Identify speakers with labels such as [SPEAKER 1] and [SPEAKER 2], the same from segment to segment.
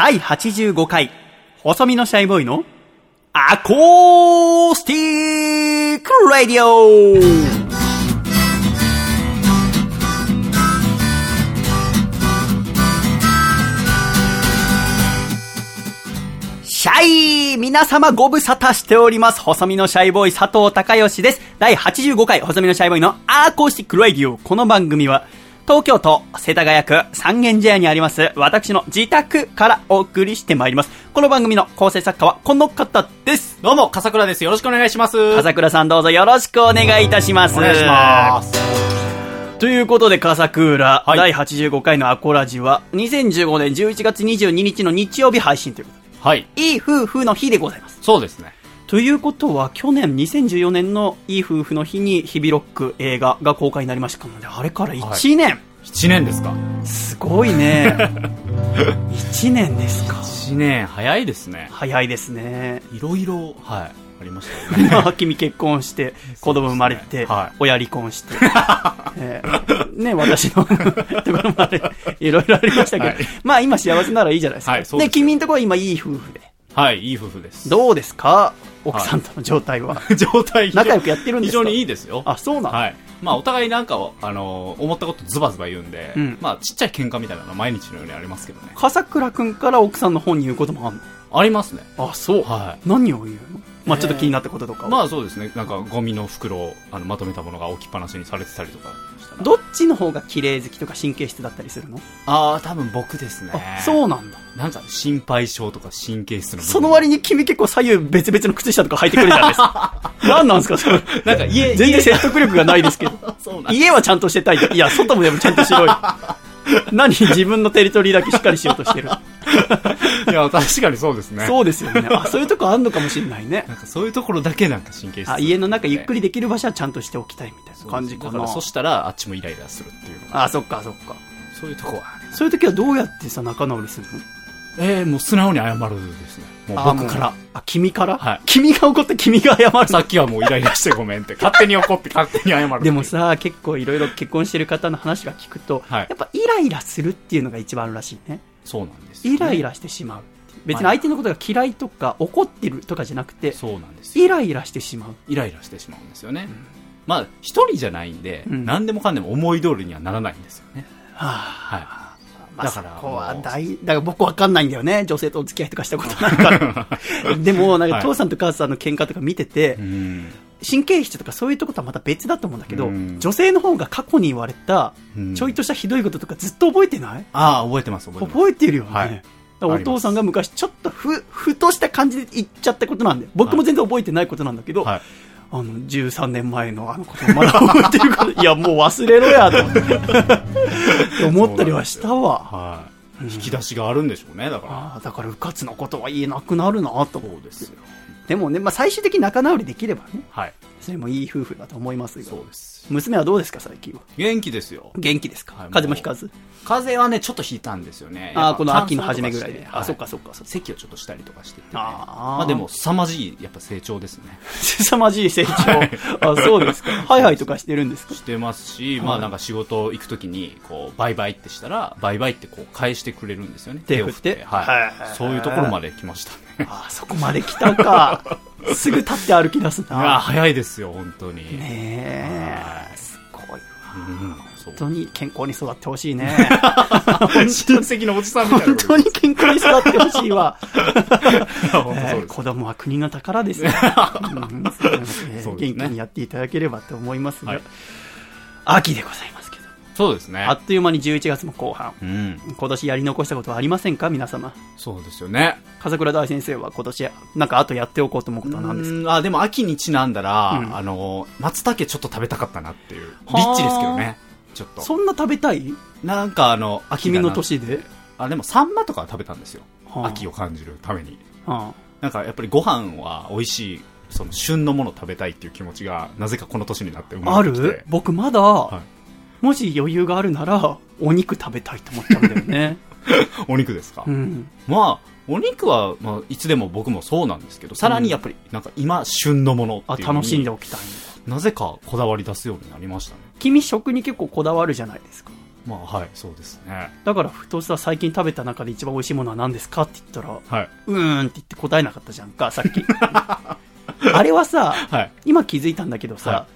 [SPEAKER 1] 第85回、細身のシャイボーイのアコースティックラディオシャイ皆様ご無沙汰しております。細身のシャイボーイ佐藤孝義です。第85回細身のシャイボーイのアーコースティックラディオ。この番組は、東京都世田谷区三軒茶屋にあります、私の自宅からお送りしてまいります。この番組の構成作家はこの方です。
[SPEAKER 2] どうも、笠倉です。よろしくお願いします。
[SPEAKER 1] 笠倉さんどうぞよろしくお願いいたします。
[SPEAKER 2] お願いします。
[SPEAKER 1] ということで、笠倉、
[SPEAKER 2] はい
[SPEAKER 1] 第85回のアコラジは、2015年11月22日の日曜日配信ということ
[SPEAKER 2] はい。
[SPEAKER 1] で、いい夫婦の日でございます。
[SPEAKER 2] そうですね。
[SPEAKER 1] ということは、去年2014年のいい夫婦の日に日々ロック映画が公開になりましたので、あれから1年、
[SPEAKER 2] 1年ですか？
[SPEAKER 1] すごいね。1年ですか。
[SPEAKER 2] 1年、早いですね。
[SPEAKER 1] 早いですね。
[SPEAKER 2] いろいろ、はい、ありましたよね。
[SPEAKER 1] まあ、君結婚して、子供生まれて、
[SPEAKER 2] はい
[SPEAKER 1] 親離婚して、えーね、私のところまで、いろいろありましたけど、
[SPEAKER 2] はい
[SPEAKER 1] まあ今幸せならいいじゃないですか。
[SPEAKER 2] はいで
[SPEAKER 1] 君のところは今いい夫婦で。
[SPEAKER 2] はい、いい夫婦です。
[SPEAKER 1] どうですか？奥さんとの状態は。
[SPEAKER 2] 状態
[SPEAKER 1] 仲良くやってるんですか？
[SPEAKER 2] 非常にいいですよ。
[SPEAKER 1] あ、そうなの、
[SPEAKER 2] はい。まあ、お互いなんかを、あのー思ったことズバズバ言うんで、
[SPEAKER 1] うん
[SPEAKER 2] まあ、ちっちゃい喧嘩みたいなのは毎日のようにありますけどね。
[SPEAKER 1] 笠倉くんから奥さんの方に言うこともあんの？
[SPEAKER 2] ありますね。
[SPEAKER 1] あ、そう。
[SPEAKER 2] は
[SPEAKER 1] 何を言うの？まあちょっと気になったこととか
[SPEAKER 2] い。
[SPEAKER 1] は？
[SPEAKER 2] まあ、そうですね。なんか、ゴミの袋を、あの、まとめたものが置きっぱなしにされてたりとか。
[SPEAKER 1] どっちの方が綺麗好きとか神経質だったりするの、
[SPEAKER 2] ああ、多分僕ですね。
[SPEAKER 1] あ、そうなんだ。
[SPEAKER 2] なんか、心配性とか神経質の
[SPEAKER 1] その割に君結構左右別々の靴下とか履いてくるじゃないですか。何なんですか？それ。
[SPEAKER 2] なんか家、
[SPEAKER 1] 全然説得力がないですけど。家はちゃんとしてたい。いや、外もでもちゃんとしろよ。何自分のテリトリーだけしっかりしようとしてる。
[SPEAKER 2] いや、確かにそうですね。
[SPEAKER 1] そうですよね。あ、そういうとこあんのかもしれないね。
[SPEAKER 2] なんかそういうところだけなんか神経質。
[SPEAKER 1] あ、家の中ゆっくりできる場所はちゃんとしておきたいみたいな感じかな。
[SPEAKER 2] そしたら、あっちもイライラするっていう。
[SPEAKER 1] あ、そっかそっか。
[SPEAKER 2] そういうとこは。
[SPEAKER 1] そういう時はどうやってさ、仲直りするの？
[SPEAKER 2] えー、もう素直に謝るですね。もう
[SPEAKER 1] あ
[SPEAKER 2] 僕から。。
[SPEAKER 1] あ、君から？
[SPEAKER 2] はい
[SPEAKER 1] 君が怒って君が謝る
[SPEAKER 2] さっきはもうイライラしてごめんって。勝手に怒って勝手に謝る。
[SPEAKER 1] でも、さ、結構いろいろ結婚してる方の話が聞くと、
[SPEAKER 2] はい
[SPEAKER 1] やっぱイライラするっていうのが一番らしいね。
[SPEAKER 2] そうなんですよね、
[SPEAKER 1] イライラしてしまう。別に相手のことが嫌いとか怒ってるとかじゃなくて、
[SPEAKER 2] そうなんですよ。
[SPEAKER 1] イライラしてしまう。
[SPEAKER 2] イライラしてしまうんですよね。まあ、一人じゃないんで、
[SPEAKER 1] うん
[SPEAKER 2] 何でもかんでも思い通りにはならないんですよね。
[SPEAKER 1] はあ、
[SPEAKER 2] はい。
[SPEAKER 1] まあ、
[SPEAKER 2] だから
[SPEAKER 1] そこは大、だから僕わかんないんだよね。女性とお付き合いとかしたことないから。でも、なんか
[SPEAKER 2] はい
[SPEAKER 1] 父さんと母さんの喧嘩とか見てて、
[SPEAKER 2] うん。
[SPEAKER 1] 神経質とかそういうとことはまた別だと思うんだけど、
[SPEAKER 2] うん
[SPEAKER 1] 女性の方が過去に言われた
[SPEAKER 2] うん、
[SPEAKER 1] ちょいとしたひどいこととかずっと覚えてない、
[SPEAKER 2] ああ、覚えてます、覚えてます。
[SPEAKER 1] 覚えてるよね。
[SPEAKER 2] はい
[SPEAKER 1] お父さんが昔ちょっとふ、ふとした感じで言っちゃったことなんで、僕も全然覚えてないことなんだけど、
[SPEAKER 2] はい。
[SPEAKER 1] あの、13年前のあのことまだ覚えてるから、いや、もう忘れろや、と思って思ったりはしたわ。
[SPEAKER 2] はい。引き出しがあるんでしょうね、だから。
[SPEAKER 1] だから、うかつのことは言えなくなるな、と思う。
[SPEAKER 2] そうですよ。
[SPEAKER 1] でもね、まあ、最終的に仲直りできればね、
[SPEAKER 2] はい。
[SPEAKER 1] それもいい夫婦だと思いますが
[SPEAKER 2] そうです。
[SPEAKER 1] 娘はどうですか、最近は？
[SPEAKER 2] 元気ですよ。
[SPEAKER 1] 元気ですか、
[SPEAKER 2] はい
[SPEAKER 1] 風邪もひかず？
[SPEAKER 2] 風邪はね、ちょっと引いたんですよね。
[SPEAKER 1] ああ、この秋の初めぐらいで。あ、そっかそっか。
[SPEAKER 2] 咳をちょっとしたりとかしてて、ね。
[SPEAKER 1] ああ
[SPEAKER 2] まあでも、凄まじい、やっぱ成長ですね。
[SPEAKER 1] 凄まじい成長。あ、そうですか。はいはいとかしてるんですか？
[SPEAKER 2] してますし、
[SPEAKER 1] はい
[SPEAKER 2] まあなんか仕事行くときに、こう、バイバイってしたら、バイバイってこう返してくれるんですよね。
[SPEAKER 1] 手を振って
[SPEAKER 2] はい、
[SPEAKER 1] はい
[SPEAKER 2] そういうところまで来ましたね。
[SPEAKER 1] ああ、そこまで来たか。すぐ立って歩き出す
[SPEAKER 2] いや、
[SPEAKER 1] な。
[SPEAKER 2] 早いですよ、本当に。
[SPEAKER 1] ねえ
[SPEAKER 2] は。い
[SPEAKER 1] すごいわ。本当に健康に育ってほしいね。
[SPEAKER 2] 親戚のおじさんみたいな
[SPEAKER 1] 本当に健康に育ってほしいわ。子供は国の宝ですよ。元気にやっていただければと思います秋でございます
[SPEAKER 2] そうですね
[SPEAKER 1] あ。っという間に11月も後半。
[SPEAKER 2] うん、
[SPEAKER 1] 今年やり残したことはありませんか？皆様。
[SPEAKER 2] そうですよね。
[SPEAKER 1] 笠倉大先生は今年、なんかあとやっておこうと思うことは何ですか？
[SPEAKER 2] うんあ、でも秋にちなんだら、
[SPEAKER 1] うん
[SPEAKER 2] あの、松茸ちょっと食べたかったなっていう。
[SPEAKER 1] はあ
[SPEAKER 2] リッチですけどね。ちょっと。
[SPEAKER 1] そんな食べたい？
[SPEAKER 2] なんかあの、秋
[SPEAKER 1] 君の年で、
[SPEAKER 2] あ、でもサンマとかは食べたんですよ。
[SPEAKER 1] はあ
[SPEAKER 2] 秋を感じるために。
[SPEAKER 1] は
[SPEAKER 2] なんかやっぱりご飯は美味しい、その旬のものを食べたいっていう気持ちが、なぜかこの年になって生
[SPEAKER 1] ああ
[SPEAKER 2] まれてきて。
[SPEAKER 1] る？僕まだ、
[SPEAKER 2] はい
[SPEAKER 1] もし余裕があるなら、お肉食べたいと思っちゃうんだよね。
[SPEAKER 2] お肉ですか、
[SPEAKER 1] うん。
[SPEAKER 2] まあ、お肉は、まあ、いつでも僕もそうなんですけど、さらにやっぱり、なんか今、旬のもの
[SPEAKER 1] あ、
[SPEAKER 2] っていうのに
[SPEAKER 1] 楽しんでおきたい。
[SPEAKER 2] なぜかこだわり出すようになりましたね。
[SPEAKER 1] 君食に結構こだわるじゃないですか。
[SPEAKER 2] まあはいそうですね
[SPEAKER 1] だからふとさ最近食べた中で一番美味しいものは何ですかって言ったら
[SPEAKER 2] はいう
[SPEAKER 1] ーんって言って答えなかったじゃんかさっき あれはさ
[SPEAKER 2] はい
[SPEAKER 1] 今気づいたんだけどさ、
[SPEAKER 2] は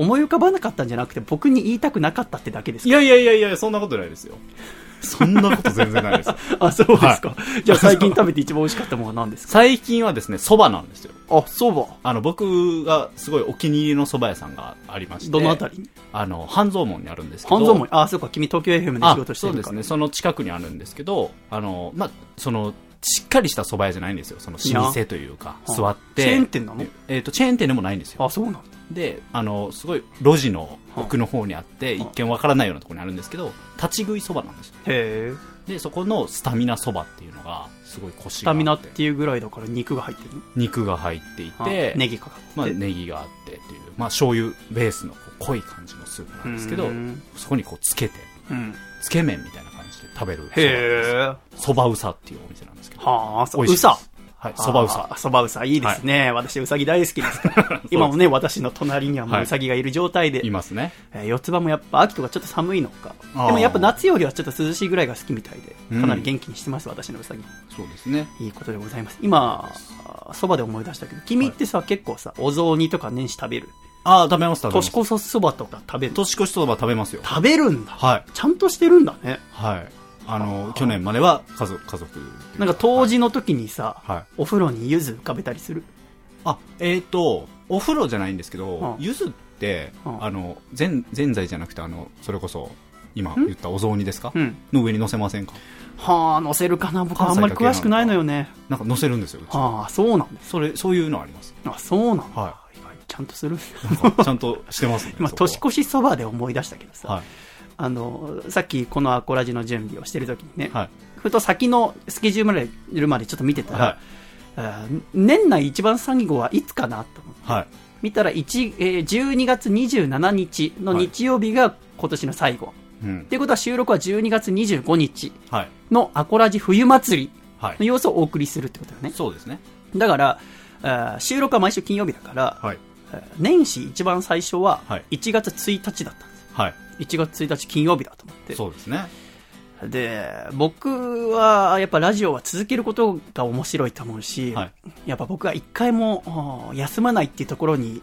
[SPEAKER 1] 思い浮かばなかったんじゃなくて僕に言いたくなかったってだけです
[SPEAKER 2] いやいやいやいやそんなことないですよ。そんなこと全然ないです。
[SPEAKER 1] あそうですか、じゃあ最近食べて一番美味しかったものは何ですか？
[SPEAKER 2] 最近はですね蕎麦なんですよ。
[SPEAKER 1] あそうば。
[SPEAKER 2] あの僕がすごいお気に入りの蕎麦屋さんがありまして
[SPEAKER 1] どのあたりに？
[SPEAKER 2] あの半蔵門にあるんですけど
[SPEAKER 1] 半蔵門。あそうか君東京 FM で仕
[SPEAKER 2] あ
[SPEAKER 1] 事してるから。
[SPEAKER 2] そうですね。その近くにあるんですけどあのまあそのしっかりした蕎麦屋じゃないんですよ。その老舗というか座って。
[SPEAKER 1] チェーン店なの？
[SPEAKER 2] えっ、とチェーン店でもないんですよ。
[SPEAKER 1] あそうなんだ
[SPEAKER 2] であのすごい路地の奥の方にあって
[SPEAKER 1] は
[SPEAKER 2] 一見わからないようなところにあるんですけど立ち食いそばなんですよ。
[SPEAKER 1] へえ。
[SPEAKER 2] でそこのスタミナそばっていうのがすごいコシ
[SPEAKER 1] ス
[SPEAKER 2] があって。
[SPEAKER 1] タミナっていうぐらいだから肉が入ってるの？
[SPEAKER 2] 肉が入ってい
[SPEAKER 1] あ
[SPEAKER 2] て
[SPEAKER 1] ネギかかって、
[SPEAKER 2] まあ、ネギがあってっていう、まあ、醤油ベースの濃い感じのスープなんですけど
[SPEAKER 1] うん。
[SPEAKER 2] そこにこうつけて
[SPEAKER 1] うん。
[SPEAKER 2] つけ麺みたいな感じで食べる
[SPEAKER 1] へえ。
[SPEAKER 2] そばうさっていうお店なんですけど。
[SPEAKER 1] はあうさ
[SPEAKER 2] はいそばうさ。
[SPEAKER 1] あそばうさ。いいですね、私うさぎ大好きですから。今もね私の隣にはもううさぎがいる状態で、
[SPEAKER 2] いますね。
[SPEAKER 1] えー四つ葉もやっぱ秋とかちょっと寒いのか。でもやっぱ夏よりはちょっと涼しいぐらいが好きみたいで
[SPEAKER 2] うん。
[SPEAKER 1] かなり元気にしてます、私のうさぎ。
[SPEAKER 2] そうですね。
[SPEAKER 1] いいことでございます。今そばで思い出したけど君ってさ、結構さお雑煮とか年始食べる？
[SPEAKER 2] ああ食べます食べます。
[SPEAKER 1] 年越しそばとか食べる？
[SPEAKER 2] 年越しそば食べますよ。
[SPEAKER 1] 食べるんだ。
[SPEAKER 2] はい。
[SPEAKER 1] ちゃんとしてるんだね。
[SPEAKER 2] はいあの去年までは家族家族
[SPEAKER 1] なんか冬至の時にさ、
[SPEAKER 2] はい。
[SPEAKER 1] お風呂に柚子浮かべたりする？
[SPEAKER 2] あえっ、とお風呂じゃないんですけど
[SPEAKER 1] うん。
[SPEAKER 2] って
[SPEAKER 1] うん。
[SPEAKER 2] あのぜんぜんざいじゃなくてあのそれこそ今言ったお雑煮ですか？
[SPEAKER 1] うん。
[SPEAKER 2] の上に乗せませんか？
[SPEAKER 1] はあ乗せるかな僕。はあんまり詳しくないのよね。
[SPEAKER 2] なんか乗せるんですようち。
[SPEAKER 1] はあそうなんです
[SPEAKER 2] それそういうのあります。
[SPEAKER 1] あそうなんだ、
[SPEAKER 2] は
[SPEAKER 1] 意外にちゃんとする。
[SPEAKER 2] ちゃんとしてますね
[SPEAKER 1] 今年越しそばで思い出したけどさ、
[SPEAKER 2] はい
[SPEAKER 1] あのさっきこのアコラジの準備をしてる時にね、
[SPEAKER 2] はい。
[SPEAKER 1] ふと先のスケジュールまでちょっと見てたら、
[SPEAKER 2] はい。
[SPEAKER 1] 年内一番最後はいつかなと思って、
[SPEAKER 2] はい。
[SPEAKER 1] 見たら1、えー12月27日の日曜日が今年の最後。
[SPEAKER 2] うん。
[SPEAKER 1] っていうことは収録は12月25日
[SPEAKER 2] はい。
[SPEAKER 1] のアコラジ冬祭り
[SPEAKER 2] はい。
[SPEAKER 1] の様子をお送りするってことだよね。
[SPEAKER 2] そうですね。
[SPEAKER 1] だから、収録は毎週金曜日だから、年始一番最初は
[SPEAKER 2] はい。
[SPEAKER 1] 1月1日だったんですよ。
[SPEAKER 2] はい
[SPEAKER 1] 1月1日金曜日だと思って。
[SPEAKER 2] そうですね。
[SPEAKER 1] で、僕はやっぱラジオは続けることが面白いと思うし、
[SPEAKER 2] はい。
[SPEAKER 1] やっぱ僕は一回も休まないっていうところに、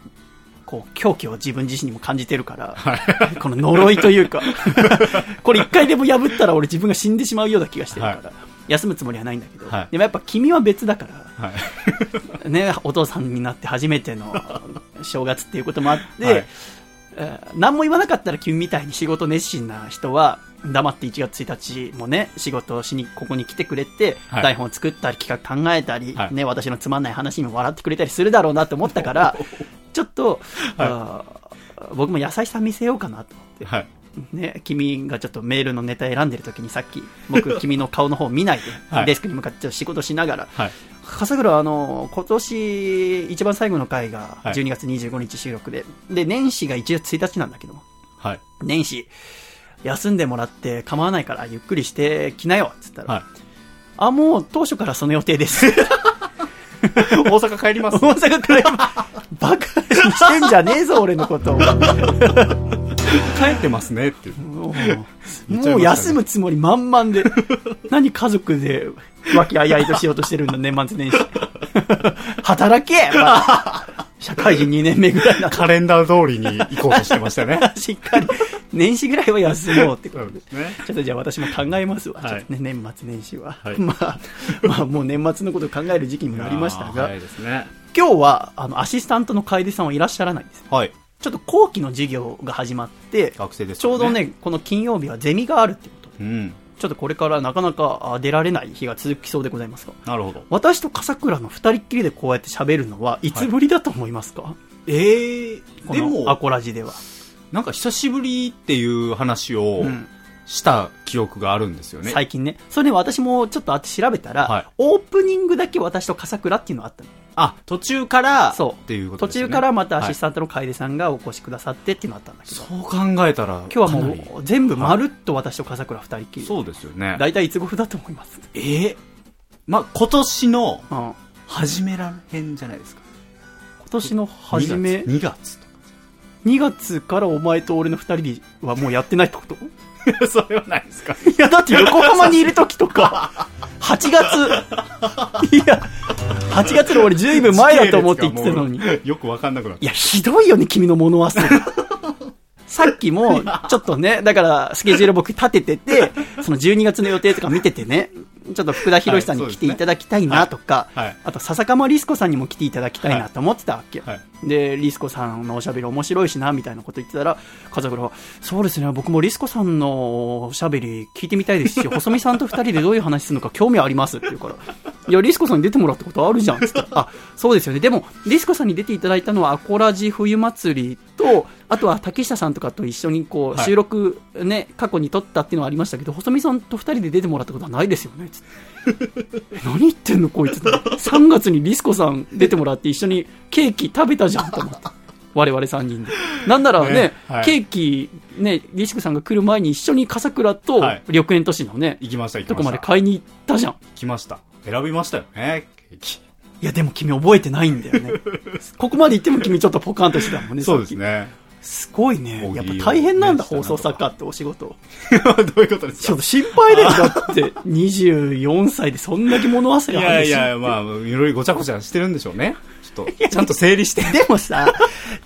[SPEAKER 1] こう、狂気を自分自身にも感じてるから、この呪いというか、これ一回でも破ったら俺自分が死んでしまうような気がしてるから、
[SPEAKER 2] は
[SPEAKER 1] 休むつもりはないんだけど、
[SPEAKER 2] はい。
[SPEAKER 1] でもやっぱ君は別だから、
[SPEAKER 2] はい。
[SPEAKER 1] ね、お父さんになって初めての正月っていうこともあって、何も言わなかったら君みたいに仕事熱心な人は黙って1月1日もね仕事をしにここに来てくれて、
[SPEAKER 2] はい。
[SPEAKER 1] 台本を作ったり企画考えたり、
[SPEAKER 2] はい。
[SPEAKER 1] ね、私のつまんない話にも笑ってくれたりするだろうなと思ったから ちょっと、あー僕も優しさ見せようかなと思って。
[SPEAKER 2] はい。
[SPEAKER 1] ね、君がちょっとメールのネタ選んでる時にさっき僕君の顔の方見ないで、
[SPEAKER 2] はい。
[SPEAKER 1] デスクに向かってちょっと仕事しながら
[SPEAKER 2] はい
[SPEAKER 1] 笠倉あの今年一番最後の回が
[SPEAKER 2] はい。
[SPEAKER 1] 12月25日収録で、で年始が1月1日なんだけど
[SPEAKER 2] はい。
[SPEAKER 1] 年始休んでもらって構わないからゆっくりしてきなよっつったら、
[SPEAKER 2] はい。
[SPEAKER 1] あもう当初からその予定です。
[SPEAKER 2] 大阪帰ります。
[SPEAKER 1] 大阪から バカにしてんじゃねえぞ俺のこと。を
[SPEAKER 2] 帰ってますねって
[SPEAKER 1] もう休むつもり満々で 何家族で和気あいあいとしようとしてるんだ年末年始。働け、まあ 社会人2年目ぐらいだ
[SPEAKER 2] カレンダー通りに行こうとしてましたね。
[SPEAKER 1] しっかり、年始ぐらいは休もうってことで。
[SPEAKER 2] すね。
[SPEAKER 1] ちょっとじゃあ私も考えますわ。
[SPEAKER 2] はい。
[SPEAKER 1] ちょっとね、年末年始は。
[SPEAKER 2] はい。
[SPEAKER 1] まあ、まあもう年末のことを考える時期にもなりましたが、
[SPEAKER 2] ね。
[SPEAKER 1] 今日は、あの、アシスタントの楓さんはいらっしゃらないんですよ。
[SPEAKER 2] はい
[SPEAKER 1] ちょっと後期の授業が始まって、
[SPEAKER 2] 学生です
[SPEAKER 1] ちょうどね、この金曜日はゼミがあるってことで、
[SPEAKER 2] うん。
[SPEAKER 1] ちょっとこれからなかなかあ出られない日が続きそうでございますが、
[SPEAKER 2] なるほど。
[SPEAKER 1] 私と笠倉の二人っきりでこうやって喋るのはい。つぶりだと思いますか、
[SPEAKER 2] ええ
[SPEAKER 1] このア
[SPEAKER 2] でも
[SPEAKER 1] コラジでは。
[SPEAKER 2] なんか久しぶりっていう話を
[SPEAKER 1] うん
[SPEAKER 2] した記憶があるんですよね、
[SPEAKER 1] 最近ね。それで私もちょっとあって調べたら、
[SPEAKER 2] はい。
[SPEAKER 1] オープニングだけ私と笠倉っていうのがあったの。
[SPEAKER 2] あ途中から
[SPEAKER 1] そう。
[SPEAKER 2] っていうこと
[SPEAKER 1] 途
[SPEAKER 2] ですよね。
[SPEAKER 1] 中からまたアシス
[SPEAKER 2] はい
[SPEAKER 1] タントの楓さんがお越しくださってっていうのがあったんだけど、
[SPEAKER 2] そう考えたら
[SPEAKER 1] 今日はも
[SPEAKER 2] かなり。
[SPEAKER 1] う全部まるっと私と笠倉二人っきり。
[SPEAKER 2] そうですよね。
[SPEAKER 1] 大体いつ頃だと思います。
[SPEAKER 2] ええまあ今年の
[SPEAKER 1] うん。今
[SPEAKER 2] 初めらへんじゃないですか。
[SPEAKER 1] 年の初め、
[SPEAKER 2] 2月。とか。
[SPEAKER 1] 2月からお前と俺の二人はもうやってないってこと？
[SPEAKER 2] それはないですか？
[SPEAKER 1] いや、だって横浜にいる時とか、8月、いや、8月の俺ずいぶん前だと思って言ってたのに。
[SPEAKER 2] よくわかんなくなった。
[SPEAKER 1] いや、ひどいよね、君の物忘れ。さっきも、ちょっとね、だから、スケジュール僕立ててて、その12月の予定とか見ててね、ちょっと福田博さんに来ていただきたいなとか、
[SPEAKER 2] はいはい
[SPEAKER 1] あと笹釜リスコさんにも来ていただきたいなと思ってたわけよ。
[SPEAKER 2] はい
[SPEAKER 1] で、リスコさんのおしゃべり面白いしな、みたいなこと言ってたら、風倉は、そうですね、僕もリスコさんのおしゃべり聞いてみたいですし、細見さんと二人でどういう話するのか興味ありますって言うから、いや、リスコさんに出てもらったことあるじゃん、つったら、あ、そうですよね。でも、リスコさんに出ていただいたのは、アコラジ冬祭りと、あとは竹下さんとかと一緒にこう、
[SPEAKER 2] はい
[SPEAKER 1] 収録ね、過去に撮ったっていうのはありましたけど、細見さんと二人で出てもらったことはないですよね、つって。え何言ってんのこいつ3月にリスコさん出てもらって一緒にケーキ食べたじゃんと思って我々3人でなんならね
[SPEAKER 2] ねはい
[SPEAKER 1] ケーキねリスコさんが来る前に一緒に笠倉と
[SPEAKER 2] はい
[SPEAKER 1] 緑園都市のね、
[SPEAKER 2] 行きました、
[SPEAKER 1] とこま。で買いに行ったじゃん
[SPEAKER 2] 来ました。選びましたよね、ケーキ。
[SPEAKER 1] いやでも君覚えてないんだよねここまで行っても君ちょっとポカンとしてたもんね
[SPEAKER 2] そうですね。
[SPEAKER 1] きすごいね。やっぱ大変なんだ
[SPEAKER 2] ね
[SPEAKER 1] 放送作家ってお仕事。
[SPEAKER 2] どういうことですか？
[SPEAKER 1] ちょっと心配だよ。だって24歳でそんだけ物忘
[SPEAKER 2] い
[SPEAKER 1] れある。し
[SPEAKER 2] やいや、まあ、いろいろごちゃごちゃしてるんでしょうね。ちょっと、ちゃんと整理して。い
[SPEAKER 1] でもさ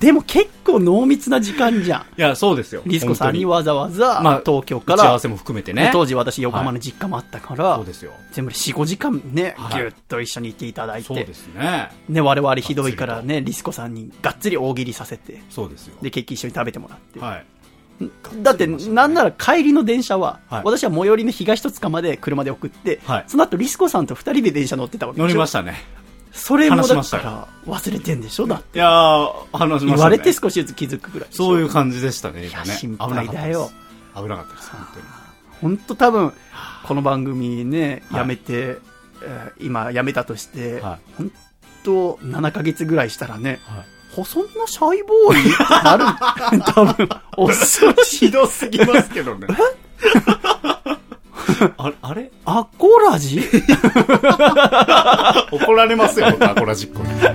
[SPEAKER 1] でも結構濃密な時間じゃん
[SPEAKER 2] や、そうですよ。
[SPEAKER 1] リスコさんに
[SPEAKER 2] は、
[SPEAKER 1] わざわざ、
[SPEAKER 2] まあ
[SPEAKER 1] 東京から、
[SPEAKER 2] 打ち合わせも含めてね。
[SPEAKER 1] 当時私横浜の実家もあったから、
[SPEAKER 2] そうですよ。
[SPEAKER 1] 全部で4、5時間ね、
[SPEAKER 2] はい
[SPEAKER 1] ぎゅっと一緒にいていただいて、
[SPEAKER 2] そうですね。
[SPEAKER 1] ね、我々ひどいからね、リスコさんにがっつり大喜利させて、
[SPEAKER 2] そうですよ。
[SPEAKER 1] で、ケーキ一緒に食べてもらって。
[SPEAKER 2] はい。
[SPEAKER 1] だって、なんなら帰りの電車は、
[SPEAKER 2] はい
[SPEAKER 1] 私は最寄りの東戸塚まで車で送って、
[SPEAKER 2] はい
[SPEAKER 1] その後リスコさんと二人で電車乗ってたわけでしょ
[SPEAKER 2] 乗りましたね。
[SPEAKER 1] それもだから忘れてんでしょ？だって。
[SPEAKER 2] いやー、話しましたね。
[SPEAKER 1] 言われて少しずつ気づくぐらい。
[SPEAKER 2] そういう感じでしたね、今ね。
[SPEAKER 1] 心配だよ。
[SPEAKER 2] 危なかったです、本当に。
[SPEAKER 1] 本当多分この番組ね
[SPEAKER 2] はい
[SPEAKER 1] やめて、えー今やめたとして、
[SPEAKER 2] は
[SPEAKER 1] 本当7ヶ月ぐらいしたらね
[SPEAKER 2] はい
[SPEAKER 1] 細身のシャイボーイってなる 多分 恐ろしい
[SPEAKER 2] ひどすぎますけどね。あれ、あれ？
[SPEAKER 1] アコラジ？い
[SPEAKER 2] 怒られますよ、僕アコラ実行に。
[SPEAKER 1] や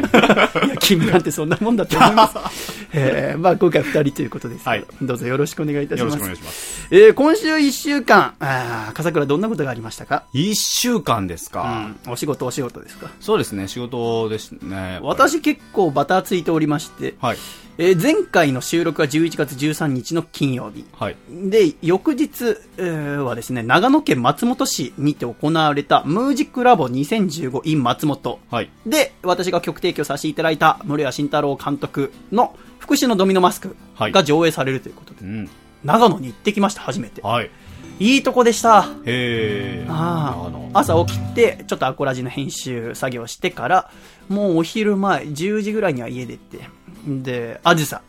[SPEAKER 1] 君なんてそんなもんだと思います、えーまあ、今回2人ということです
[SPEAKER 2] はい。
[SPEAKER 1] どうぞよろしくお願いいたします。
[SPEAKER 2] よろしくお願いします。
[SPEAKER 1] えー今週1週間あー笠倉どんなことがありましたか、
[SPEAKER 2] 一週間です
[SPEAKER 1] う
[SPEAKER 2] か、
[SPEAKER 1] ん、お仕事お仕事ですか？
[SPEAKER 2] そうですね、仕事ですね。
[SPEAKER 1] 私結構バタついておりまして、
[SPEAKER 2] はい。
[SPEAKER 1] えー前回の収録は11月13日の金曜日。
[SPEAKER 2] はい。
[SPEAKER 1] で、翌日、えーはですね、長野県松本市にて行われたムージックラボ 2015in 松本。
[SPEAKER 2] はい。
[SPEAKER 1] で、私が曲提供させていただいた室谷慎太郎監督の福祉のドミノマスク
[SPEAKER 2] はい
[SPEAKER 1] が上映されるということで、
[SPEAKER 2] うん。
[SPEAKER 1] 長野に行ってきました、初めて。
[SPEAKER 2] はい。
[SPEAKER 1] いいとこでした。
[SPEAKER 2] へ
[SPEAKER 1] あ朝起きて、ちょっとアコラジの編集作業してから、もうお昼前、10時ぐらいには家出て、で、あずさ、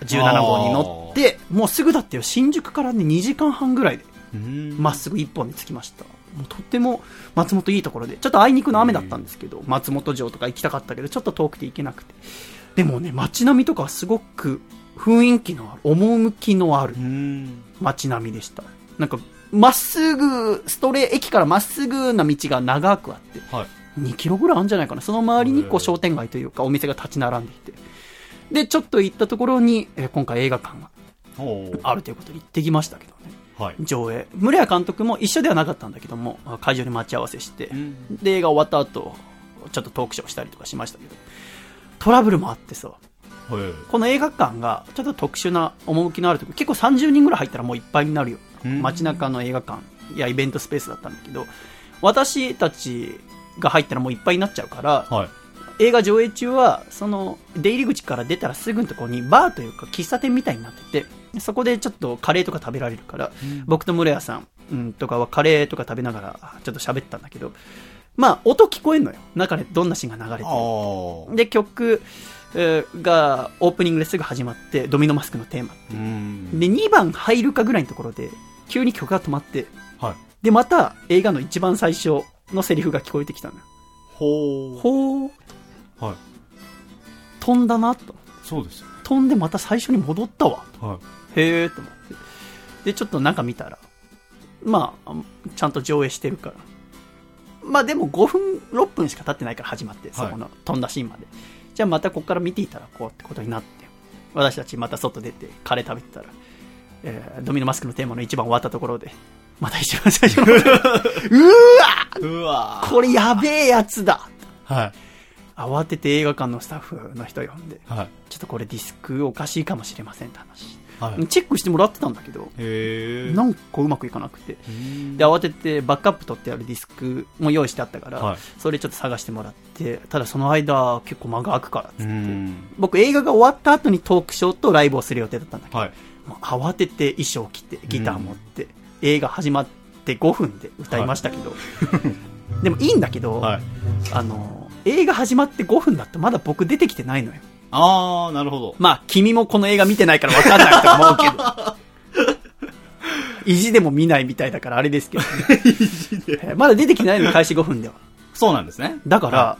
[SPEAKER 1] 17号に乗って、もうすぐだってよ、新宿からね、2時間半ぐらいで、
[SPEAKER 2] うん
[SPEAKER 1] まっすぐ1本で着きました。もうとっても松本いいところで、ちょっとあいにくの雨だったんですけど、松本城とか行きたかったけど、ちょっと遠くて行けなくて。でもね、街並みとかはすごく雰囲気のある、趣のある
[SPEAKER 2] うん。
[SPEAKER 1] 街並みでした。なんか、まっすぐ、ストレ、駅からまっすぐな道が長くあって、
[SPEAKER 2] はい。
[SPEAKER 1] 2キロぐらいあるんじゃないかな。その周りにこう商店街というかお店が立ち並んでいて。で、ちょっと行ったところに、えー今回映画館があるということで行ってきましたけどね。
[SPEAKER 2] はい。
[SPEAKER 1] 上映。村谷監督も一緒ではなかったんだけども、あ会場で待ち合わせして、
[SPEAKER 2] ん
[SPEAKER 1] で、映画終わった後、ちょっとトークショーしたりとかしましたけど、トラブルもあってさ、
[SPEAKER 2] はい。
[SPEAKER 1] この映画館がちょっと特殊な趣のあるところ、結構30人ぐらい入ったらもういっぱいになるよう
[SPEAKER 2] ん
[SPEAKER 1] 街中の映画館やイベントスペースだったんだけど、私たちが入ったらもういっぱいになっちゃうから、
[SPEAKER 2] はい。
[SPEAKER 1] 映画上映中は、その、出入り口から出たらすぐのところにバーというか喫茶店みたいになってて、そこでちょっとカレーとか食べられるから、僕と室谷さん、うん、とかはカレーとか食べながらちょっと喋ったんだけど、まあ、音聞こえんのよ。中でどんなシーンが流れて。で、曲えーがオープニングですぐ始まって、ドミノマスクのテーマ。
[SPEAKER 2] うん。
[SPEAKER 1] で、2番入るかぐらいのところで、急に曲が止まって、
[SPEAKER 2] はい。
[SPEAKER 1] で、また映画の一番最初のセリフが聞こえてきたのよ。
[SPEAKER 2] ほー。
[SPEAKER 1] ほー、
[SPEAKER 2] はい。
[SPEAKER 1] 飛んだなと。
[SPEAKER 2] そうですよ。
[SPEAKER 1] 飛んでまた最初に戻ったわ。
[SPEAKER 2] はい。
[SPEAKER 1] へーと思って。で、ちょっと中見たら、まあ、ちゃんと上映してるから。まあでも5分、6分しか経ってないから始まって、そこの飛んだシーンまで。じゃあまたここから見ていただこうってことになって、私たちまた外出てカレー食べてたら、
[SPEAKER 3] えードミノマスクのテーマの一番終わったところで、また一番最初の。うーわ
[SPEAKER 2] うわ
[SPEAKER 3] これやべえやつだ
[SPEAKER 2] はい。
[SPEAKER 3] 慌てて映画館のスタッフの人呼んで、
[SPEAKER 2] はい。
[SPEAKER 3] ちょっとこれディスクおかしいかもしれませんって話。
[SPEAKER 2] はい。
[SPEAKER 3] チェックしてもらってたんだけど。なんかうまくいかなくて。
[SPEAKER 2] うん
[SPEAKER 3] で、慌ててバックアップ取ってあるディスクも用意してあったから、
[SPEAKER 2] はい
[SPEAKER 3] それちょっと探してもらって、ただその間結構間が空くからっつって、
[SPEAKER 2] うん。
[SPEAKER 3] 僕映画が終わった後にトークショーとライブをする予定だったんだけど、
[SPEAKER 2] はい。
[SPEAKER 3] もう慌てて衣装着てギター持って、映画始まって5分で歌いましたけど、でもいいんだけど、
[SPEAKER 2] はい。
[SPEAKER 3] あの、映画始まって5分だってまだ僕出てきてないのよ。
[SPEAKER 2] あー、なるほど。
[SPEAKER 3] まあ、君もこの映画見てないから分かんないと思うけど。意地でも見ないみたいだからあれですけど、ねえーまだ出てきてないの開始5分では。
[SPEAKER 2] そうなんですね。
[SPEAKER 3] だから、
[SPEAKER 2] は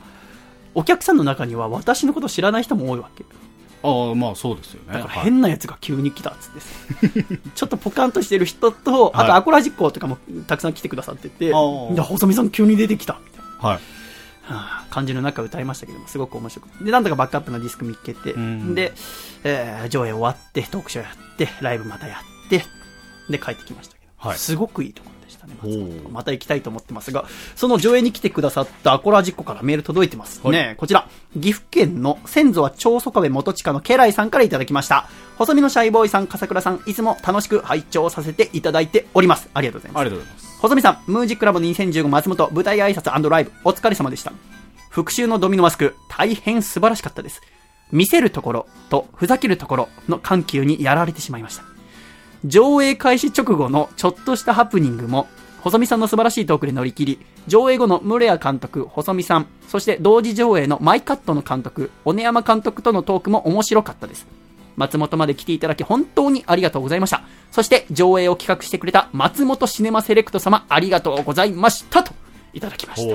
[SPEAKER 3] お客さんの中には私のこと知らない人も多いわけ。
[SPEAKER 2] ああ、まあそうですよね。
[SPEAKER 3] だから
[SPEAKER 2] はい
[SPEAKER 3] 変なやつが急に来たっつってさ ちょっとポカンとしてる人と、あ
[SPEAKER 2] はい
[SPEAKER 3] とアコラジッコとかもたくさん来てくださってて、
[SPEAKER 2] あー
[SPEAKER 3] で細見さん急に出てきたみたいな。
[SPEAKER 2] はい。
[SPEAKER 3] はあ感じの中歌いましたけども、すごく面白くて。で、なんとかバックアップのディスク見っけて、
[SPEAKER 2] うん。
[SPEAKER 3] で、えー上映終わって、トークショーやって、ライブまたやって、で、帰ってきましたけど、
[SPEAKER 2] はい。
[SPEAKER 3] すごくいいとこしたね、また行きたいと思ってますが、その上映に来てくださったアコラジッコからメール届いてますね。こちら、岐阜県の先祖は長宗我部元親の家来さんからいただきました。細身のシャイボーイさん、笠倉さん、いつも楽しく拝聴させていただいております。ありがとうございます
[SPEAKER 2] あ。りがとうございます。
[SPEAKER 3] 細見さん、ムージックラボ2015松本舞台挨拶ライブ、お疲れ様でした。復讐のドミノマスク、大変素晴らしかったです。見せるところとふざけるところの緩急にやられてしまいました。上映開始直後のちょっとしたハプニングも、細見さんの素晴らしいトークで乗り切り、上映後のムレア監督、細見さん、そして同時上映のマイカットの監督、小根山監督とのトークも面白かったです。松本まで来ていただき本当にありがとうございました。そして上映を企画してくれた松本シネマセレクト様ありがとうございましたといただきました。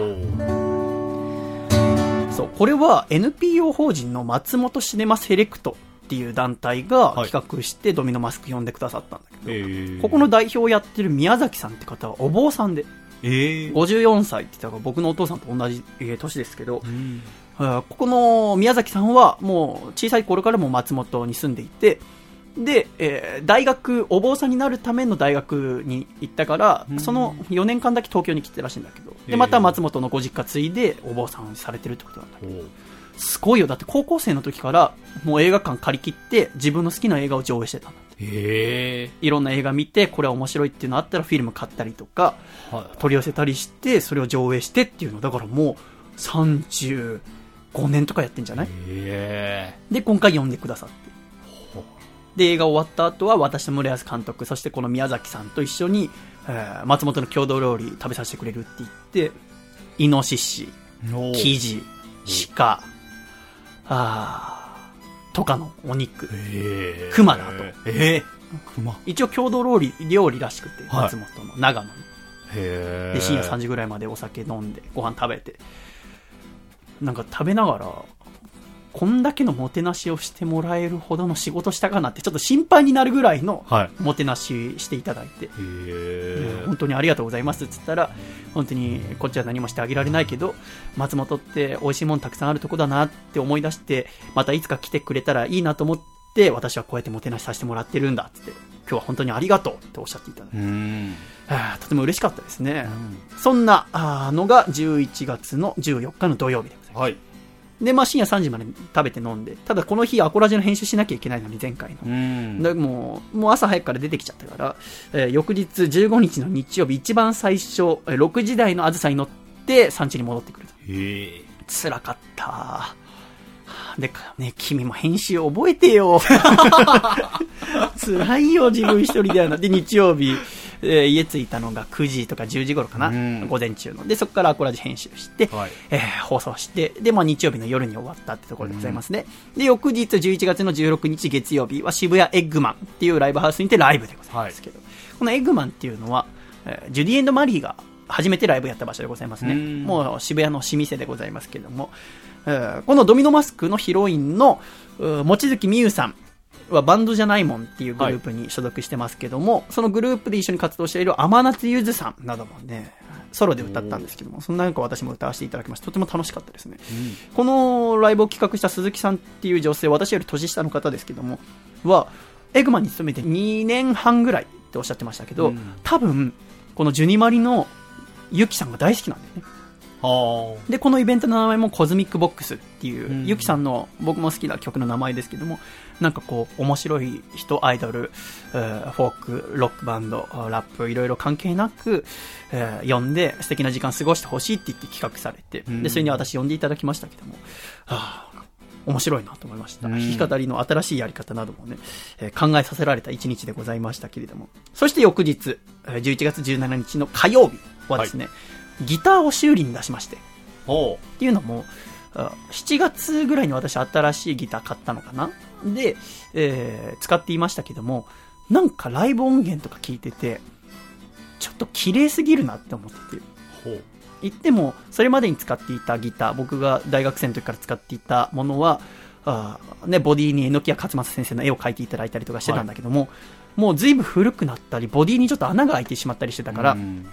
[SPEAKER 3] そう、これは NPO 法人の松本シネマセレクトっていう団体が
[SPEAKER 2] はい。
[SPEAKER 3] 企画してドミノマスク呼んでくださったんだけど、
[SPEAKER 2] えー、
[SPEAKER 3] ここの代表をやってる宮崎さんって方はお坊さんで、
[SPEAKER 2] えー、
[SPEAKER 3] 54歳って言ったら僕のお父さんと同じえー年ですけど、
[SPEAKER 2] うん。
[SPEAKER 3] ここの宮崎さんはもう小さい頃からもう松本に住んでいて、で、えー大学、お坊さんになるための大学に行ったから、
[SPEAKER 2] うん。
[SPEAKER 3] その4年間だけ東京に来てたらしいんだけど、で、また松本のご実家継いでお坊さんされてるってことなんだけど、すごいよ。だって高校生の時からもう映画館借り切って自分の好きな映画を上映してたんだって。
[SPEAKER 2] へ
[SPEAKER 3] いろんな映画見て、これは面白いっていうのあったらフィルム買ったりとか、
[SPEAKER 2] ーはい
[SPEAKER 3] 取り寄せたりして、それを上映してっていうの、だからもう35年とかやってんじゃない？
[SPEAKER 2] へ
[SPEAKER 3] で、今回呼んでくださって。で、映画終わった後は私と村安監督、そしてこの宮崎さんと一緒に、えー松本の郷土料理食べさせてくれるって言って、イノシシ、
[SPEAKER 2] ー
[SPEAKER 3] キジ、鹿、あーとかのお肉。
[SPEAKER 2] えー、
[SPEAKER 3] 熊だと
[SPEAKER 2] えー、熊。
[SPEAKER 3] 一応郷土料理、料理らしくて、
[SPEAKER 2] はい。
[SPEAKER 3] 松本の長野で、深夜3時ぐらいまでお酒飲んで、ご飯食べて。なんか食べながら、こんだけのもてなしをしてもらえるほどの仕事したかなって、ちょっと心配になるぐらいの
[SPEAKER 2] はい。
[SPEAKER 3] もてなししていただいて、
[SPEAKER 2] へー。
[SPEAKER 3] 本当にありがとうございます。って言ったら、本当にこっちは何もしてあげられないけど、松本って美味しいものたくさんあるとこだなって思い出して、またいつか来てくれたらいいなと思って、私はこうやってもてなしさせてもらってるんだって、今日は本当にありがとうっておっしゃっていただいて、とても嬉しかったですね。そんなあーのが11月の14日の土曜日でございます。
[SPEAKER 2] はい
[SPEAKER 3] で、まあ深夜3時まで食べて飲んで、ただこの日アコラジの編集しなきゃいけないのに前回の。
[SPEAKER 2] うん
[SPEAKER 3] でもう、もう朝早くから出てきちゃったから、えー翌日15日の日曜日一番最初、えー6時台のあずさに乗って産地に戻ってくると。
[SPEAKER 2] へー
[SPEAKER 3] 辛かった。で、ね、君も編集覚えてよ。辛いよ、自分一人でやるの。で、日曜日、えー家着いたのが9時とか10時頃かな。
[SPEAKER 2] うん
[SPEAKER 3] 午前中の。で、そこからアコラジ編集して、
[SPEAKER 2] はい
[SPEAKER 3] えー放送して、で、まあ日曜日の夜に終わったってところでございますね。で、翌日11月の16日月曜日は渋谷エッグマンっていうライブハウスにてライブでございますけど、このエッグマンっていうのは、えージュディマリーが初めてライブやった場所でございますね。
[SPEAKER 2] うん
[SPEAKER 3] もう渋谷の老舗でございますけども、えーこのドミノマスクのヒロインの、望月美優さんはバンドじゃないもんっていうグループに所属してますけども、そのグループで一緒に活動している天夏ゆずさんなどもね、ソロで歌ったんですけども、そんな中私も歌わせていただきまして、とても楽しかったですね。このライブを企画した鈴木さんっていう女性、私より年下の方ですけども、は、エグマンに勤めて2年半ぐらいっておっしゃってましたけど、
[SPEAKER 2] うん。
[SPEAKER 3] 多分、このジュニマリのユキさんが大好きなんだよね。
[SPEAKER 2] は
[SPEAKER 3] で、このイベントの名前もコズミックボックスっていう、
[SPEAKER 2] うん。
[SPEAKER 3] ユキさんの僕も好きな曲の名前ですけども、なんかこう、面白い人、アイドル、えーフォーク、ロックバンド、ラップ、いろいろ関係なく、えー呼んで素敵な時間過ごしてほしいって言って企画されて、
[SPEAKER 2] うん。
[SPEAKER 3] で、それに私呼んでいただきましたけども、はあ面白いなと思いました。
[SPEAKER 2] うん。
[SPEAKER 3] 弾き語りの新しいやり方などもね、えー考えさせられた一日でございましたけれども。そして翌日、えー11月17日の火曜日はですね、ギターを修理に出しまして、
[SPEAKER 2] ほ
[SPEAKER 3] っていうのも、あ7月ぐらいに私新しいギター買ったのかな？で、えー使っていましたけども、なんかライブ音源とか聞いてて、ちょっと綺麗すぎるなって思ってて。
[SPEAKER 2] う。ほう。
[SPEAKER 3] 言っても、それまでに使っていたギター、僕が大学生の時から使っていたものは、あーね、ボディに榎谷勝正先生の絵を描いていただいたりとかしてたんだけども、もう随分古くなったり、ボディにちょっと穴が開いてしまったりしてたから、
[SPEAKER 2] うん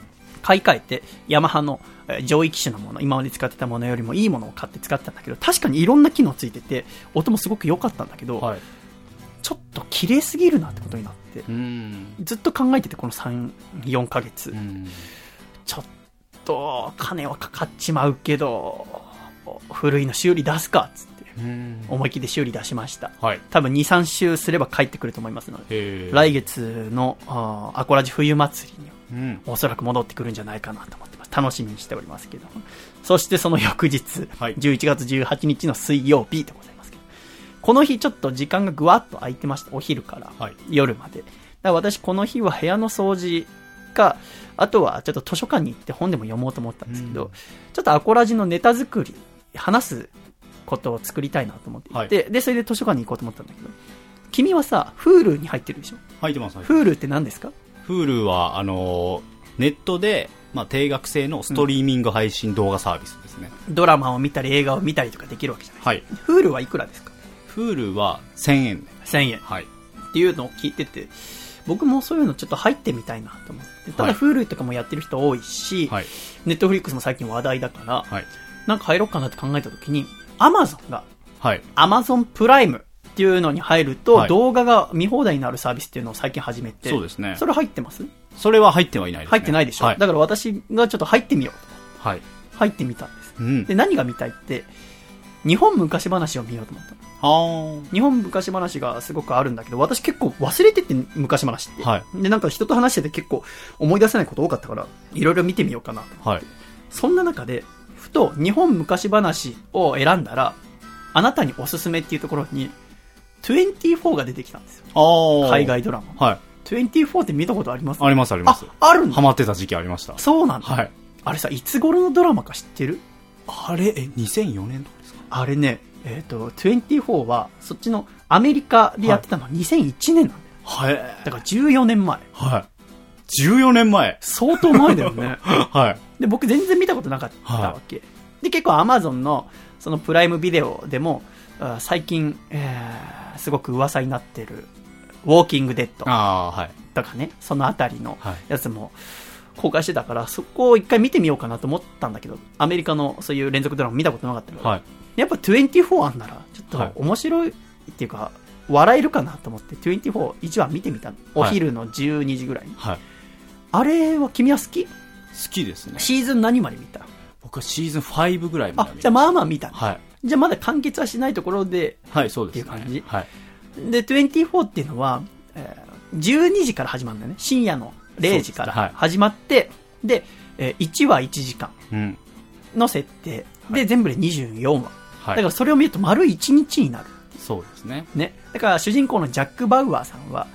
[SPEAKER 3] 買い替えて、ヤマハのえー上位機種のもの、今まで使ってたものよりもいいものを買って使ってたんだけど、確かにいろんな機能ついてて、音もすごく良かったんだけど、
[SPEAKER 2] はい。
[SPEAKER 3] ちょっと綺麗すぎるなってことになって、
[SPEAKER 2] うん。
[SPEAKER 3] ずっと考えてて、この3、4ヶ月。
[SPEAKER 2] うん。
[SPEAKER 3] ちょっと、金はかかっちまうけど、古いの修理出すかっつって、
[SPEAKER 2] うん。
[SPEAKER 3] 思い切って修理出しました。
[SPEAKER 2] はい。
[SPEAKER 3] 多分2、3週すれば帰ってくると思いますので、来月のあーアコラジ冬祭りに
[SPEAKER 2] うん。
[SPEAKER 3] おそらく戻ってくるんじゃないかなと思ってます。楽しみにしておりますけども。そしてその翌日、
[SPEAKER 2] はい
[SPEAKER 3] 11月18日の水曜日でございますけど、この日ちょっと時間がぐわっと空いてました。お昼から
[SPEAKER 2] はい。
[SPEAKER 3] 夜まで。だから私この日は部屋の掃除か、あとはちょっと図書館に行って本でも読もうと思ったんですけど、
[SPEAKER 2] うん
[SPEAKER 3] ちょっとアコラジのネタ作り、話すことを作りたいなと思って
[SPEAKER 2] はい
[SPEAKER 3] で、それで図書館に行こうと思ったんだけど、君はさ、Hulu に入ってるでしょ？
[SPEAKER 2] 入ってます、入ってます
[SPEAKER 3] ?Hulu って何ですか？
[SPEAKER 2] Hulu は、あのーネットで、まあ、定額制のストリーミング配信動画サービスですね。
[SPEAKER 3] ドラマを見たり映画を見たりとかできるわけじゃない
[SPEAKER 2] はい。
[SPEAKER 3] Hulu はいくらですか
[SPEAKER 2] ？Hulu は1000円で。
[SPEAKER 3] 1000円っ
[SPEAKER 2] はい。
[SPEAKER 3] ていうのを聞いてて、僕もそういうのちょっと入ってみたいなと思って。ただ
[SPEAKER 2] はい
[SPEAKER 3] Hulu とかもやってる人多いし、
[SPEAKER 2] はい。
[SPEAKER 3] Netflix も最近話題だから、
[SPEAKER 2] はい。
[SPEAKER 3] なんか入ろうかなって考えた時に、Amazon が、
[SPEAKER 2] はい。
[SPEAKER 3] Amazon プライムっていうのに入ると、
[SPEAKER 2] はい
[SPEAKER 3] 動画が見放題になるサービスっていうのを最近始めて、
[SPEAKER 2] そうですね
[SPEAKER 3] それ入ってます？
[SPEAKER 2] それは入ってはいないです、ね。
[SPEAKER 3] 入ってないでしょ、
[SPEAKER 2] はい。
[SPEAKER 3] だから私がちょっと入ってみよう
[SPEAKER 2] はい。
[SPEAKER 3] と。入ってみたんです。
[SPEAKER 2] うん。
[SPEAKER 3] で、何が見たいって、日本昔話を見ようと思ったの。
[SPEAKER 2] は
[SPEAKER 3] 日本昔話がすごくあるんだけど、私結構忘れてて昔話って。
[SPEAKER 2] はい
[SPEAKER 3] で、なんか人と話してて結構思い出せないこと多かったから、いろいろ見てみようかなと。
[SPEAKER 2] あ。はい。
[SPEAKER 3] そんな中で、ふと日本昔話を選んだら、あなたにおすすめっていうところに、24が出てきたんですよ。海。外ドラマ。
[SPEAKER 2] はい。
[SPEAKER 3] 24って見たことあります？
[SPEAKER 2] あります、あります。
[SPEAKER 3] あ、ある。
[SPEAKER 2] ハマってた時期ありました。
[SPEAKER 3] そうなんだ。
[SPEAKER 2] はい。
[SPEAKER 3] あれさ、いつ頃のドラマか知ってる？
[SPEAKER 2] あれ、え、2004年とかですか？
[SPEAKER 3] あれね、えっ、と、24は、そっちのアメリカでやってたのは2001年なんだよ。
[SPEAKER 2] はい。
[SPEAKER 3] だから14年前。
[SPEAKER 2] はい。14年前。
[SPEAKER 3] 相当前だよね。
[SPEAKER 2] はい。
[SPEAKER 3] で、僕全然見たことなかったわけ。で、結構 Amazon の、そのプライムビデオでも、あ最近、えー、すごく噂になってる、ウォーキングデッド
[SPEAKER 2] ああー、はい。
[SPEAKER 3] とかね、そのあたりの
[SPEAKER 2] はい。
[SPEAKER 3] やつも公開してたから、そこを一回見てみようかなと思ったんだけど、アメリカのそういう連続ドラマ見たことなかったから、
[SPEAKER 2] はい。
[SPEAKER 3] やっぱ24あんなら、ちょ
[SPEAKER 2] はい
[SPEAKER 3] っと面白いっていうか、笑えるかなと思って、24、1話見てみたの。お
[SPEAKER 2] はい
[SPEAKER 3] 昼の12時ぐらいに。
[SPEAKER 2] はい。
[SPEAKER 3] あれは君は好き？
[SPEAKER 2] 好きですね。
[SPEAKER 3] シーズン何まで見た？
[SPEAKER 2] 僕はシーズン5ぐらいまで見、
[SPEAKER 3] あじゃあまあまあ見た。
[SPEAKER 2] はい。
[SPEAKER 3] じゃあまだ完結はしないところで、
[SPEAKER 2] はい、そうです、ね。
[SPEAKER 3] っていう感じ
[SPEAKER 2] はい。
[SPEAKER 3] で、24っていうのは、えー12時から始まるんだよね。深夜の0時から
[SPEAKER 2] そうですねはい
[SPEAKER 3] 始まって、で,、えー1話1時間
[SPEAKER 2] うん。
[SPEAKER 3] の設定。で、
[SPEAKER 2] はい
[SPEAKER 3] 全部で24話。
[SPEAKER 2] はい。
[SPEAKER 3] だからそれを見ると丸1日になる。
[SPEAKER 2] そうですね。
[SPEAKER 3] ね。だから主人公のジャック・バウアーさんは、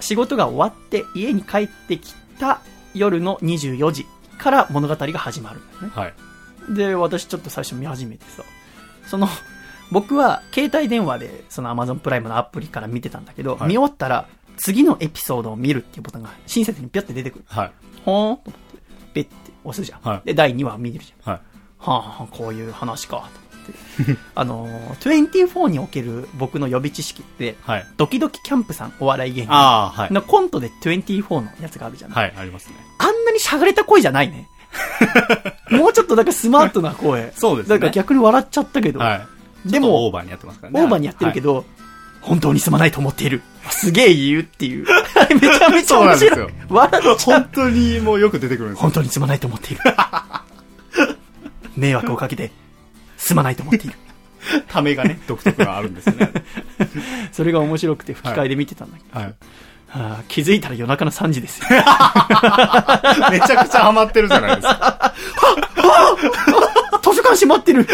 [SPEAKER 3] 仕事が終わって家に帰ってきた夜の24時から物語が始まるんだよね。
[SPEAKER 2] はい。
[SPEAKER 3] で、私ちょっと最初見始めてさ、その、僕は携帯電話でその Amazon プライムのアプリから見てたんだけど、
[SPEAKER 2] はい
[SPEAKER 3] 見終わったら次のエピソードを見るっていうボタンが親切にピョって出てくる。
[SPEAKER 2] はい。
[SPEAKER 3] ほーんと思って、ペッて押すじゃん。
[SPEAKER 2] はい
[SPEAKER 3] で、第2話見るじゃん。
[SPEAKER 2] はい。
[SPEAKER 3] はあ、はあ、こういう話か、と思って。あのー、24における僕の予備知識って、
[SPEAKER 2] はい。
[SPEAKER 3] ドキドキキャンプさんお笑い芸人
[SPEAKER 2] ああ、はい。
[SPEAKER 3] のコントで24のやつがあるじゃない。
[SPEAKER 2] はい、ありますね。
[SPEAKER 3] あんなにしゃがれた声じゃないね。もうちょっとなんかスマートな声。
[SPEAKER 2] そうですね。
[SPEAKER 3] なんか逆に笑っちゃったけど、
[SPEAKER 2] はい。
[SPEAKER 3] で
[SPEAKER 2] ちょっとオー
[SPEAKER 3] も、
[SPEAKER 2] バーにやってますからね。
[SPEAKER 3] オーバーにやってるけ
[SPEAKER 2] ど。
[SPEAKER 3] ど、本当にすまないと思っている。すげえ言うっていう。めちゃめちゃ面
[SPEAKER 2] そうなんですよ
[SPEAKER 3] 白い。笑っちゃう
[SPEAKER 2] 本。当にもうよく出てくるんですよ。
[SPEAKER 3] 本当にすまないと思っている。迷惑をかけて、すまないと思っている。
[SPEAKER 2] ためがね、独特があるんですよね。
[SPEAKER 3] それが面白くて吹き替えで見てたんだけど、
[SPEAKER 2] はい。
[SPEAKER 3] はあ気づいたら夜中の3時ですよ。
[SPEAKER 2] めちゃくちゃハマってるじゃないですか。
[SPEAKER 3] 図書館閉まってる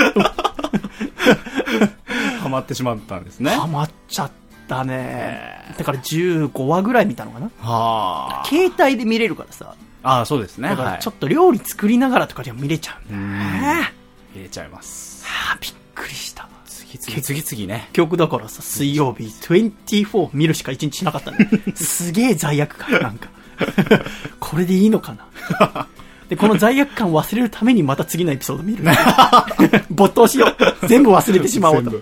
[SPEAKER 2] ハマってしまったんですね。
[SPEAKER 3] ハマっちゃったね。だから15話ぐらい見たのかな
[SPEAKER 2] はあ。
[SPEAKER 3] 携帯で見れるからさ。
[SPEAKER 2] ああ、そうですね。
[SPEAKER 3] だから
[SPEAKER 2] はい
[SPEAKER 3] ちょっと料理作りながらとかでも見れちゃうんだね。
[SPEAKER 2] 入れちゃいます。
[SPEAKER 3] はあ、びっくりした。
[SPEAKER 2] 次々、次々ね。
[SPEAKER 3] 結局だからさ、水曜日、24見るしか一日しなかったね。すげえ罪悪感、なんか。これでいいのかな。で、この罪悪感を忘れるためにまた次のエピソード見る。没頭しよう。全部忘れてしまおうと。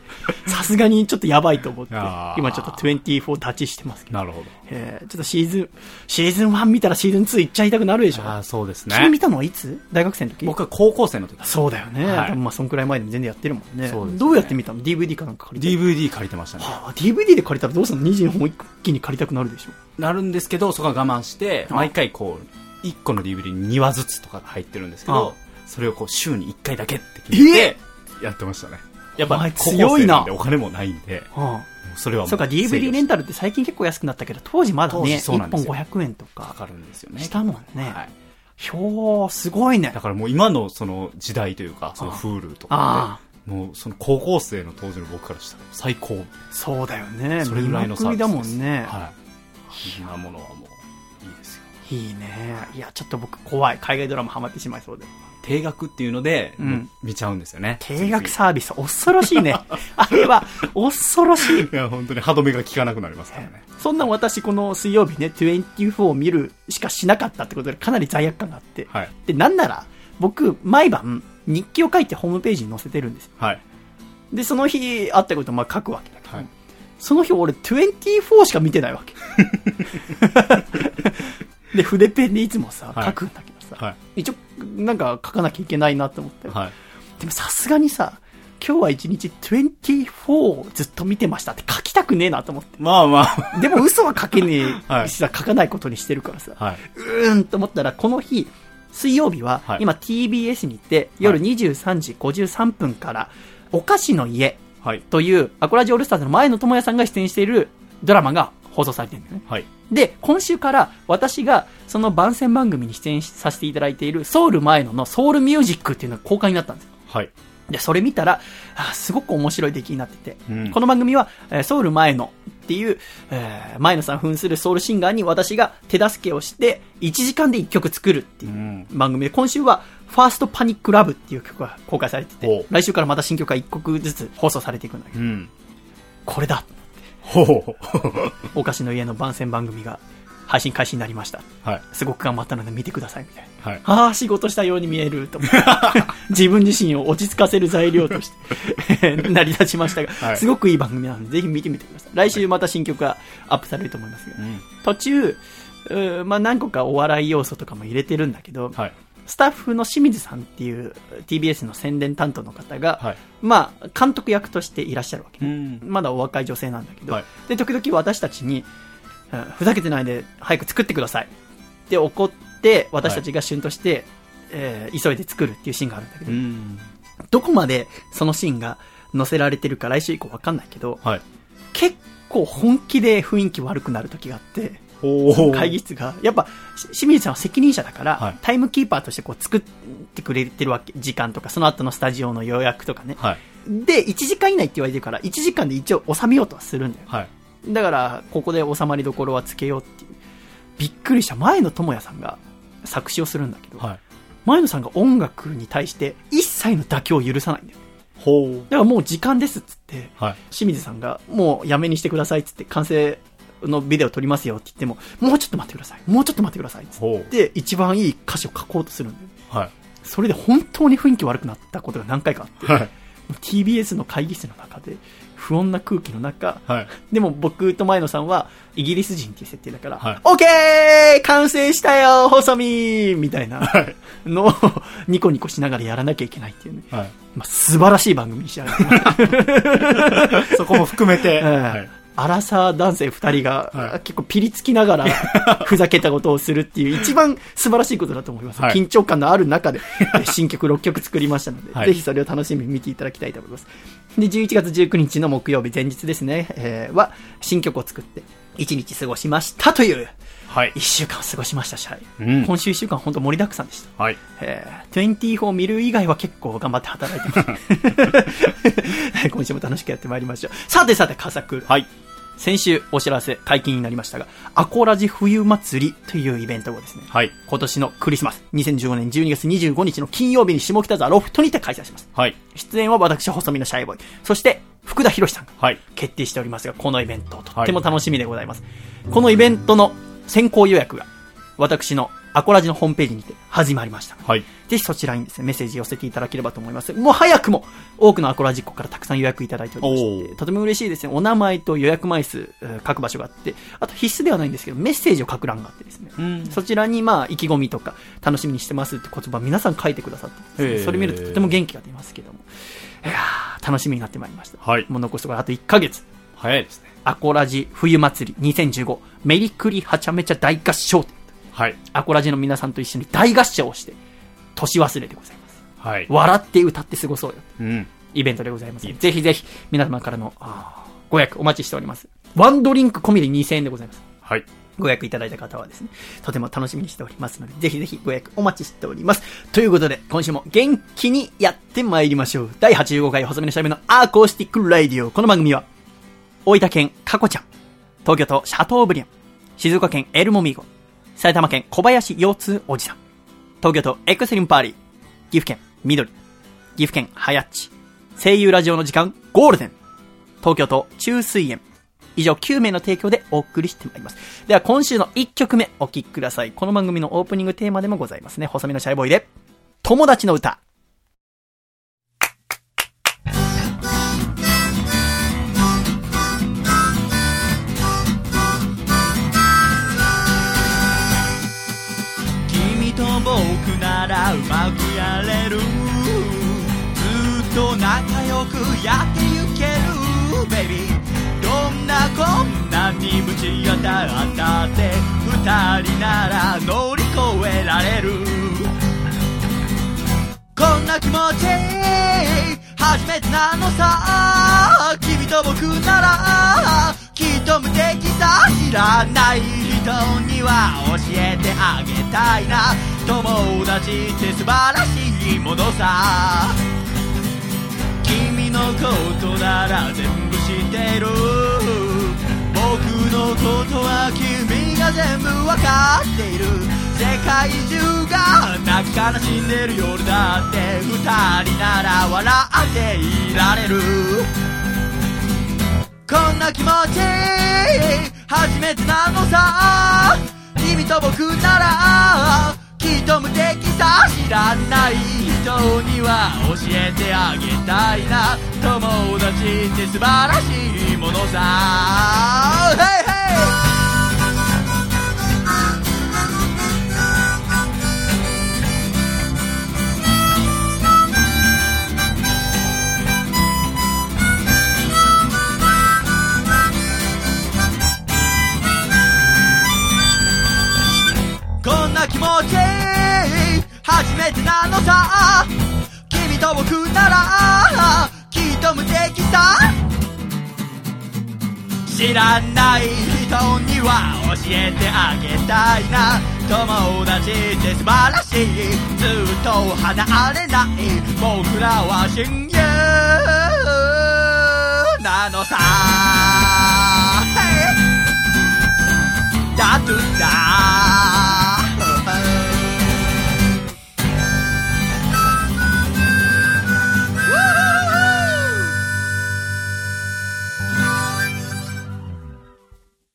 [SPEAKER 3] さすがにちょっとやばいと思って今ちょっと24立ちしてますけど。
[SPEAKER 2] なるほど。
[SPEAKER 3] えーちょっとシーズン、シーズン1見たらシーズン2行っちゃいたくなるでしょ。
[SPEAKER 2] ああ、そうですね。
[SPEAKER 3] 君見たのはいつ？大学生の時？
[SPEAKER 2] 僕は高校生の時
[SPEAKER 3] そうだよね。
[SPEAKER 2] はい
[SPEAKER 3] 多分まあ、そんくらい前でも全然やってるもんね。
[SPEAKER 2] そうですね
[SPEAKER 3] どうやって見たの ?DVD かなんか借りて。
[SPEAKER 2] DVD 借りてましたね。
[SPEAKER 3] はあ、DVD で借りたらどうするの ?22 本一気に借りたくなるでしょ。
[SPEAKER 2] なるんですけど、そこは我慢して、
[SPEAKER 3] あ
[SPEAKER 2] 毎回こう、1個の DVD に2話ずつとか入ってるんですけど、それをこう週に1回だけって決めて、やってましたね。やっぱ
[SPEAKER 3] 強いな
[SPEAKER 2] お金もないんで、それは
[SPEAKER 3] あ、そうか、DVD レンタルって最近結構安くなったけど、当時まだ
[SPEAKER 2] 当
[SPEAKER 3] ね、1本
[SPEAKER 2] 時そうなんですよ
[SPEAKER 3] 500円とか
[SPEAKER 2] かかるんですよね。
[SPEAKER 3] したもんね。
[SPEAKER 2] はい。
[SPEAKER 3] ひょー、すごいね
[SPEAKER 2] だ。からもう今のその時代というか、その Hulu と
[SPEAKER 3] あ
[SPEAKER 2] かで、もうその高校生の当時の僕からしたら最高。
[SPEAKER 3] そうだよね。
[SPEAKER 2] それぐらいのサービスです
[SPEAKER 3] もんね。
[SPEAKER 2] はい。そんなものはもう、いい。
[SPEAKER 3] いいね。いや、ちょっと僕怖い。海外ドラマハマってしまいそうで。
[SPEAKER 2] 定額っていうので、
[SPEAKER 3] うん
[SPEAKER 2] 見ちゃうんですよね。
[SPEAKER 3] 定額サービス、恐ろしいね。あれは、恐ろしい。
[SPEAKER 2] いや、本当に歯止めが効かなくなりますからね。
[SPEAKER 3] そんな私、この水曜日ね、24を見るしかしなかったってことで、かなり罪悪感があって。
[SPEAKER 2] はい。
[SPEAKER 3] で、なんなら、僕、毎晩、日記を書いてホームページに載せてるんですよ。
[SPEAKER 2] はい。
[SPEAKER 3] で、その日、あったことをまあ書くわけだけど、
[SPEAKER 2] はい
[SPEAKER 3] その日俺24しか見てないわけ。で、筆ペンでいつもさ、
[SPEAKER 2] はい
[SPEAKER 3] 書くんだけどさ、
[SPEAKER 2] はい。
[SPEAKER 3] 一応、なんか書かなきゃいけないなと思って。
[SPEAKER 2] はい。
[SPEAKER 3] でもさすがにさ、今日は一日24をずっと見てましたって書きたくねえなと思って。
[SPEAKER 2] まあまあ。
[SPEAKER 3] でも嘘は書けね
[SPEAKER 2] はい
[SPEAKER 3] えしさ、書かないことにしてるからさ、
[SPEAKER 2] はい。
[SPEAKER 3] うーんと思ったら、この日、水曜日は、
[SPEAKER 2] はい
[SPEAKER 3] 今 TBS に行って、夜
[SPEAKER 2] は
[SPEAKER 3] 23時53分から、お菓子の家
[SPEAKER 2] はい。
[SPEAKER 3] という、アコラジオールスターズの前野智也さんが出演しているドラマが放送されてるんだよね。
[SPEAKER 2] はい。
[SPEAKER 3] で、今週から私がその番宣番組に出演させていただいているソウル前野のソウルミュージックっていうのが公開になったんですよ。
[SPEAKER 2] はい。
[SPEAKER 3] で、それ見たら、あすごく面白い出来になってて、
[SPEAKER 2] うん
[SPEAKER 3] この番組は、えーソウル前野っていう、えー前野さん扮するソウルシンガーに私が手助けをして、1時間で1曲作るっていううん番組で、今週は、ファーストパニックラブっていう曲が公開されて
[SPEAKER 2] お
[SPEAKER 3] て、来週からまた新曲が1曲ずつ放送されていくんだけど、
[SPEAKER 2] うん。
[SPEAKER 3] これだ
[SPEAKER 2] ほう。
[SPEAKER 3] お菓子の家の番宣番組が配信開始になりました。
[SPEAKER 2] はい。
[SPEAKER 3] すごく頑張ったので見てください、みたいな。
[SPEAKER 2] はい。
[SPEAKER 3] ああ、仕事したように見えると思って。自分自身を落ち着かせる材料として 成り立ちましたが、
[SPEAKER 2] はい
[SPEAKER 3] すごくいい番組なので、ぜひ見てみてください。来週また新曲がアップされると思いますが、
[SPEAKER 2] うん。
[SPEAKER 3] 途中、まあ、何個かお笑い要素とかも入れてるんだけど、
[SPEAKER 2] はい。
[SPEAKER 3] スタッフの清水さんっていう TBS の宣伝担当の方が、
[SPEAKER 2] はい。
[SPEAKER 3] まあ、監督役としていらっしゃるわけ
[SPEAKER 2] う
[SPEAKER 3] ね、
[SPEAKER 2] ん。
[SPEAKER 3] まだお若い女性なんだけど、
[SPEAKER 2] はい
[SPEAKER 3] で、時々私たちに、うんふざけてないで早く作ってくださいって怒って、私たちが旬として、えー急いで作るっていうシーンがあるんだけど、
[SPEAKER 2] うん。
[SPEAKER 3] どこまでそのシーンが載せられてるか来週以降わかんないけど、
[SPEAKER 2] はい。
[SPEAKER 3] 結構本気で雰囲気悪くなる時があって、
[SPEAKER 2] お
[SPEAKER 3] 会議室が、やっぱ、し清水さんは責任者だから、
[SPEAKER 2] はい
[SPEAKER 3] タイムキーパーとしてこう作ってくれてるわけ、時間とか、その後のスタジオの予約とかね。
[SPEAKER 2] はい。
[SPEAKER 3] で、1時間以内って言われてるから、1時間で一応収めようとはするんだよ。
[SPEAKER 2] はい。
[SPEAKER 3] だから、ここで収まりどころはつけようっていう。びっくりした。前野智也さんが作詞をするんだけど、
[SPEAKER 2] はい。
[SPEAKER 3] 前野さんが音楽に対して一切の妥協を許さないんだよ。
[SPEAKER 2] ほう。
[SPEAKER 3] だからもう時間ですっつって、
[SPEAKER 2] はい。
[SPEAKER 3] 清水さんがもうやめにしてくださいっつって完成のビデオ撮りますよって言っても、もうちょっと待ってください。もうちょっと待ってくださいっ。て、一番いい歌詞を書こうとするんだよ。
[SPEAKER 2] はい。
[SPEAKER 3] それで本当に雰囲気悪くなったことが何回かあって、
[SPEAKER 2] はい。
[SPEAKER 3] TBS の会議室の中で、不穏な空気の中、
[SPEAKER 2] はい。
[SPEAKER 3] でも僕と前野さんはイギリス人っていう設定だから、
[SPEAKER 2] はい
[SPEAKER 3] オッケー完成したよ細身みたいな
[SPEAKER 2] はい。
[SPEAKER 3] のをニコニコしながらやらなきゃいけないっていうね。
[SPEAKER 2] はい。
[SPEAKER 3] まあ、素晴らしい番組に仕上がってます
[SPEAKER 2] そこも含めて、
[SPEAKER 3] う ん
[SPEAKER 2] はい。
[SPEAKER 3] アラサー男性二人が、
[SPEAKER 2] はい
[SPEAKER 3] 結構ピリつきながら、ふざけたことをするっていう、一番素晴らしいことだと思います。
[SPEAKER 2] はい
[SPEAKER 3] 緊張感のある中で、え 新曲6曲作りましたので、
[SPEAKER 2] はい
[SPEAKER 3] ぜひそれを楽しみに見ていただきたいと思います。で、11月19日の木曜日前日ですね、えーは、新曲を作って、1日過ごしましたという、
[SPEAKER 2] はい
[SPEAKER 3] 1。週間過ごしました、シャイ。
[SPEAKER 2] うん
[SPEAKER 3] 今週1週間本当盛りだくさんでした。
[SPEAKER 2] はい。
[SPEAKER 3] えー、24見る以外は結構頑張って働いてます。今週も楽しくやってまいりましょう。さてさて、カサクル。
[SPEAKER 2] はい。
[SPEAKER 3] 先週お知らせ解禁になりましたが、アコラジ冬祭りというイベントをですね、
[SPEAKER 2] はい。
[SPEAKER 3] 今年のクリスマス、2015年12月25日の金曜日に下北沢ロフトにて開催します。
[SPEAKER 2] はい。
[SPEAKER 3] 出演は私、細身のシャイボーイ。そして、福田博さんが
[SPEAKER 2] はい。
[SPEAKER 3] 決定しておりますが、このイベント、とっても楽しみでございます。このイベントの先行予約が、私のアコラジのホームページにて始まりました。
[SPEAKER 2] はい。
[SPEAKER 3] ぜひそちらにですね、メッセージ寄せていただければと思います。もう早くも多くのアコラジックからたくさん予約いただいておりまして、とても嬉しいですね。お名前と予約枚数、えー書く場所があって、あと必須ではないんですけど、メッセージを書く欄があってですね、
[SPEAKER 2] うん
[SPEAKER 3] そちらにまあ意気込みとか楽しみにしてますって言葉皆さん書いてくださってね、それ見るととても元気が出ますけども、いやー楽しみになってまいりました。
[SPEAKER 2] はい
[SPEAKER 3] もう残すところあと1ヶ月。
[SPEAKER 2] 早いですね。
[SPEAKER 3] アコラジ冬祭り2015メリクリはちゃめちゃ大合唱展。
[SPEAKER 2] はい。
[SPEAKER 3] アコラジの皆さんと一緒に大合唱をして、年忘れでございます。
[SPEAKER 2] はい。
[SPEAKER 3] 笑って歌って過ごそうよ。
[SPEAKER 2] うん。
[SPEAKER 3] イベントでございます。ぜひぜひ、皆様からのあーご予約お待ちしております。ワンドリンク込みで2000円でございます。
[SPEAKER 2] はい。
[SPEAKER 3] ご予約いただいた方はですね、とても楽しみにしておりますので、ぜひぜひご予約お待ちしております。ということで、今週も元気にやってまいりましょう。第85回細身のシャイベのアーコースティックラディオ。この番組は、大分県カコちゃん、東京都シャトーブリアン、静岡県エルモミーゴ、埼玉県小林腰痛おじさん、東京都エクストリームパーリー、岐阜県緑、岐阜県はやっち、声優ラジオの時間ゴールデン、東京都中水園、以上9名の提供でお送りしてまいります。では今週の1曲目お聴きください。この番組のオープニングテーマでもございますね。細身のシャイボーイで、友達の歌。
[SPEAKER 1] やってゆける Baby どんな困難にぶち当たったって二人なら乗り越えられる。こんな気持ち初めてなのさ。君と僕ならきっと無敵さ知らない人には教えてあげたいな。友達って素晴らしいものさ。ことなら全部知ってる。僕のことは君が全部わかっている。世界中が泣き悲しんでる夜だって。二人なら笑っていられる。こんな気持ち初めてなのさ。君と僕ならきっと無敵さ知らない人には教えてあげたいな友達って素晴らしいものさ Hey, hey! こんな気持ち初めてなのさ。君と僕ならきっと無敵さ。知らない人には教えてあげたいな。友達って素晴らしい。ずっと離れない。僕らは親友。なのさ。Hey! だとだ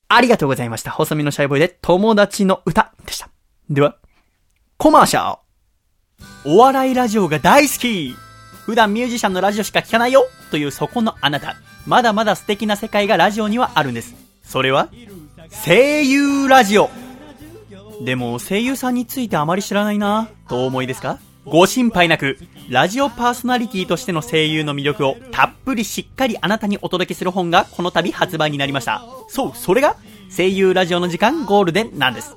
[SPEAKER 3] ありがとうございました。細身のシャイボーイで友達の歌でした。では、コマーシャル。お笑いラジオが大好き普段ミュージシャンのラジオしか聞かないよというそこのあなた。まだまだ素敵な世界がラジオにはあるんです。それは、声優ラジオ。でも声優さんについてあまり知らないなとお思いですか？
[SPEAKER 1] ご心配なく、ラジオパーソナリティとしての声優の魅力をたっぷりしっかりあなたにお届けする本がこの度発売になりました。そう、それが声優ラジオの時間ゴールデンなんです。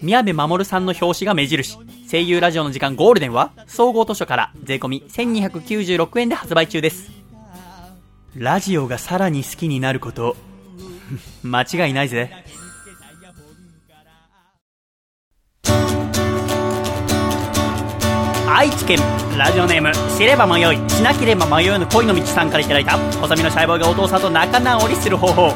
[SPEAKER 1] 宮部守さんの表紙が目印。声優ラジオの時間ゴールデンは、総合図書から税込1296円で発売中です。ラジオがさらに好きになること、間違いないぜ。愛知県ラジオネーム知れば迷いしなければ迷うの恋の道さんからいただいた細身のシャイボーイがお父さん。と仲直りする方法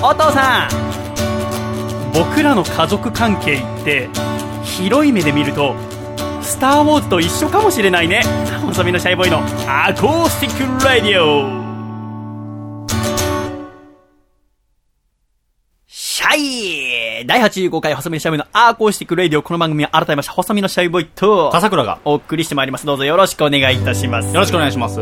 [SPEAKER 1] お父さん。僕らの家族関係って広い目で見ると「スター・ウォーズ」と一緒かもしれないね。細身のシャイボーイのアコースティック・ラディオ。イ第85回細身のシャイボーイのアーコースティック・ラディオこの番組は改めまして細身のシャイボーイと
[SPEAKER 2] 笠倉が。
[SPEAKER 1] お送りしてまいりますどうぞよろしくお願いいたします
[SPEAKER 2] よろしくお願いします。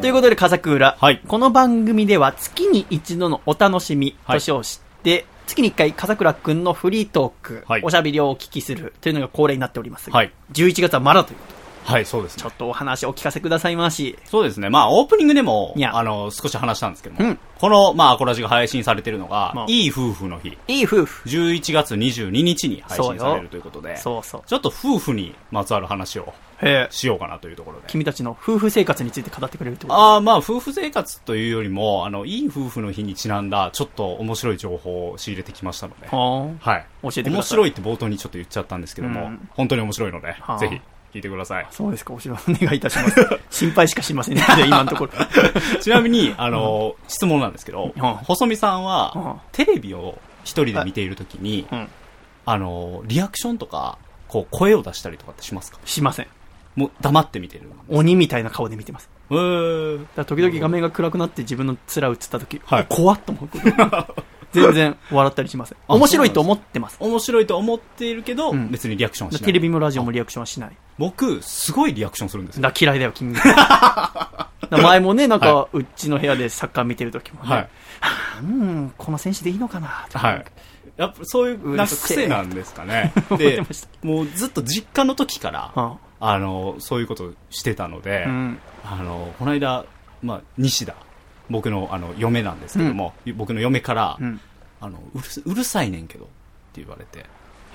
[SPEAKER 1] ということで、笠倉。
[SPEAKER 2] はい
[SPEAKER 1] この番組では月に一度のお楽しみ
[SPEAKER 2] はい
[SPEAKER 1] と称して、月に一回、笠倉くんのフリートーク、
[SPEAKER 2] はい
[SPEAKER 1] おしゃべりをお聞きするというのが恒例になっておりますが、
[SPEAKER 2] はい
[SPEAKER 1] 11月はまだという
[SPEAKER 2] はい、そうですね
[SPEAKER 1] ちょ。っとお話お聞かせくださいまし。
[SPEAKER 2] そうですね。まあ、オープニングでもあの、少し話したんですけども、
[SPEAKER 1] うん
[SPEAKER 2] この、まあ、アコラジが配信されてるのが、
[SPEAKER 1] まあ
[SPEAKER 2] いい夫婦の日、
[SPEAKER 1] いい夫婦。
[SPEAKER 2] 11月22日に配信されるということで、
[SPEAKER 1] そうそう。
[SPEAKER 2] ちょっと夫婦にまつわる話を。しようかなというところで。
[SPEAKER 1] 君たちの夫婦生活について語ってくれるってこと？
[SPEAKER 2] ああ、まあ、夫婦生活というよりも、あの、いい夫婦の日にちなんだ、ちょっと面白い情報を仕入れてきましたので、
[SPEAKER 1] は
[SPEAKER 2] はい。
[SPEAKER 1] 教えてください
[SPEAKER 2] 面白いって冒頭にちょっと言っちゃったんですけども、
[SPEAKER 1] うん
[SPEAKER 2] 本当に面白いので、
[SPEAKER 1] はあ
[SPEAKER 2] ぜひ、聞いてください
[SPEAKER 1] あ。。そうですか、おしろお願いいたします。心配しかしませんね、今のところ。
[SPEAKER 2] ちなみに、あの、質問なんですけど、
[SPEAKER 1] うん
[SPEAKER 2] 細見さんは、
[SPEAKER 1] うん
[SPEAKER 2] テレビを一人で見ているときに、
[SPEAKER 1] うん。
[SPEAKER 2] あの、リアクションとか、こう、声を出したりとかってしますか？
[SPEAKER 1] しません。
[SPEAKER 2] もう、黙って見てる。
[SPEAKER 1] 鬼みたいな顔で見てます。
[SPEAKER 2] うー
[SPEAKER 1] だ時々画面が暗くなって自分の面映った時、
[SPEAKER 2] はい
[SPEAKER 1] お怖っと思う。全然笑ったりしません。
[SPEAKER 2] あ
[SPEAKER 1] 面白いと思ってます。
[SPEAKER 2] 面白いと思っているけど、
[SPEAKER 1] うん
[SPEAKER 2] 別にリアクションはしない。
[SPEAKER 1] テレビもラジオもリアクションはしない。
[SPEAKER 2] 僕、すごいリアクションするんですよ。
[SPEAKER 1] だ嫌いだよ、君。だ 前もね、なんか、うちの部屋でサッカー見てる時もね、
[SPEAKER 2] はい。
[SPEAKER 1] うん、この選手でいいのかな？とか
[SPEAKER 2] はい。やっぱそういう、なんか癖なんですかね。でもうずっと実家の時から、
[SPEAKER 1] あ
[SPEAKER 2] あの、そういうことをしてたので、
[SPEAKER 1] うん。
[SPEAKER 2] あの、この間、まあ、西田、僕の、あの、嫁なんですけども、僕の嫁から、
[SPEAKER 1] うん。
[SPEAKER 2] あの、うるす、うるさいねんけど、って言われて、
[SPEAKER 1] へ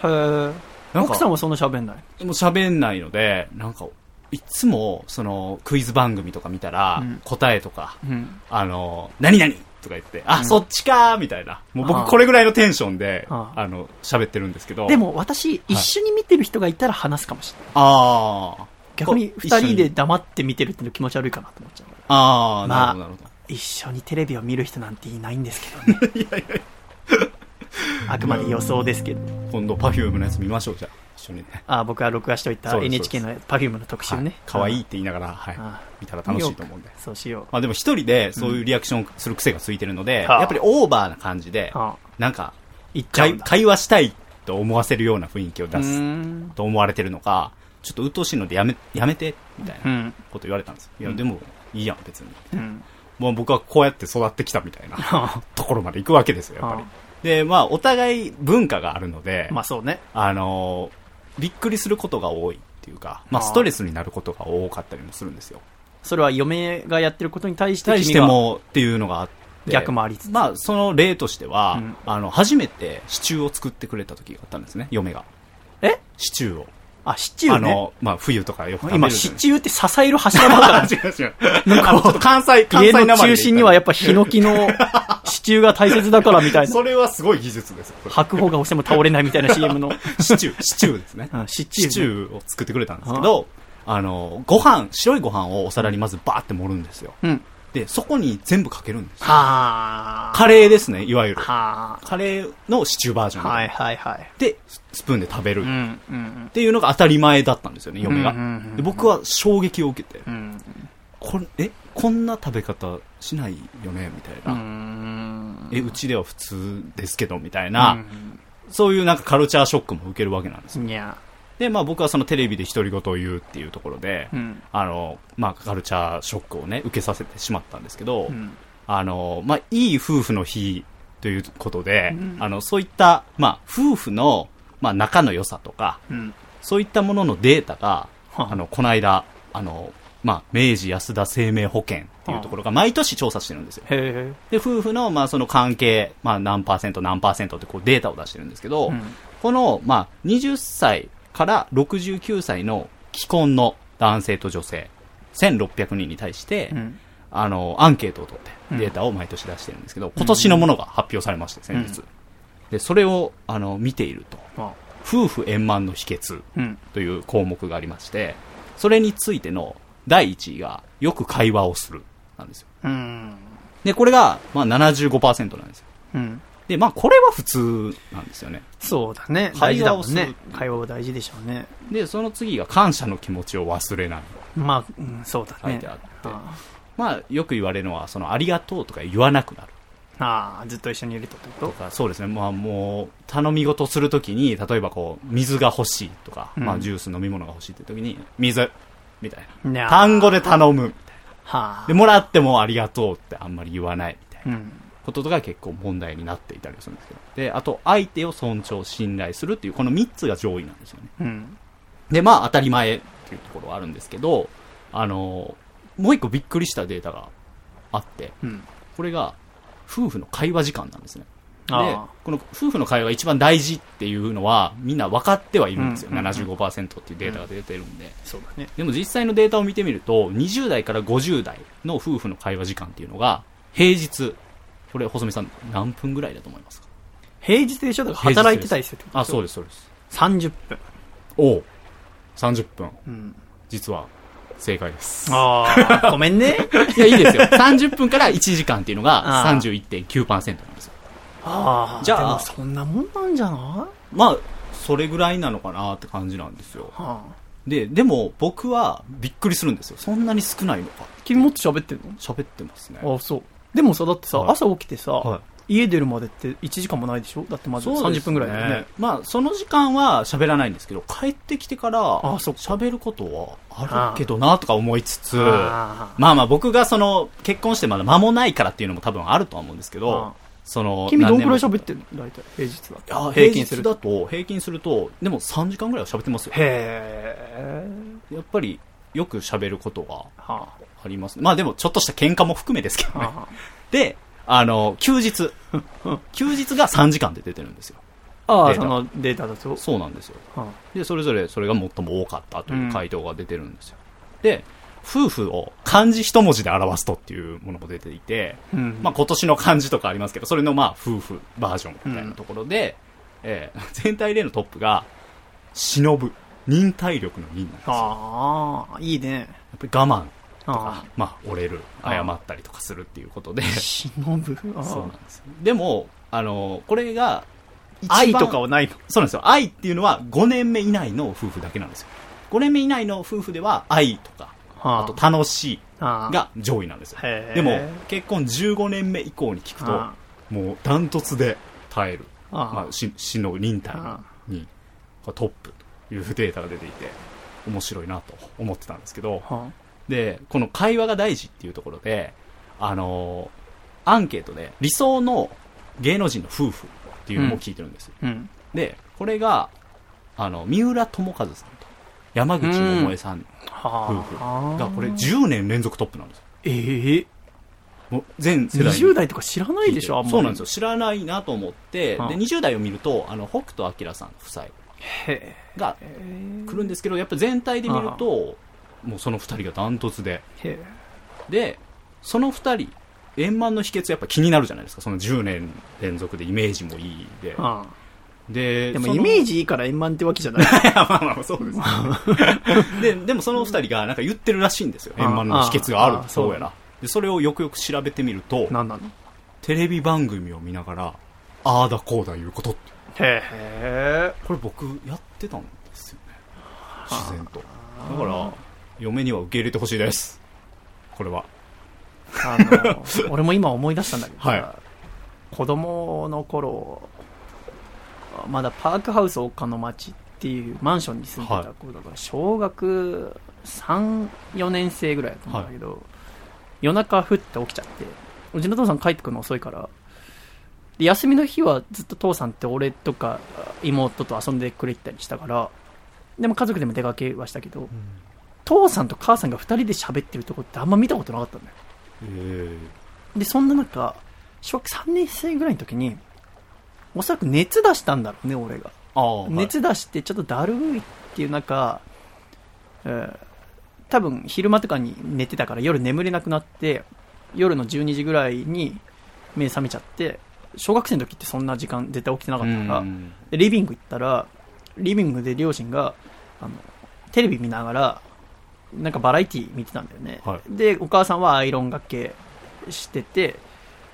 [SPEAKER 1] ー
[SPEAKER 2] なんか
[SPEAKER 1] 奥さんはそんな喋んない？
[SPEAKER 2] もう喋んないので、なんか、いつも、その、クイズ番組とか見たら、
[SPEAKER 1] うん
[SPEAKER 2] 答えとか、
[SPEAKER 1] うん。
[SPEAKER 2] あの、何々とか言って、あ、
[SPEAKER 1] うん
[SPEAKER 2] そっちかーみたいな。もう僕これぐらいのテンションで、
[SPEAKER 1] ああ
[SPEAKER 2] あの、喋ってるんですけど。
[SPEAKER 1] で、も私、一緒に見てる人がいたら話すかもしれない。
[SPEAKER 2] ああ。
[SPEAKER 1] 逆に
[SPEAKER 2] こう
[SPEAKER 1] 二人で黙って見てるっての気持ち悪いかなと思っちゃう。
[SPEAKER 2] ああ、
[SPEAKER 1] まあ
[SPEAKER 2] なるほど、なるほど。
[SPEAKER 1] 一緒にテレビを見る人なんていないんですけどね。あくまで予想ですけど。
[SPEAKER 2] 今度、パフュームのやつ見ましょう、じゃあ。一緒にね。
[SPEAKER 1] あ僕が録画しておいた NHK の Perfume の特集ね。
[SPEAKER 2] 可愛いっ
[SPEAKER 1] い。
[SPEAKER 2] て言いながら、はい
[SPEAKER 1] ああ。
[SPEAKER 2] 見たら楽しいと思うんで。
[SPEAKER 1] そうしよう。
[SPEAKER 2] まあでも一人でそういうリアクションする癖がついてるので、
[SPEAKER 1] はあ
[SPEAKER 2] やっぱりオーバーな感じで、
[SPEAKER 1] あ
[SPEAKER 2] なんか。会会話したいと思わせるような雰囲気を出す
[SPEAKER 1] ん。
[SPEAKER 2] と思われてるのか、ちょっと鬱陶しいのでやめ、やめて、みたいな
[SPEAKER 1] うん。
[SPEAKER 2] こと言われたんですよ。いや、
[SPEAKER 1] うん
[SPEAKER 2] でも、いいやん、別に。
[SPEAKER 1] うん。
[SPEAKER 2] もう僕はこうやって育ってきたみたいな ところまで行くわけですよ、やっぱり。で、まあ、お互い文化があるので、
[SPEAKER 1] まあそうね。
[SPEAKER 2] あのーびっくりすることが多いっていうか、まあ、ストレスになることが多かったりもするんですよ。
[SPEAKER 1] それは嫁がやってることに対して
[SPEAKER 2] 対してもっていうのがあって、
[SPEAKER 1] 逆もありつつ。
[SPEAKER 2] まあ、その例としては、
[SPEAKER 1] うん
[SPEAKER 2] あの、初めてシチューを作ってくれた時があったんですね、嫁が。
[SPEAKER 1] え？
[SPEAKER 2] シチューを。
[SPEAKER 1] あ、シチューね。
[SPEAKER 2] あの、まあ、冬とかよく食べる
[SPEAKER 1] 今、シチューって支える柱だから
[SPEAKER 2] あ、違う違う。あの、ちょっと関西、関
[SPEAKER 1] 家の
[SPEAKER 2] 西なまりで言ったら
[SPEAKER 1] 中心にはやっぱヒノキの支柱が大切だからみたいな。
[SPEAKER 2] それはすごい技術です
[SPEAKER 1] 白鵬が押しても倒れないみたいな CM の。
[SPEAKER 2] シチュー、シチューですね。
[SPEAKER 1] うんシチューね
[SPEAKER 2] シチューを作ってくれたんですけど、あの、ご飯、白いご飯をお皿にまずバーって盛るんですよ。
[SPEAKER 1] うん。
[SPEAKER 2] で、そこに全部かけるんですカレーですね、いわゆる。
[SPEAKER 1] は
[SPEAKER 2] カレーのシチューバージョンで。
[SPEAKER 1] はいはいはい。
[SPEAKER 2] で、スプーンで食べる。っていうのが当たり前だったんですよね、嫁が。で僕は衝撃を受けて、
[SPEAKER 1] うん。
[SPEAKER 2] これ、え、こんな食べ方しないよねみたいな。
[SPEAKER 1] うん。
[SPEAKER 2] え、うちでは普通ですけど、みたいな、そういうなんかカルチャーショックも受けるわけなんですよ。で、まあ僕はそのテレビで独り言を言うっていうところで、
[SPEAKER 1] うん。
[SPEAKER 2] あの、まあカルチャーショックをね、受けさせてしまったんですけど、
[SPEAKER 1] うん。
[SPEAKER 2] あの、まあいい夫婦の日ということで、
[SPEAKER 1] うん
[SPEAKER 2] あの、そういった、まあ夫婦の、まあ仲の良さとか、
[SPEAKER 1] うん。
[SPEAKER 2] そういったもののデータが、
[SPEAKER 1] はあ
[SPEAKER 2] あの、この間、あの、まあ、明治安田生命保険っていうところが毎年調査してるんですよ。
[SPEAKER 1] へ
[SPEAKER 2] で、夫婦の、まあ、その関係、まあ、何パーセント、何パーセントってこうデータを出してるんですけど、
[SPEAKER 1] うん
[SPEAKER 2] この、まあ、20歳から69歳の既婚の男性と女性、1600人に対して、
[SPEAKER 1] え。うん。
[SPEAKER 2] あの、アンケートを取って
[SPEAKER 1] うん
[SPEAKER 2] データを毎年出してるんですけど、今年のものが発表されまして、先日。
[SPEAKER 1] うん
[SPEAKER 2] で、それを、あの、見ていると、
[SPEAKER 1] あ
[SPEAKER 2] 夫婦円満の秘訣
[SPEAKER 1] うん。
[SPEAKER 2] という項目がありまして、それについての第1位が、よく会話をする、なんですよ。
[SPEAKER 1] うん。
[SPEAKER 2] で、これが、まあ75%なんですよ。
[SPEAKER 1] うん。
[SPEAKER 2] で、まあこれは普通なんですよね。
[SPEAKER 1] そうだね。大
[SPEAKER 2] 会話をする
[SPEAKER 1] ね。会話は大事でしょうね。
[SPEAKER 2] で、その次が感謝の気持ちを忘れない。
[SPEAKER 1] まあ、うん、そうだね。
[SPEAKER 2] 書いてあって
[SPEAKER 1] あ
[SPEAKER 2] まあよく言われるのは、そのありがとうとか言わなくなる。
[SPEAKER 1] ああ、ずっと一緒にいるとってこと？
[SPEAKER 2] とか、そうですね。まあもう、頼み事するときに、例えばこう、水が欲しいとか、
[SPEAKER 1] うん
[SPEAKER 2] まあジュース飲み物が欲しいって時に、水みたいな。
[SPEAKER 1] ね
[SPEAKER 2] 単語で頼むみたい
[SPEAKER 1] は
[SPEAKER 2] な。
[SPEAKER 1] あ
[SPEAKER 2] で、。もらってもありがとうってあんまり言わないみたいな
[SPEAKER 1] うん。
[SPEAKER 2] こととか結構問題になっていたりするんですけど。で、あと、相手を尊重、信頼するっていう、この3つが上位なんですよね。
[SPEAKER 1] うん。
[SPEAKER 2] で、まあ当たり前っていうところはあるんですけど、あの、もう一個びっくりしたデータがあって、
[SPEAKER 1] うん。
[SPEAKER 2] これが、夫婦の会話時間なんですね。で
[SPEAKER 1] あ、
[SPEAKER 2] この夫婦の会話が一番大事っていうのは、みんな分かってはいるんですよ。
[SPEAKER 1] うんうんうん
[SPEAKER 2] 75%っていうデータが出てるんで。
[SPEAKER 1] そうだね。
[SPEAKER 2] でも実際のデータを見てみると、20代から50代の夫婦の会話時間っていうのが、平日、これ、細見さん、何分ぐらいだと思いますか？
[SPEAKER 1] 平日でしょ？だから働いてたりする
[SPEAKER 2] あ、そう
[SPEAKER 1] う。
[SPEAKER 2] です、そうです。
[SPEAKER 1] 30分。
[SPEAKER 2] おう30分。
[SPEAKER 1] うん。
[SPEAKER 2] 実は、正解です。
[SPEAKER 1] ああ、ごめんね。
[SPEAKER 2] いや、いいですよ。30分から1時間っていうのが
[SPEAKER 1] あー
[SPEAKER 2] 31.9%なんですよ。
[SPEAKER 1] ああ。
[SPEAKER 2] じゃあ
[SPEAKER 1] そんなもんなんじゃない？
[SPEAKER 2] まあ、それぐらいなのかなって感じなんですよ。
[SPEAKER 1] はあ。
[SPEAKER 2] で、でも僕はびっくりするんですよ。そんなに少ないのか。
[SPEAKER 1] 君もっと喋ってん
[SPEAKER 2] 喋ってますね。
[SPEAKER 1] のあそう。でもさ、だってさ、
[SPEAKER 2] はい
[SPEAKER 1] 朝起きてさ、
[SPEAKER 2] は
[SPEAKER 1] 家出るまでって1時間もないでしょ？だってまず
[SPEAKER 2] そうです
[SPEAKER 1] 30分ぐらいだよね。
[SPEAKER 2] まあ、その時間は喋らないんですけど、帰ってきてから、
[SPEAKER 1] あそっか
[SPEAKER 2] 喋ることはあるけどなとか思いつつ、
[SPEAKER 1] あ
[SPEAKER 2] まあまあ僕がその、結婚してまだ間もないからっていうのも多分あるとは思うんですけど
[SPEAKER 1] あ、
[SPEAKER 2] その、
[SPEAKER 1] 君どんくらい喋ってるの大体、平日だ
[SPEAKER 2] いや
[SPEAKER 1] と。
[SPEAKER 2] 平均す
[SPEAKER 1] 平均すると。
[SPEAKER 2] るだと、平均すると、でも3時間ぐらいは喋ってますよ。
[SPEAKER 1] へえ。
[SPEAKER 2] やっぱり、よく喋ることが
[SPEAKER 1] は
[SPEAKER 2] ありますね。まあでも、ちょっとした喧嘩も含めですけ
[SPEAKER 1] あ。
[SPEAKER 2] どね。
[SPEAKER 1] は
[SPEAKER 2] で、あの、休日。休日が3時間で出てるんですよ。
[SPEAKER 1] あ。あそのデータだと。
[SPEAKER 2] そうなんですよ。
[SPEAKER 1] は
[SPEAKER 2] で、それぞれそれが最も多かったという回答が出てるんですよ。で、夫婦を漢字一文字で表すとっていうものも出ていて、
[SPEAKER 1] あうん。
[SPEAKER 2] まあ今年の漢字とかありますけど、それのまあ夫婦バージョンみたいなところで、えー 全体でのトップが、忍ぶ。忍耐力の忍なんですよ。や
[SPEAKER 1] ああ、いいね。
[SPEAKER 2] っぱり我慢と
[SPEAKER 1] あ
[SPEAKER 2] か、まあ折れる、
[SPEAKER 1] あ
[SPEAKER 2] 謝ったりとかするっていうことで、
[SPEAKER 1] あ。忍ぶ？
[SPEAKER 2] そうなんですよ。でも、あの、これが、
[SPEAKER 1] 愛とかはないの？
[SPEAKER 2] そうなんですよ。愛っていうのは5年目以内の夫婦だけなんですよ。5年目以内の夫婦では愛とか、
[SPEAKER 1] は
[SPEAKER 2] あと楽しいが上位なんですよ。でも、結婚15年目以降に聞くと
[SPEAKER 1] あ、
[SPEAKER 2] もうダントツで耐える。まあ、し、死の忍耐
[SPEAKER 1] あ
[SPEAKER 2] に、トップというデータが出ていて、面白いなと思ってたんですけど、
[SPEAKER 1] は
[SPEAKER 2] で、この会話が大事っていうところで、あのーアンケートで理想の芸能人の夫婦っていうのも聞いてるんです
[SPEAKER 1] うん。
[SPEAKER 2] で、これが、あの、三浦友和さんと山口百恵さん
[SPEAKER 1] は
[SPEAKER 2] 夫婦
[SPEAKER 1] あ。
[SPEAKER 2] が、これ10年連続トップなんですよ。
[SPEAKER 1] ええ。
[SPEAKER 2] もう全世代に。
[SPEAKER 1] 20代とか知らないでしょあんまり。
[SPEAKER 2] そうなんですよ。知らないなと思って、で、
[SPEAKER 1] はあ。
[SPEAKER 2] 20代を見ると、あの、北斗晶さん夫妻
[SPEAKER 1] へ
[SPEAKER 2] が
[SPEAKER 1] え
[SPEAKER 2] 来るんですけど、やっぱ全体で見ると、もうその2人がダントツで。
[SPEAKER 1] へ
[SPEAKER 2] で、その2人、円満の秘訣やっぱ気になるじゃないですか。その10年連続でイメージもいいで。
[SPEAKER 1] あ
[SPEAKER 2] で、
[SPEAKER 1] でもイメージいいから円満ってわけじゃない
[SPEAKER 2] まあまあ、そうです、ね。で、でもその二人がなんか言ってるらしいんですよ。
[SPEAKER 1] あ
[SPEAKER 2] 円満の秘訣がある
[SPEAKER 1] ああ
[SPEAKER 2] そうやな。で、それをよくよく調べてみると、
[SPEAKER 1] 何なの
[SPEAKER 2] テレビ番組を見ながら、ああだこうだ言うことって。
[SPEAKER 1] へえ
[SPEAKER 2] これ僕やってたんですよね。自然と。だから、嫁には受け入れてほしいです。これは。
[SPEAKER 1] あの 俺も今思い出したんだけどさ、
[SPEAKER 2] はい
[SPEAKER 1] 子供の頃まだパークハウス丘の町っていうマンションに住んでた子だから小学34年生ぐらいだったんだけど、夜中ふって起きちゃってうちの父さん帰ってくるの遅いからで休みの日はずっと父さんって俺とか妹と遊んでくれてたりしたからでも家族でも出かけはしたけど、父さんと母さんが二人で喋ってるとこってあんま見たことなかったんだよ。
[SPEAKER 2] え
[SPEAKER 1] で、そんな中、小学3年生ぐらいの時に、おそらく熱出したんだろうね、俺が。熱出してちょっとだるいっていう中、えー多分昼間とかに寝てたから夜眠れなくなって、夜の12時ぐらいに目覚めちゃって、小学生の時ってそんな時間絶対起きてなかったから、リビング行ったら、リビングで両親が、あの、テレビ見ながら、なんかバラエティ見てたんだよね。
[SPEAKER 2] はい
[SPEAKER 1] で、お母さんはアイロンがけしてて、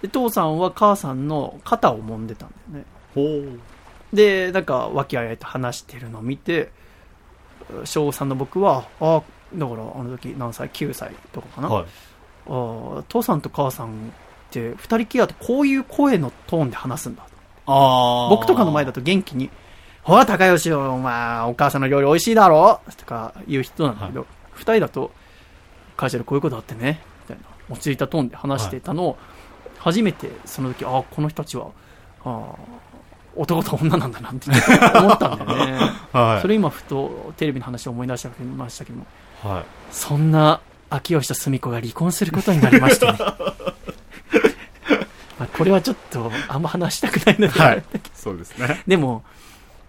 [SPEAKER 1] で、父さんは母さんの肩を揉んでたんだよね。
[SPEAKER 2] ほう。
[SPEAKER 1] で、なんか、和気あいあいと話してるのを見て、小3の僕は、あだから、あの時何歳 ?9 歳とかかな？
[SPEAKER 2] はい。
[SPEAKER 1] あ父さんと母さんって、二人きりだとこういう声のトーンで話すんだ。
[SPEAKER 2] ああ。
[SPEAKER 1] 僕とかの前だと元気に、ほら、高吉よ、お前、お母さんの料理美味しいだろ？とか言う人なんだけど、二、人だと、会社でこういうことあってね、みたいな、落ち着いたトーンで話してたのを、初めてその時、あこの人たちは、あ男と女なんだなって思ったんだよね。
[SPEAKER 2] はい。
[SPEAKER 1] それ今、ふとテレビの話を思い出してましたけども、
[SPEAKER 2] はい。
[SPEAKER 1] そんな秋吉と澄子が離婚することになりましたね。まあこれはちょっと、あんま話したくないので、
[SPEAKER 2] はい。そうですね。
[SPEAKER 1] でも、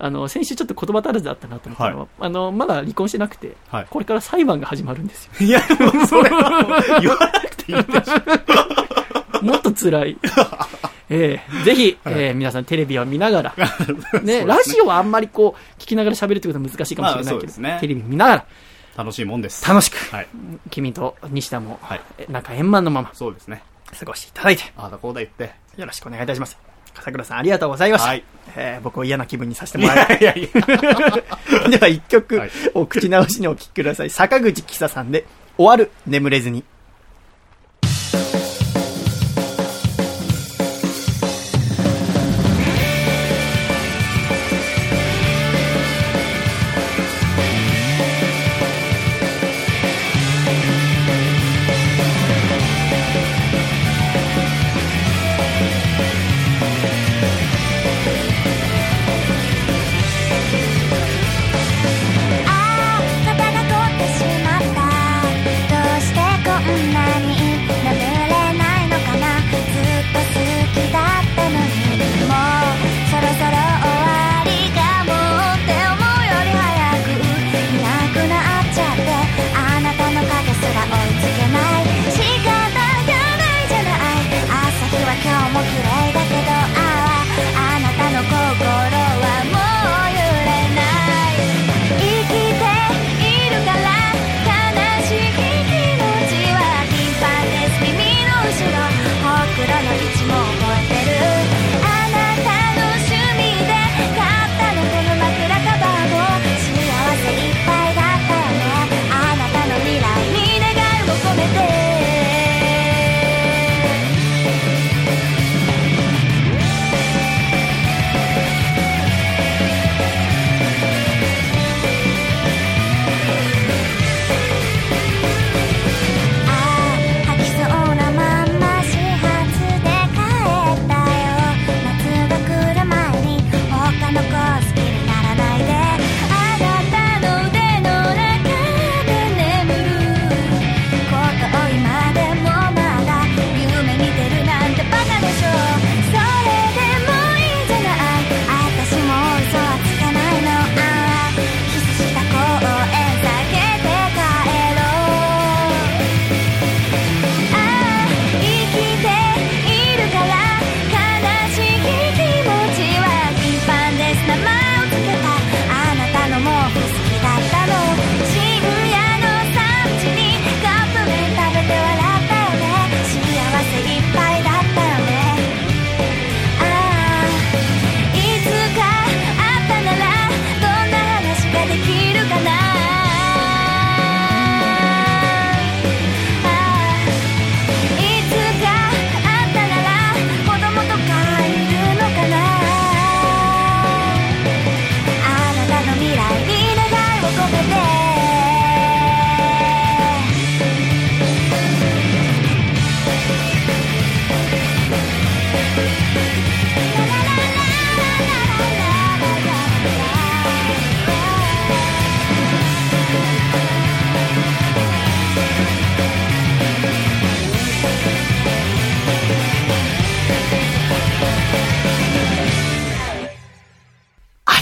[SPEAKER 1] あの、先週ちょっと言葉足らずだったなと思ったのは、あの、まだ離婚してなくて、
[SPEAKER 2] はい。
[SPEAKER 1] これから裁判が始まるんですよ。
[SPEAKER 2] いや、もうそれは、言わなくていいでしょ。
[SPEAKER 1] もっと辛い。ええぜひ、えー皆さんテレビを見ながら、ね、ラジオはあんまりこう、聞きながら喋るってことは難しいかもしれないけど、
[SPEAKER 2] まあね
[SPEAKER 1] テレビ見ながら、
[SPEAKER 2] 楽しいもんです。
[SPEAKER 1] 楽しく、
[SPEAKER 2] はい。
[SPEAKER 1] 君と西田も、
[SPEAKER 2] はい。
[SPEAKER 1] え仲円満のまま
[SPEAKER 2] そうですね。
[SPEAKER 1] 過ごしていただいて、
[SPEAKER 2] ああだこうだ言って。
[SPEAKER 1] よろしくお願いいたします。笠倉さん、ありがとうございました。
[SPEAKER 2] はい。
[SPEAKER 1] えー僕を嫌な気分にさせて
[SPEAKER 2] い
[SPEAKER 1] もらい
[SPEAKER 2] やいやいや。
[SPEAKER 1] では一曲、
[SPEAKER 2] はい
[SPEAKER 1] お口直しにお聴きください。坂口喜沙さんで、終わる、眠れずに。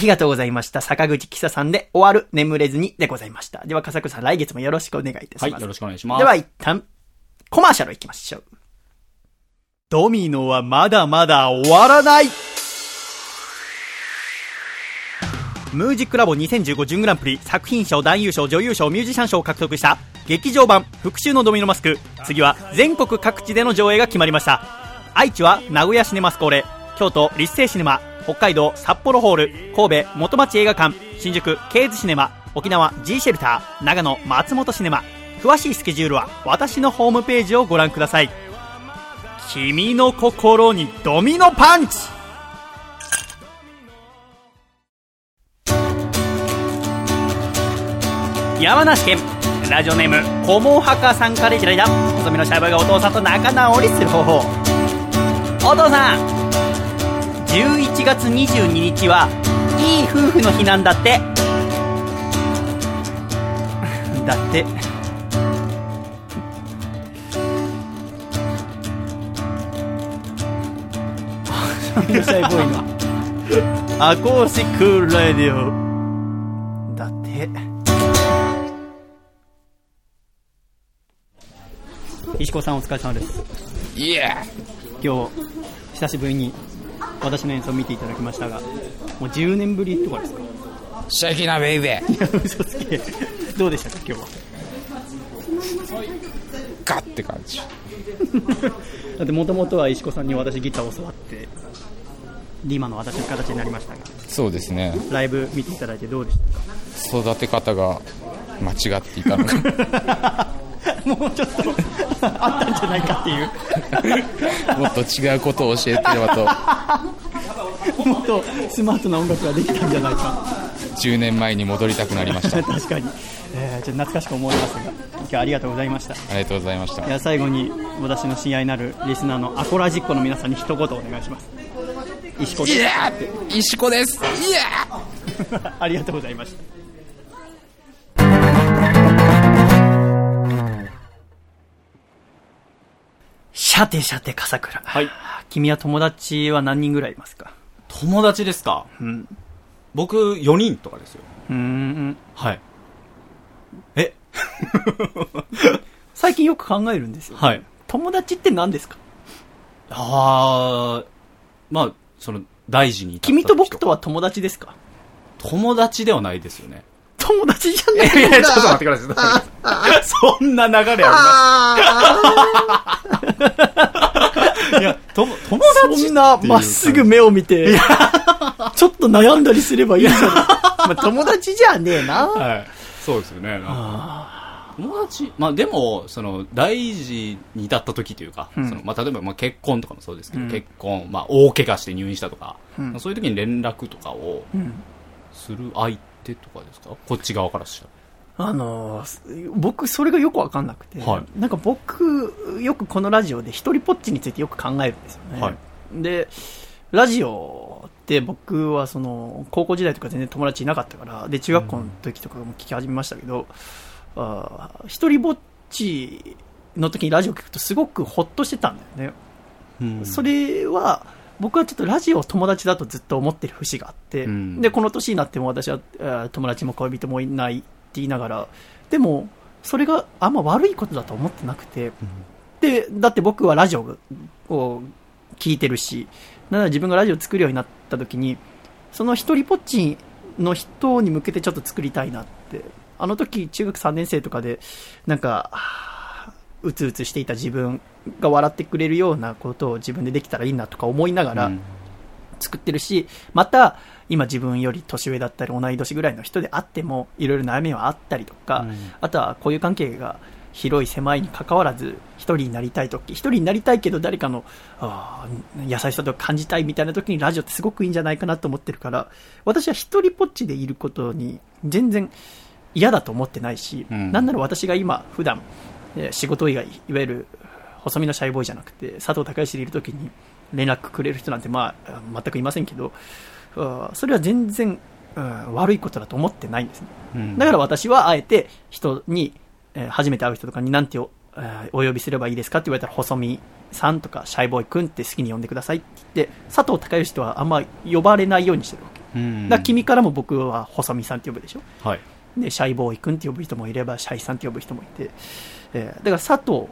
[SPEAKER 1] りがとうございました。坂口キサさんで終わる眠れずにでございました。では、笠倉さん来月もよろしくお願いいたします。
[SPEAKER 2] はい、よろしくお願いします。
[SPEAKER 1] では一旦、コマーシャル行きましょう。ドミノはまだまだ終わらないムージックラボ2015準グランプリ作品賞、男優賞、女優賞、ミュージシャン賞を獲得した劇場版復讐のドミノマスク。次は全国各地での上映が決まりました。愛知は名古屋シネマスコーレ、京都立成シネマ、北海道札幌ホール、神戸元町映画館、新宿ケーズシネマ、沖縄 G シェルター、長野松本シネマ。詳しいスケジュールは私のホームページをご覧ください。君の心にドミノパンチ山梨県ラジオネームコモハカさんからいただいた細身のシャイボーイがお父さんと仲直りする方法お父さん11月22日はいい夫婦の日なんだって。だって。シャイボーイの。アコースティックラディオ。だって。石子さんお疲れ様です。
[SPEAKER 4] いや。
[SPEAKER 1] 今日久しぶりに私の演奏を見ていただきましたがもう10年ぶりとかですか？
[SPEAKER 4] シャキなベイベー。
[SPEAKER 1] いや嘘つけ。どうでしたか今日は？
[SPEAKER 4] ガッて感じ。
[SPEAKER 1] だってもともとは石子さんに私ギターを教わってで今の私の形になりましたが
[SPEAKER 4] そうですね。
[SPEAKER 1] ライブ見ていただいてどうでした
[SPEAKER 4] 育て方が間違っていたのか
[SPEAKER 1] か もうちょっとあったんじゃないかっていう。
[SPEAKER 4] もっと違うことを教えてれば
[SPEAKER 1] もっとスマートな音楽ができたんじゃないか。
[SPEAKER 4] と10年前に戻りたくなりました。あ
[SPEAKER 1] 確かに、えーちょっと懐かしく思いますが今日はありがとうございました。
[SPEAKER 4] りがとうございました。
[SPEAKER 1] いや最後に私の親愛なるリスナーのアコラジッコの皆さんに一言お願いします。石子
[SPEAKER 4] いやー石子です。いや
[SPEAKER 1] ありがとうございましたさてさて笠倉。
[SPEAKER 2] はい。
[SPEAKER 1] 君は友達は何人ぐらいいますか？
[SPEAKER 2] 友達ですか？
[SPEAKER 1] うん。
[SPEAKER 2] 僕4人とかですよ。
[SPEAKER 1] うーん
[SPEAKER 2] はい。え？
[SPEAKER 1] 最近よく考えるんですよ、
[SPEAKER 2] はい。
[SPEAKER 1] 友達って何ですか？
[SPEAKER 2] あー、まあ、その、大事に
[SPEAKER 1] 君と僕
[SPEAKER 2] 時
[SPEAKER 1] とは友達ですか？
[SPEAKER 2] 友達ではないですよね。
[SPEAKER 1] 友達じゃない
[SPEAKER 2] いやいや、ちょっと待ってください。そんな流れあります。いや、友達
[SPEAKER 1] そんなまっすぐ目を見て、ちょっと悩んだりすればいいじゃん。まあ、友達じゃねえな。
[SPEAKER 2] はい。そうですよね。友達、まあでも、その、大事に至った時というか、
[SPEAKER 1] うん
[SPEAKER 2] その、まあ例えば、まあ結婚とかもそうですけど、
[SPEAKER 1] うん
[SPEAKER 2] 結婚、まあ大怪我して入院したとか、
[SPEAKER 1] うん
[SPEAKER 2] そういう時に連絡とかを
[SPEAKER 1] うん
[SPEAKER 2] する相手とかですか？こっち側からした
[SPEAKER 1] あのー僕、それがよくわかんなくて、
[SPEAKER 2] はい
[SPEAKER 1] なんか僕、よくこのラジオで一人ぽっちについてよく考えるんですよね。
[SPEAKER 2] はい
[SPEAKER 1] で、ラジオって僕はその、高校時代とか全然友達いなかったから、で、中学校の時とかも聞き始めましたけど、あー一人ぼっちの時にラジオ聞くとすごくほっとしてたんだよね。
[SPEAKER 2] ら。
[SPEAKER 1] それは、僕はちょっとラジオを友達だとずっと思ってる節があって、
[SPEAKER 2] うん。
[SPEAKER 1] で、この年になっても私は、えー友達も恋人もいないって言いながら、でも、それがあんま悪いことだと思ってなくて、で、だって僕はラジオを聞いてるし、なので自分がラジオを作るようになった時に、その一人ぽっちの人に向けてちょっと作りたいなって、あの時中学3年生とかで、なんか、うつうつしていた自分が笑ってくれるようなことを自分でできたらいいなとか思いながら
[SPEAKER 2] うん。
[SPEAKER 1] 作ってるし、また、今自分より年上だったり同い年ぐらいの人であっても、いろいろ悩みはあったりとか、
[SPEAKER 2] うん。
[SPEAKER 1] あとは交友関係が広い狭いに関わらず、一人になりたいとき、一人になりたいけど誰かの、あー優しさとか感じたいみたいなときにラジオってすごくいいんじゃないかなと思ってるから、私は一人ぽっちでいることに全然嫌だと思ってないし、
[SPEAKER 2] うん。
[SPEAKER 1] なんなら私が今、普段、えー仕事以外、いわゆる細身のシャイボーイじゃなくて、佐藤孝義でいるときに連絡くれる人なんて、まあ、全くいませんけど、それは全然、うん悪いことだと思ってないんですね。
[SPEAKER 2] うん
[SPEAKER 1] だから私はあえて人に、えー初めて会う人とかに何てお,、えーお呼びすればいいですかって言われたら、細見さんとかシャイボーイくんって好きに呼んでくださいって言って、佐藤孝義とはあんま呼ばれないようにしてるわけ。
[SPEAKER 2] うん
[SPEAKER 5] だから君からも僕は細見さんって呼ぶでしょ
[SPEAKER 2] はい。
[SPEAKER 5] で、シャイボーイ君って呼ぶ人もいれば、シャイさんって呼ぶ人もいて、えーだから佐藤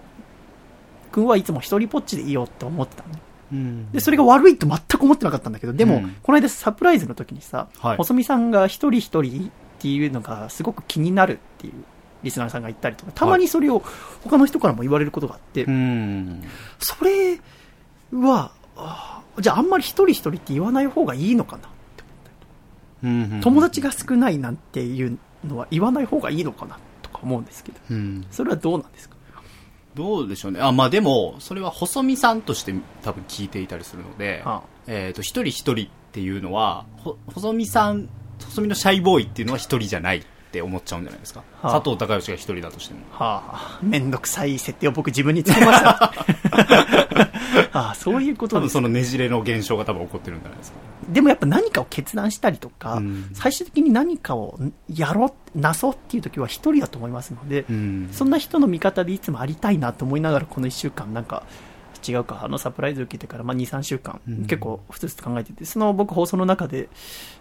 [SPEAKER 5] 君はいつも一人ぽっちでいようって思ってたのね。
[SPEAKER 2] うん。
[SPEAKER 5] で、それが悪いと全く思ってなかったんだけど、でも、
[SPEAKER 2] うん。
[SPEAKER 5] この間サプライズの時にさ、
[SPEAKER 2] はい。
[SPEAKER 5] 細見さんが一人一人っていうのがすごく気になるっていうリスナーさんが言ったりとか、たまにそれを他の人からも言われることがあって、
[SPEAKER 2] うん。
[SPEAKER 5] それは、じゃああんまり一人一人って言わない方がいいのかな
[SPEAKER 2] うん
[SPEAKER 5] 友達が少ないなんていうのは言わない方がいいのかなとか思うんですけど、
[SPEAKER 2] うん。
[SPEAKER 5] それはどうなんですか？
[SPEAKER 2] どうでしょうね。あ、まあでも、それは細見さんとして多分聞いていたりするので、
[SPEAKER 5] あ
[SPEAKER 2] えっ、と、一人一人っていうのは、ほ細見さん、細見のシャイボーイっていうのは一人じゃないって思っちゃうんじゃないですか？
[SPEAKER 5] はあ
[SPEAKER 2] 佐藤孝義が一人だとしても。
[SPEAKER 5] はあ、めんどくさい設定を僕自分につけました。ああ、そういうことです
[SPEAKER 2] 多分そ。のねじれの現象が多分起こってるんじゃないですか？
[SPEAKER 5] でもやっぱ何かを決断したりとか、
[SPEAKER 2] うん
[SPEAKER 5] 最終的に何かをやろう、なそうっていう時は一人だと思いますので、
[SPEAKER 2] うん。
[SPEAKER 5] そんな人の味方でいつもありたいなと思いながらこの1週間なんか違うか、あのサプライズ受けてから、まあ、2、3週間、
[SPEAKER 2] うん
[SPEAKER 5] 結構ふつふつと考えてて、その僕放送の中で、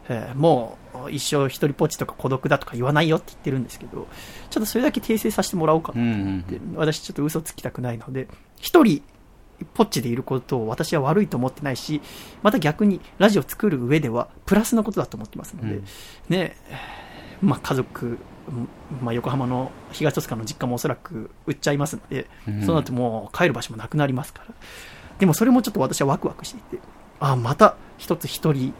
[SPEAKER 5] えーもう一生一人ぽっちとか孤独だとか言わないよって言ってるんですけど、ちょっとそれだけ訂正させてもらおうかな
[SPEAKER 2] うんうん
[SPEAKER 5] って、私ちょっと嘘つきたくないので、一人ぽっちでいることを私は悪いと思ってないし、また逆にラジオ作る上ではプラスのことだと思ってますので、
[SPEAKER 2] うん。
[SPEAKER 5] ね、まあ家族、うんまあ横浜の東戸塚の実家もおそらく売っちゃいますので、
[SPEAKER 2] うん。
[SPEAKER 5] そうなるともう帰る場所もなくなりますから。でもそれもちょっと私はワクワクしていて、ああ、また一つ一人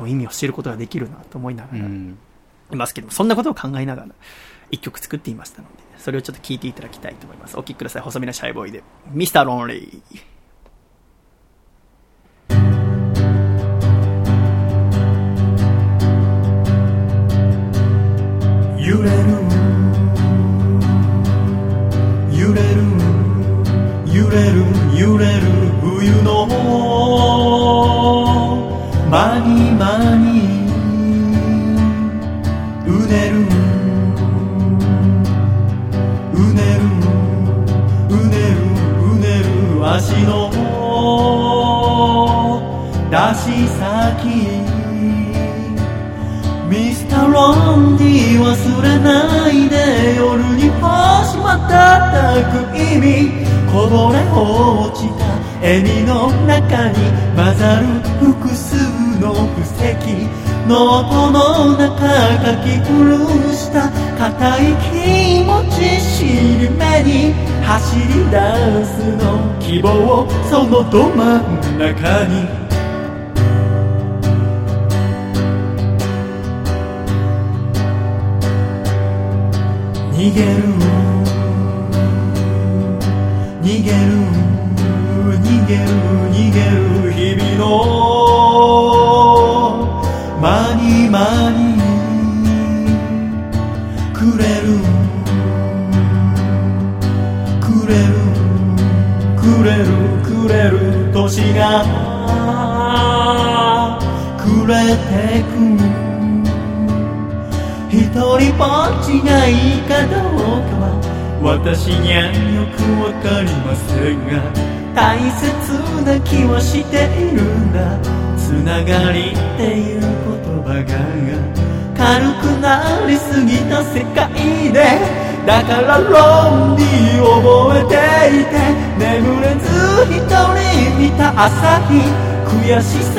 [SPEAKER 5] の意味を知ることができるなと思いながら、
[SPEAKER 2] うん。
[SPEAKER 5] いますけども、そんなことを考えながら、一曲作っていましたので、それをちょっと聞いていただきたいと思います。お聴きください。細身のシャイボーイで、ミスターロンリー。
[SPEAKER 1] 揺れる揺れる揺れる揺れる冬のる足の出し先ミスターロンディ忘れないで夜に星瞬く意味こぼれ落ちた笑みの中に混ざる複数の布石ノートの中書き古した固い気持ち尻目に走り出すの希望そのど真ん中に。逃げる。逃げる。逃げる。逃げる日々の間に間に。くれるくれるくれる年がくれてく。一人ぼっちがいいかどうかは私にはよくわかりませんが大切な気はしているんだ。つながりっていう言葉が軽くなりすぎた世界でだからロンリー覚えていて眠れず一人見た朝日悔しさ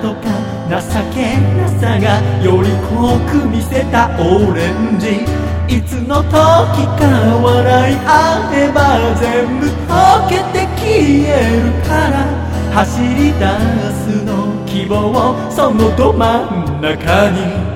[SPEAKER 1] とか情けなさがより濃く見せたオレンジいつの時か笑い合えば全部溶けて消えるから。走り出すの希望そのど真ん中に。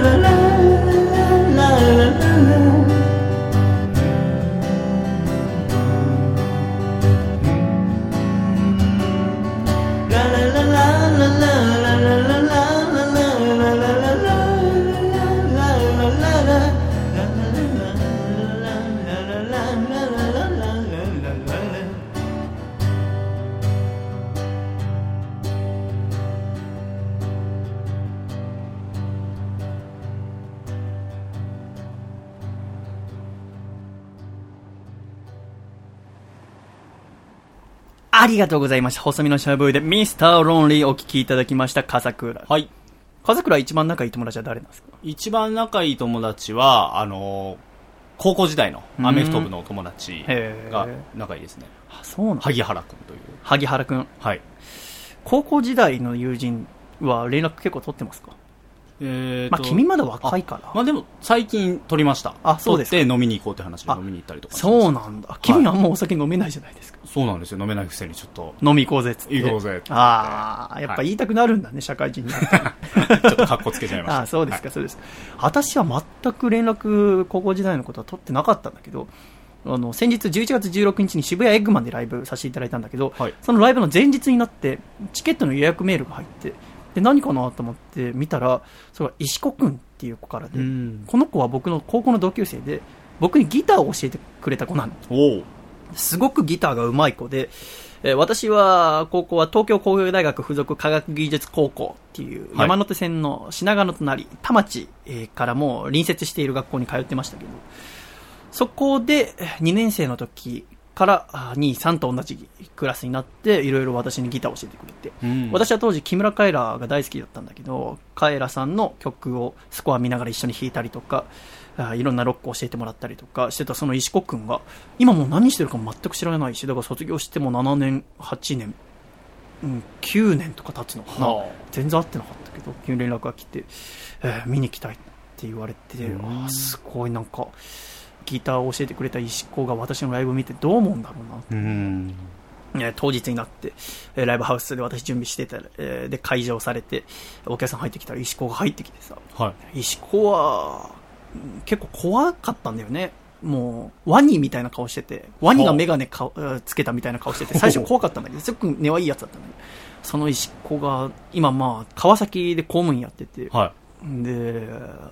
[SPEAKER 1] ありがとうございました。細身のシャイボーイでミスターロンリーお聞きいただきました、笠倉。
[SPEAKER 2] はい。
[SPEAKER 1] 笠倉一番仲いい友達は誰なんですか？
[SPEAKER 2] 一番仲いい友達は、あのー高校時代のアメフト部の友達が仲いいですね。
[SPEAKER 1] あ、そうなん
[SPEAKER 2] 萩原くんという。
[SPEAKER 1] 萩原くん。
[SPEAKER 2] はい。
[SPEAKER 1] 高校時代の友人は連絡結構取ってますか？
[SPEAKER 2] え
[SPEAKER 1] まあ君まだ若いから
[SPEAKER 2] あまあでも、最近取りました。
[SPEAKER 1] あそうです
[SPEAKER 2] って飲みに行こうって話で
[SPEAKER 1] あ
[SPEAKER 2] 飲みに行ったりとか
[SPEAKER 1] そうなんだ。君あんまお酒飲めないじゃないですか。
[SPEAKER 2] そうなんですよ。飲めないくせにちょっと、
[SPEAKER 1] 飲み行こうぜっつって。
[SPEAKER 2] 行こうぜって
[SPEAKER 1] ああ、やっぱ言いたくなるんだね、社会人になったら。
[SPEAKER 2] ちょっと格好つけちゃいました。
[SPEAKER 1] ああ、そうですか、
[SPEAKER 2] はい
[SPEAKER 1] そうですか。私は全く連絡、高校時代のことは取ってなかったんだけど、あの、先日11月16日に渋谷エッグマンでライブさせていただいたんだけど、
[SPEAKER 2] はい
[SPEAKER 1] そのライブの前日になって、チケットの予約メールが入って、で、何かなと思って見たら、それは石子くんっていう子からで、
[SPEAKER 2] うん。
[SPEAKER 1] この子は僕の高校の同級生で、僕にギターを教えてくれた子なの。
[SPEAKER 2] おう。
[SPEAKER 1] すごくギターが上手い子で、えー私は高校は東京工業大学附属科学技術高校っていう
[SPEAKER 2] はい。
[SPEAKER 1] 山手線の品川の隣、田町えーからも隣接している学校に通ってましたけど、そこで2年生の時からあ2、3と同じクラスになって、いろいろ私にギターを教えてくれて、
[SPEAKER 2] うん。
[SPEAKER 1] 私は当時木村カエラが大好きだったんだけど、カエラさんの曲をスコア見ながら一緒に弾いたりとか、あいろんなロックを教えてもらったりとかしてたその石子くんが、今もう何してるか全く知らないし、だから卒業しても7年、8年、うん、9年とか経つのかな。
[SPEAKER 2] はあ。
[SPEAKER 1] 全然会ってなかったけど、急に連絡が来て、えー見に来たいって言われて、
[SPEAKER 2] うん。
[SPEAKER 1] あーすごいなんか、ギターを教えてくれた石子が私のライブ見てどう思うんだろうな
[SPEAKER 2] うん。
[SPEAKER 1] えー当日になって、えーライブハウスで私準備してたら、えーで、会場されて、お客さん入ってきたら石子が入ってきてさ、
[SPEAKER 2] はい。
[SPEAKER 1] 石子は、うん結構怖かったんだよね。もう、ワニみたいな顔してて、ワニがメガネかえーつけたみたいな顔してて、最初怖かったんだけど、すごく根はいいやつだったんだけど、その石子が、今まあ、川崎で公務員やってて、
[SPEAKER 2] は
[SPEAKER 1] で、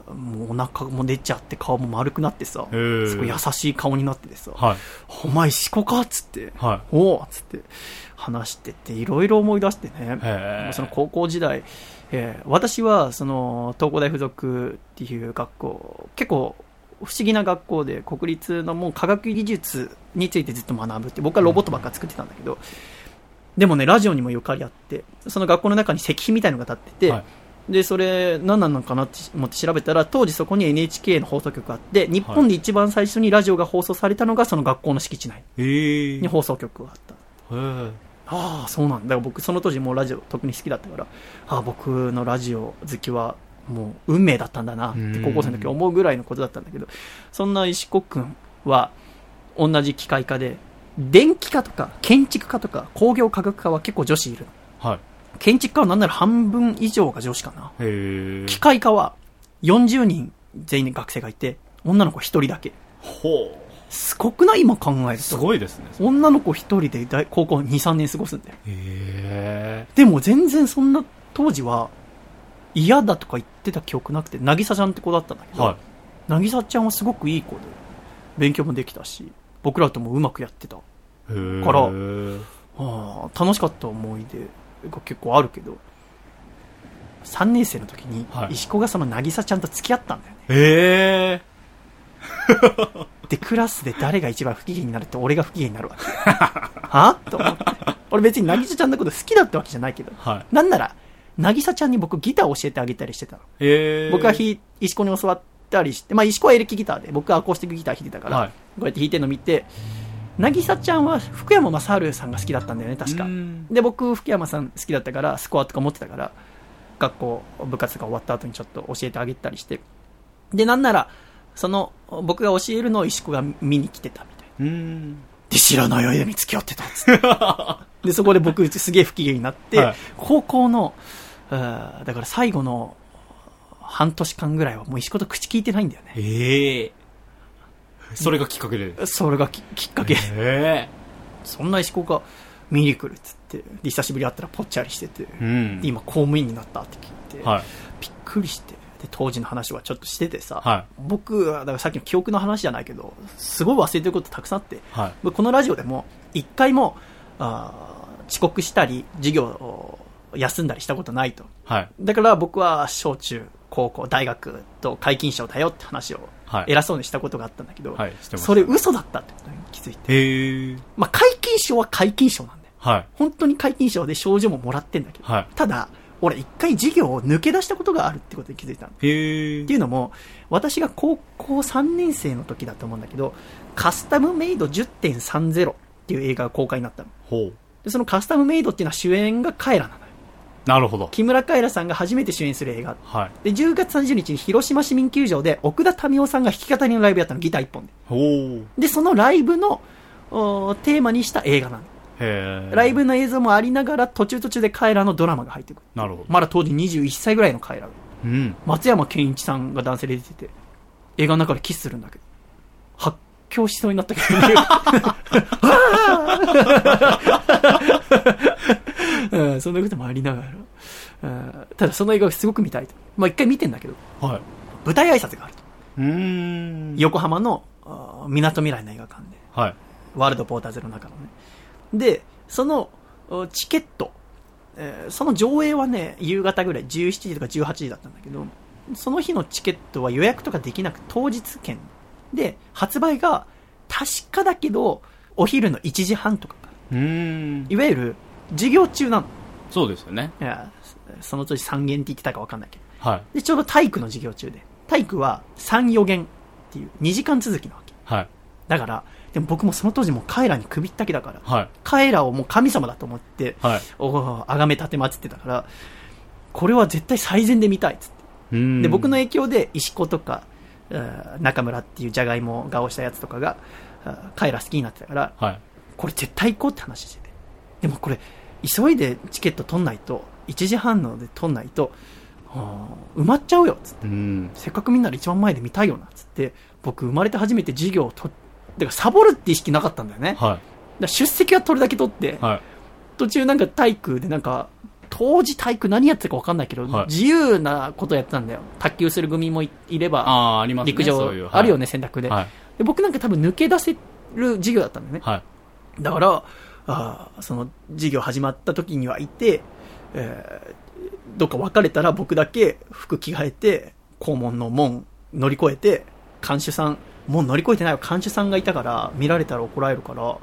[SPEAKER 1] もうお腹も出ちゃって顔も丸くなってさ、すごい優しい顔になっててさ、
[SPEAKER 2] い。はい。
[SPEAKER 1] お前石子かっつって、
[SPEAKER 2] は
[SPEAKER 1] おおっつって話してて、いろいろ思い出してね。その高校時代、えー私はその東工大附属っていう学校、結構不思議な学校で、国立のもう科学技術についてずっと学ぶって、僕はロボットばっか作ってたんだけど、でもね、ラジオにもゆかりあって、その学校の中に石碑みたいのが立ってて、
[SPEAKER 2] はい
[SPEAKER 1] で、それ、何なのかなって思って調べたら、当時そこに NHK の放送局があって、日本で一番最初にラジオが放送されたのがその学校の敷地内に放送局があった。
[SPEAKER 2] へ
[SPEAKER 1] ああ、そうなんだ。だから僕、その当時もうラジオ特に好きだったから、ああ、僕のラジオ好きはもう運命だったんだなって
[SPEAKER 2] うん
[SPEAKER 1] 高校生の時思うぐらいのことだったんだけど、そんな石子くんは同じ機械科で、電気科とか建築科とか工業科学科は結構女子いるの。
[SPEAKER 2] はい。
[SPEAKER 1] 建築家はなんなら半分以上が女子かな。機械科は40人全員学生がいて、女の子1人だけ。
[SPEAKER 2] ほう。
[SPEAKER 1] すごくない今考えると。
[SPEAKER 2] すごいですね。
[SPEAKER 1] 女の子1人で大高校2、3年過ごすんだよ。
[SPEAKER 2] へえ。
[SPEAKER 1] でも全然そんな当時は嫌だとか言ってた記憶なくて、なぎさちゃんって子だったんだけど、
[SPEAKER 2] は
[SPEAKER 1] なぎさちゃんはすごくいい子で、勉強もできたし、僕らともうまくやってた。からああ楽しかった思い出が結構あるけど、3年生の時に
[SPEAKER 2] はい
[SPEAKER 1] 石子がそのなぎさちゃんと付き合ったんだよね。
[SPEAKER 2] へえ。
[SPEAKER 1] で、クラスで誰が一番不機嫌になるって俺が不機嫌になるわけ。は？と思って。俺別になぎさちゃんのこと好きだってわけじゃないけど、
[SPEAKER 2] はい。
[SPEAKER 1] なんなら、なぎさちゃんに僕ギターを教えてあげたりしてたの。
[SPEAKER 2] へえ。
[SPEAKER 1] 僕はひ石子に教わったりして、まあ石子はエレキギターで、僕はアコースティックギター弾いてたから、
[SPEAKER 2] はい
[SPEAKER 1] こうやって弾いてるの見て、なぎさちゃんは福山雅治さんが好きだったんだよね、確か
[SPEAKER 2] う。ん
[SPEAKER 1] で、僕、福山さん好きだったから、スコアとか持ってたから、学校、部活が終わった後にちょっと教えてあげたりして。で、なんなら、その、僕が教えるのを石子が見に来てたみたいな。
[SPEAKER 2] うん。
[SPEAKER 1] で、知らない間に付き合ってたっつって。で、そこで僕、すげえ不機嫌になって、
[SPEAKER 2] はい
[SPEAKER 1] 高校の、だから最後の半年間ぐらいはもう石子と口聞いてないんだよね。
[SPEAKER 2] へえ。それがきっかけで。
[SPEAKER 1] それがききっかけ。
[SPEAKER 2] へえ。
[SPEAKER 1] そんな石子が見に来るっつって、で久しぶり会ったらぽっちゃりしてて、
[SPEAKER 2] うん
[SPEAKER 1] で。今公務員になったって聞いて、
[SPEAKER 2] はい。
[SPEAKER 1] びっくりして、で、当時の話はちょっとしててさ、
[SPEAKER 2] は
[SPEAKER 1] 僕は、だからさっきの記憶の話じゃないけど、すごい忘れてることたくさんあって、
[SPEAKER 2] はい。
[SPEAKER 1] 僕このラジオでも一回もあー遅刻したり授業を休んだりしたことないと
[SPEAKER 2] はい。
[SPEAKER 1] だから僕は小中高校大学と皆勤賞だよって話を
[SPEAKER 2] はい。
[SPEAKER 1] 偉そうにしたことがあったんだけど、
[SPEAKER 2] はい
[SPEAKER 1] それ嘘だったってことに気づいて。まあ、皆勤賞は皆勤賞なんだよ
[SPEAKER 2] はい。
[SPEAKER 1] 本当に皆勤賞で賞状ももらってんだけど、
[SPEAKER 2] はい
[SPEAKER 1] ただ、俺一回授業を抜け出したことがあるってことに気づいたの。っていうのも、私が高校3年生の時だと思うんだけど、カスタムメイド10.30っていう映画が公開になったの。で、そのカスタムメイドっていうのは主演がカエラなのよ。
[SPEAKER 2] なるほど。
[SPEAKER 1] 木村カエラさんが初めて主演する映画。
[SPEAKER 2] はい。
[SPEAKER 1] で、10月30日に広島市民球場で奥田民生さんが弾き語りのライブやったの、ギター1本で。で、そのライブのおーテーマにした映画なの。
[SPEAKER 2] へえ。
[SPEAKER 1] ライブの映像もありながら途中途中でカエラのドラマが入ってくる。
[SPEAKER 2] なるほど。
[SPEAKER 1] まだ当時21歳ぐらいのカエラが。
[SPEAKER 2] うん。
[SPEAKER 1] 松山ケンイチさんが男性で出てて、映画の中でキスするんだけど、発狂しそうになったけど、うん、そんなこともありながら、うんただその映画がすごく見たいと。まあ一回見てんだけど、
[SPEAKER 2] はい。
[SPEAKER 1] 舞台挨拶があると。
[SPEAKER 2] うーん。
[SPEAKER 1] 横浜のあー港未来の映画館で、
[SPEAKER 2] はい。
[SPEAKER 1] ワールドポーターズの中のね。で、そのおチケット、えーその上映はね、夕方ぐらい、17時とか18時だったんだけど、その日のチケットは予約とかできなく当日券で、発売が確かだけど、お昼の1時半とか。いわゆる授業中なの。
[SPEAKER 2] そうですよね。
[SPEAKER 1] いやその当時3限って言ってたか分かんないけど。
[SPEAKER 2] はい。
[SPEAKER 1] で、ちょうど体育の授業中で。体育は3、4限っていう2時間続きなわけ。
[SPEAKER 2] はい。
[SPEAKER 1] だから、でも僕もその当時もうカエラに首ったけだから、
[SPEAKER 2] はい。
[SPEAKER 1] カエラをもう神様だと思って、
[SPEAKER 2] はい。
[SPEAKER 1] おーあがめ立てまつってたから、これは絶対最善で見たいっつって。で、僕の影響で石子とか、中村っていうじゃがいも顔したやつとかが、あーカエラ好きになってたから、
[SPEAKER 2] はい。
[SPEAKER 1] これ絶対行こうって話してて。でもこれ、急いでチケット取んないと、1時半ので取んないと、埋まっちゃうよ、つって。
[SPEAKER 2] うーん。
[SPEAKER 1] せっかくみんなで一番前で見たいよな、つって。僕生まれて初めて授業を取ってかサボるって意識なかったんだよね。
[SPEAKER 2] は
[SPEAKER 1] ら出席は取るだけ取って、
[SPEAKER 2] い。はい。
[SPEAKER 1] 途中なんか体育でなんか、当時体育何やってたか分かんないけど、
[SPEAKER 2] はい
[SPEAKER 1] 自由なことやってたんだよ。卓球する組もいいれば、
[SPEAKER 2] ね。
[SPEAKER 1] 陸上あるよね、選択で,、
[SPEAKER 2] はい。
[SPEAKER 1] で。僕なんか多分抜け出せる授業だったんだよね。
[SPEAKER 2] はい。
[SPEAKER 1] だから、あーその授業始まった時にはいて、えーどっか別れたら僕だけ服着替えて、校門の門乗り越えて、看守さん、門乗り越えてないわ、看守さんがいたから、見られたら怒られるから、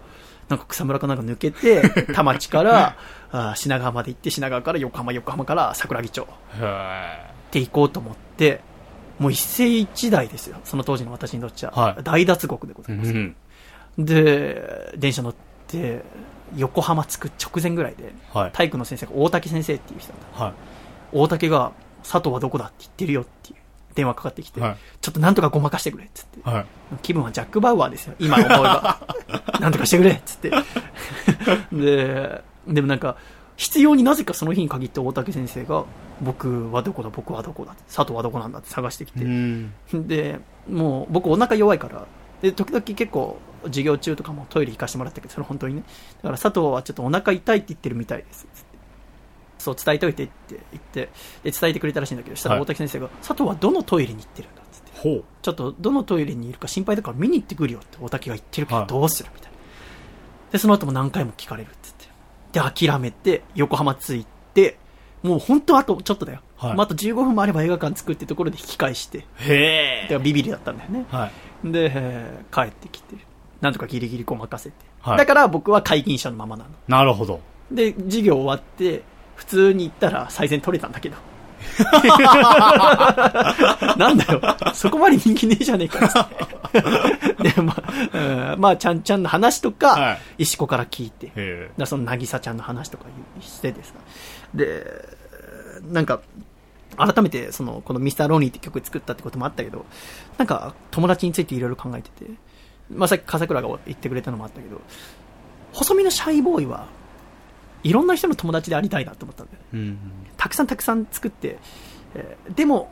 [SPEAKER 1] なんか草むらかなんか抜けて、田町から、あー品川まで行って、品川から横浜、横浜から桜木町っ
[SPEAKER 2] へ
[SPEAKER 1] て行こうと思って、もう一世一代ですよ。その当時の私にとっちゃ。
[SPEAKER 2] はい
[SPEAKER 1] 大脱獄でござ
[SPEAKER 2] え。
[SPEAKER 1] いうます。
[SPEAKER 2] ん。
[SPEAKER 1] で、電車乗って、横浜着く直前ぐらいで、
[SPEAKER 2] はい。
[SPEAKER 1] 体育の先生が大竹先生っていう人だった。
[SPEAKER 2] はい。
[SPEAKER 1] 大竹が、佐藤はどこだ？って言ってるよっていう電話かかってきて、
[SPEAKER 2] はい
[SPEAKER 1] ちょっとなんとかごまかしてくれっつって。
[SPEAKER 2] はい。
[SPEAKER 1] 気分はジャック・バウアーですよ、今思えば。なんとかしてくれっつって。で、でもなんか、必要になぜかその日に限って大竹先生が、僕はどこだ、僕はどこだ、佐藤はどこなんだ？って探してきて、
[SPEAKER 2] うん。
[SPEAKER 1] で、もう僕お腹弱いから、で、時々結構授業中とかもトイレ行かしてもらったけど、それ本当にね。だから佐藤はちょっとお腹痛いって言ってるみたいです。そう伝えといてって言って、で伝えてくれたらしいんだけど、したら
[SPEAKER 2] はい
[SPEAKER 1] 大竹先生が、佐藤はどのトイレに行ってるんだっつって。ちょっとどのトイレにいるか心配だから見に行ってくるよって大竹が言ってるけど
[SPEAKER 2] はい
[SPEAKER 1] どうするみたいな。で、その後も何回も聞かれるっつって。で、諦めて、横浜着いて、もう本当あとちょっとだよ。
[SPEAKER 2] はい
[SPEAKER 1] まあ、あと15分もあれば映画館作ってところで引き返して、
[SPEAKER 2] へ
[SPEAKER 1] だからビビりだったんだよね。
[SPEAKER 2] はい。
[SPEAKER 1] で、えー帰ってきて、なんとかギリギリごまかせて。
[SPEAKER 2] はい
[SPEAKER 1] だから僕は皆勤者のままなの。
[SPEAKER 2] なるほど。
[SPEAKER 1] で、授業終わって、普通に行ったら最善取れたんだけど。なんだよ。そこまで人気ねえじゃねえかっ。で、まあ、うんまあ、ちゃんちゃんの話とか、
[SPEAKER 2] はい
[SPEAKER 1] 石子から聞いて、その渚ちゃんの話とかしててさ。で、なんか、改めて、その、このミスターロニーって曲作ったってこともあったけど、なんか、友達についていろいろ考えてて、まあ、さっき笠倉が言ってくれたのもあったけど、細身のシャイボーイは、いろんな人の友達でありたいなと思ったんだよ。たくさんたくさん作って、えーでも、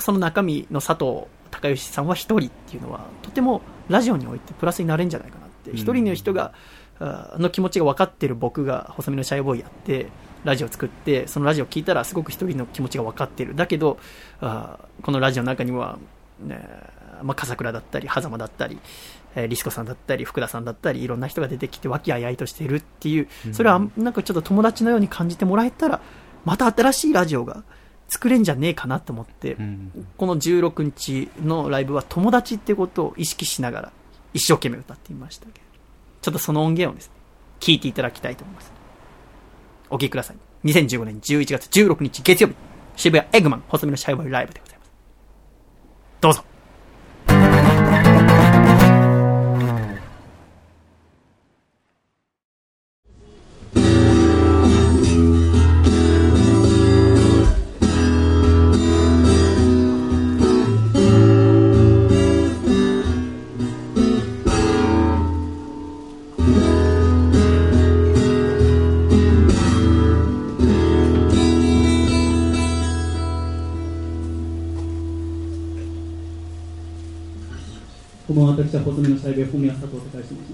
[SPEAKER 1] その中身の佐藤孝義さんは一人っていうのは、とてもラジオにおいてプラスになれるんじゃないかなって、
[SPEAKER 2] うん。
[SPEAKER 1] 一人の人が、あの気持ちが分かってる僕が細身のシャイボーイやって、ラジオ作って、そのラジオ聞いたらすごく一人の気持ちが分かってる。だけど、あこのラジオの中には、ねまあ、笠倉だったり、狭間だったり、えーリスコさんだったり、福田さんだったり、いろんな人が出てきて、和気あいあいとしているっていう、それはなんかちょっと友達のように感じてもらえたら、また新しいラジオが作れんじゃねえかなと思って、
[SPEAKER 2] うん。
[SPEAKER 1] この16日のライブは友達ってことを意識しながら、一生懸命歌ってみましたけど、ちょっとその音源をですね、聞いていただきたいと思います。
[SPEAKER 6] お聴きください。2015年11月16日月曜日、渋谷エグマン細身のシャイボーイライブでございます。どうぞ。
[SPEAKER 1] こんばんは、私は細身のシャイボーイ本名は佐藤と申します。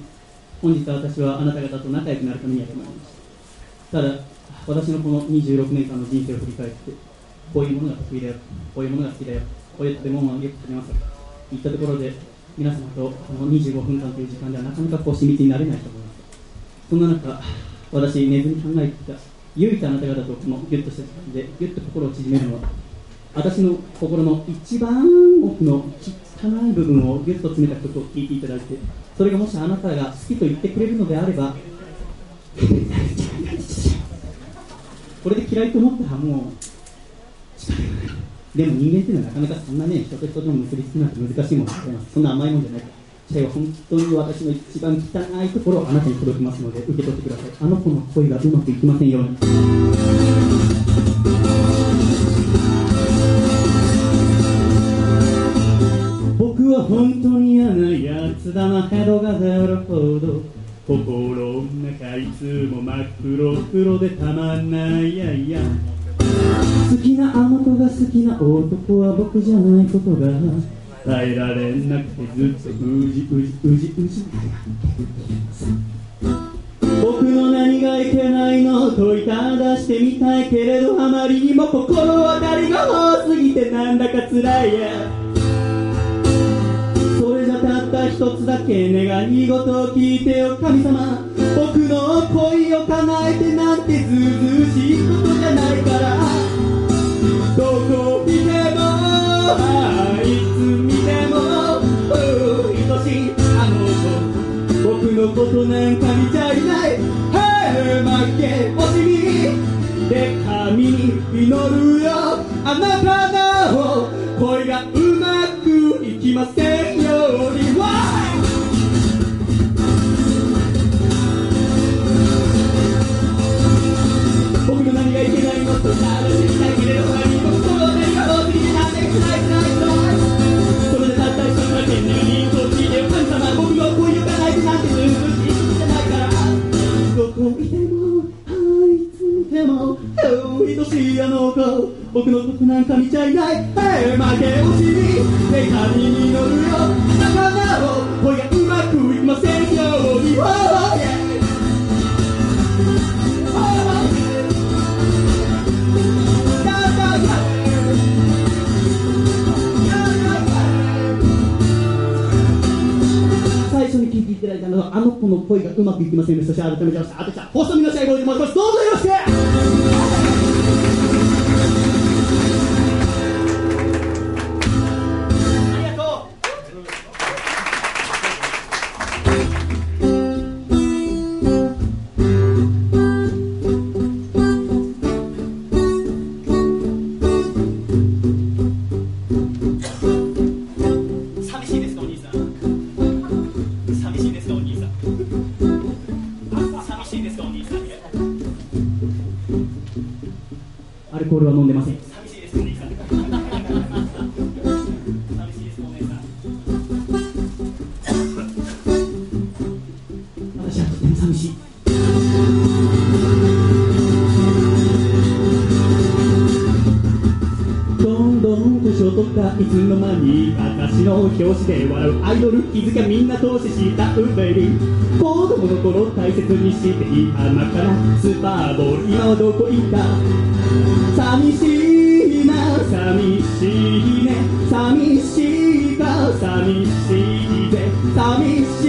[SPEAKER 1] 本日は私はあなた方と仲良くなるためにやってまいりました。ただ、私のこの26年間の人生を振り返って、こういうものが得意だよ、こういうものが好きだよ、こういう食べ物をよく食べますといったところで、皆様とこの25分間という時間ではなかなかこう親密になれないと思います。そんな中、私、寝ずに考えてきた、唯一あなた方とこのギュッとした時間で、ギュッと心を縮めるのは、私の心の一番奥のきっ汚い部分をギュッと詰めた曲を聴いていただいてそれがもしあなたが好きと言ってくれるのであれば これで嫌いと思ったらもうでも人間っていうのはなかなかそんなね人と人との結びつきなんて難しいものでございます。そんな甘いもんじゃない。からシャイは本当に私の一番汚いところをあなたに届きますので受け取ってください。あの子の恋がうまくいきませんように。つだなヘドが出るほど。心の中いつも真っ黒黒でたまんない。やいや。好きなあの子が好きな男は僕じゃないことが。耐えられなくてずっとうじうじうじうじ。僕の何がいけないの問いただしてみたいけれどあまりにも心当たりが多すぎてなんだか辛いやたった一つだけ願い事を聞いてよ神様。僕の恋を叶えてなんてずうずしいことじゃないから。どこ見てもいつ見ても愛しいあの子。僕のことなんか見ちゃいない。へ負け惜しみ。で神に祈るよ。あなたの恋がうまくいきませんように。愛しいあの子僕のことなんか見ちゃいないへえ負け惜しみで神に乗るよ仲間を恋がうまくいきませんように Oh, yeah. 聞いていただいたのはあの子の声がうまくいきませんでしたし改めてました私は細身のシャイボーイと申しますどうぞよろしく頃大切にしていた真っ赤なスーパーボール今はどこ行った？寂しいな寂しいね。寂しいか寂しいぜ寂し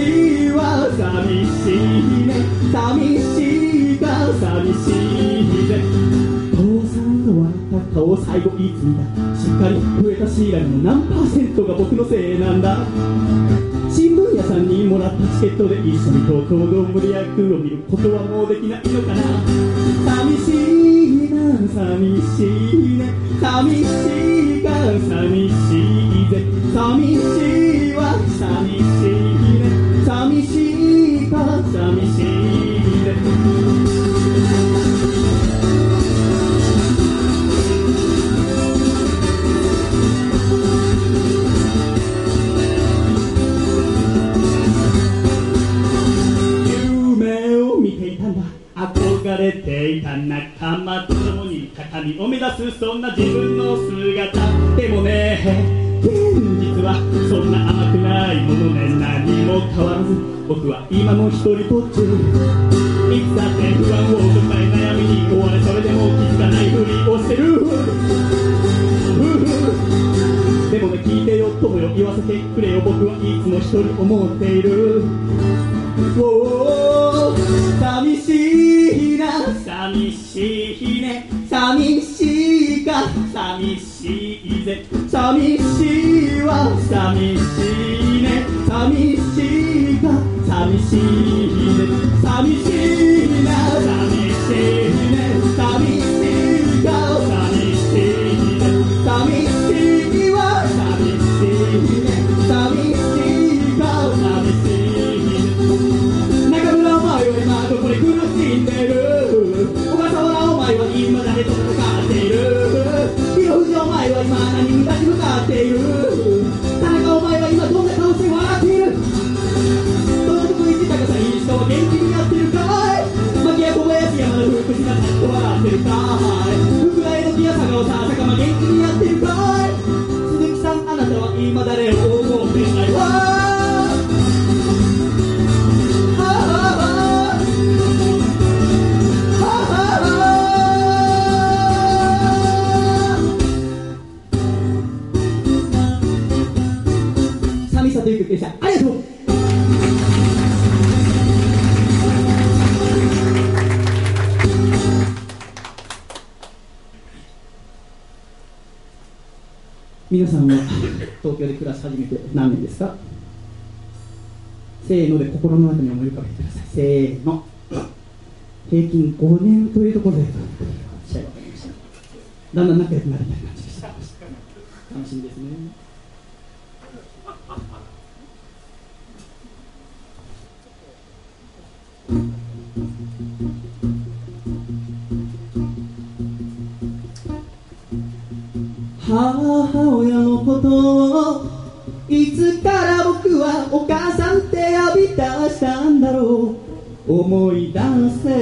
[SPEAKER 1] いわ寂しいね。寂しいか寂しいぜ父さんの笑った顔を最後いつ見たしっかり増えたシーラの何パーセントが僕のせいなんだ？新聞さんにもらったチケットで一緒に東京ドームで役を見ることはもうできないのかな？寂しいな寂しいね。寂しいか寂しいぜ。寂しいに高みを目指すそんな自分の姿。でもね現実はそんな甘くないものね何も変わらず僕は今も一人ぼっちいつだって不安を抱え悩みに追われそれでも気づかないふりをしてる。でもね聞いてよ友よ言わせてくれよ僕は。いつも一人思っている。寂しいな。寂しい you. 心の中に思い浮かべてくださいせーの。平均5年というところで試合が分かりましただんだん仲良くなるみたいな感じでした楽しみですね思い出せ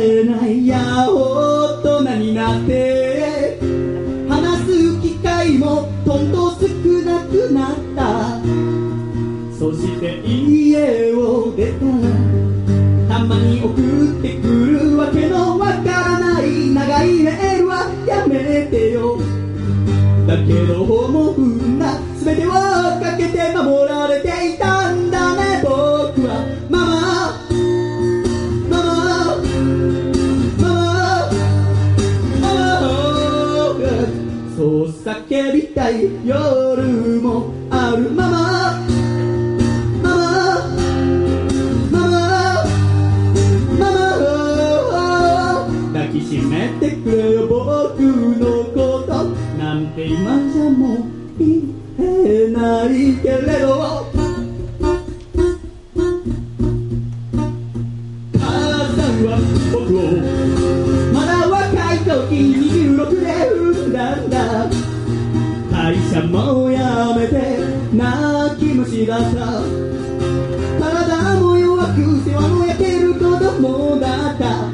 [SPEAKER 1] 泣き虫だった。体も弱く世話の焼ける子供だった。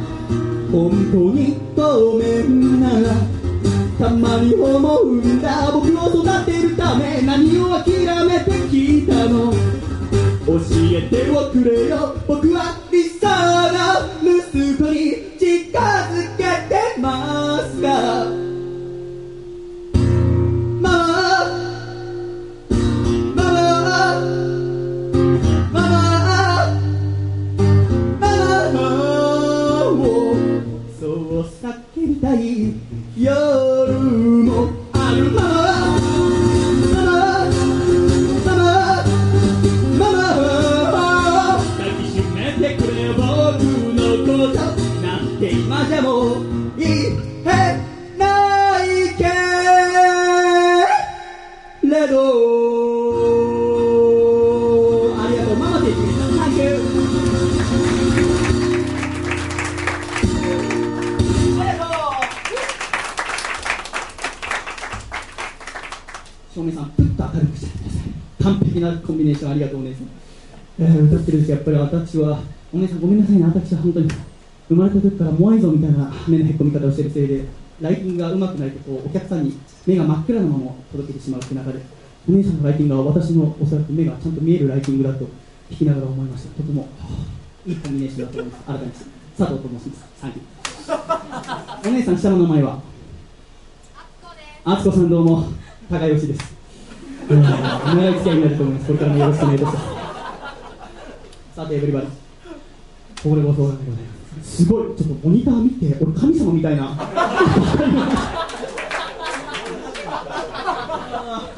[SPEAKER 1] 本当にごめんなたまに思うんだ。僕を育てるため何を諦めてきたの？教えておくれよ。僕は理想の息子に Yo. コンビネーションありがとうお姉さん、えー歌ってる時やっぱり私はお姉さんごめんなさいね。私は本当に生まれた時からモアイ像みたいな目のへこみ方をしてるせいでライティングがうまくないとこうお客さんに目が真っ暗なまま届けてしまうという中でお姉さんのライティングは私のおそらく目がちゃんと見えるライティングだと聞きながら思いました。とてもいいコンビネーションだと思います。改めて佐藤と申しますサンキューお姉さん下の名前は？あつこさんどうも。高吉ですえー長い付き合いになると思いますこれからもよろしくお願いいたしますさてエブリバディこれご相談でございますすごいちょっとモニター見て俺神様みたいな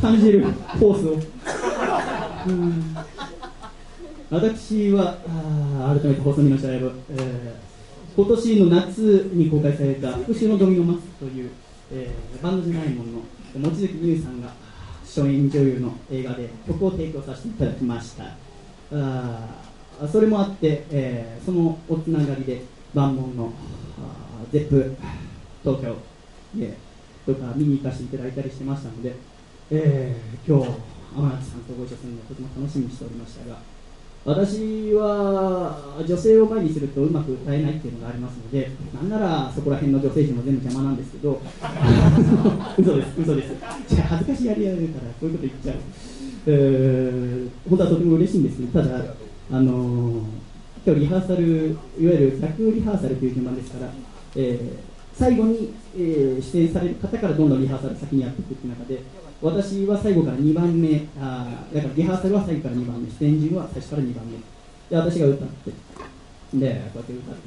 [SPEAKER 1] 感じるコースをうん。私はあ改めて細身のシャイブ、えー今年の夏に公開された「復讐のドミノマス」という、えーバンドじゃないものの望月美優さん。が主演女優の映画で曲を提供させていただきました。あそれもあって、えーそのおつながりで万門のあーゼップ東京でとか見に行かせていただいたりしてましたので、えー今日天達さんとご一緒するのをとても楽しみにしておりましたが私は女性を前にするとうまく歌えないっていうのがありますのでなんならそこら辺の女性陣も全部邪魔なんですけど 嘘です嘘です。じゃあ恥ずかしいやりやるからそういうこと言っちゃう、えー本当はとても嬉しいんですけどただあのー今日リハーサルいわゆる逆リハーサルという順番ですから、えー最後に、えー出演される方からどんどんリハーサル先にやっていくという中で私は最後から2番目あだからリハーサルは最後から2番目出演順は最初から2番目。で私が歌ってでこうやって歌って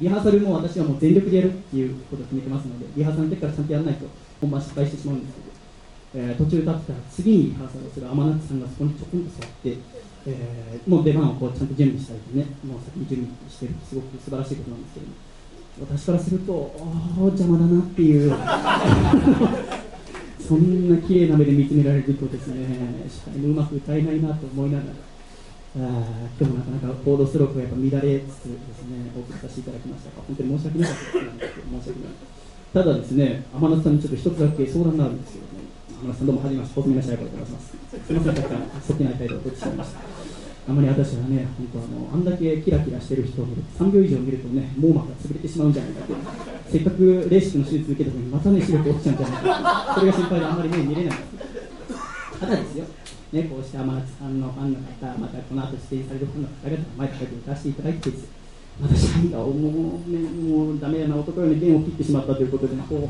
[SPEAKER 1] リハーサルも私はもう全力でやるっていうことを決めてますのでリハーサルの時からちゃんとやらないと本番失敗してしまうんですけど、えー途中歌ってたら次にリハーサルをする天夏さんがそこにちょこんと座って、えーもう出番をこうちゃんと準備したりとね。もう先に準備してるってすごく素晴らしいことなんですけども。私からするとおー邪魔だなっていう。そんな綺麗な目で見つめられるとですね。司会もうまく歌えないなと思いながら。あー今日もなかなかコードストロークがやっぱ乱れつつですね。お送りさせていただきました。が本当に申し訳なかったですなんですけど申し訳ない。ただですね天夏さんにちょっと一つだけ相談があるんですけどね。天夏さんどうもはじめまして。細身のシャイボーイと申します。すみませんたくさんそっきない態度を取ってしまいました。あまり私はね、本当あの、あんだけキラキラしてる人を見ると、3秒以上見るとね、網膜が潰れてしまうんじゃないかって、せっかくレーシックの手術受けたのに、またね、視力落ちちゃうんじゃないか、それが心配であんまり目見れない。んですただですよ、ね、こうして天夏さんのファンの方、またこの後出演されるファンの方々、前から歌わせていただいてですよ、また社員がもう,、ね、もうダメな男ように弦を切ってしまったということで、こ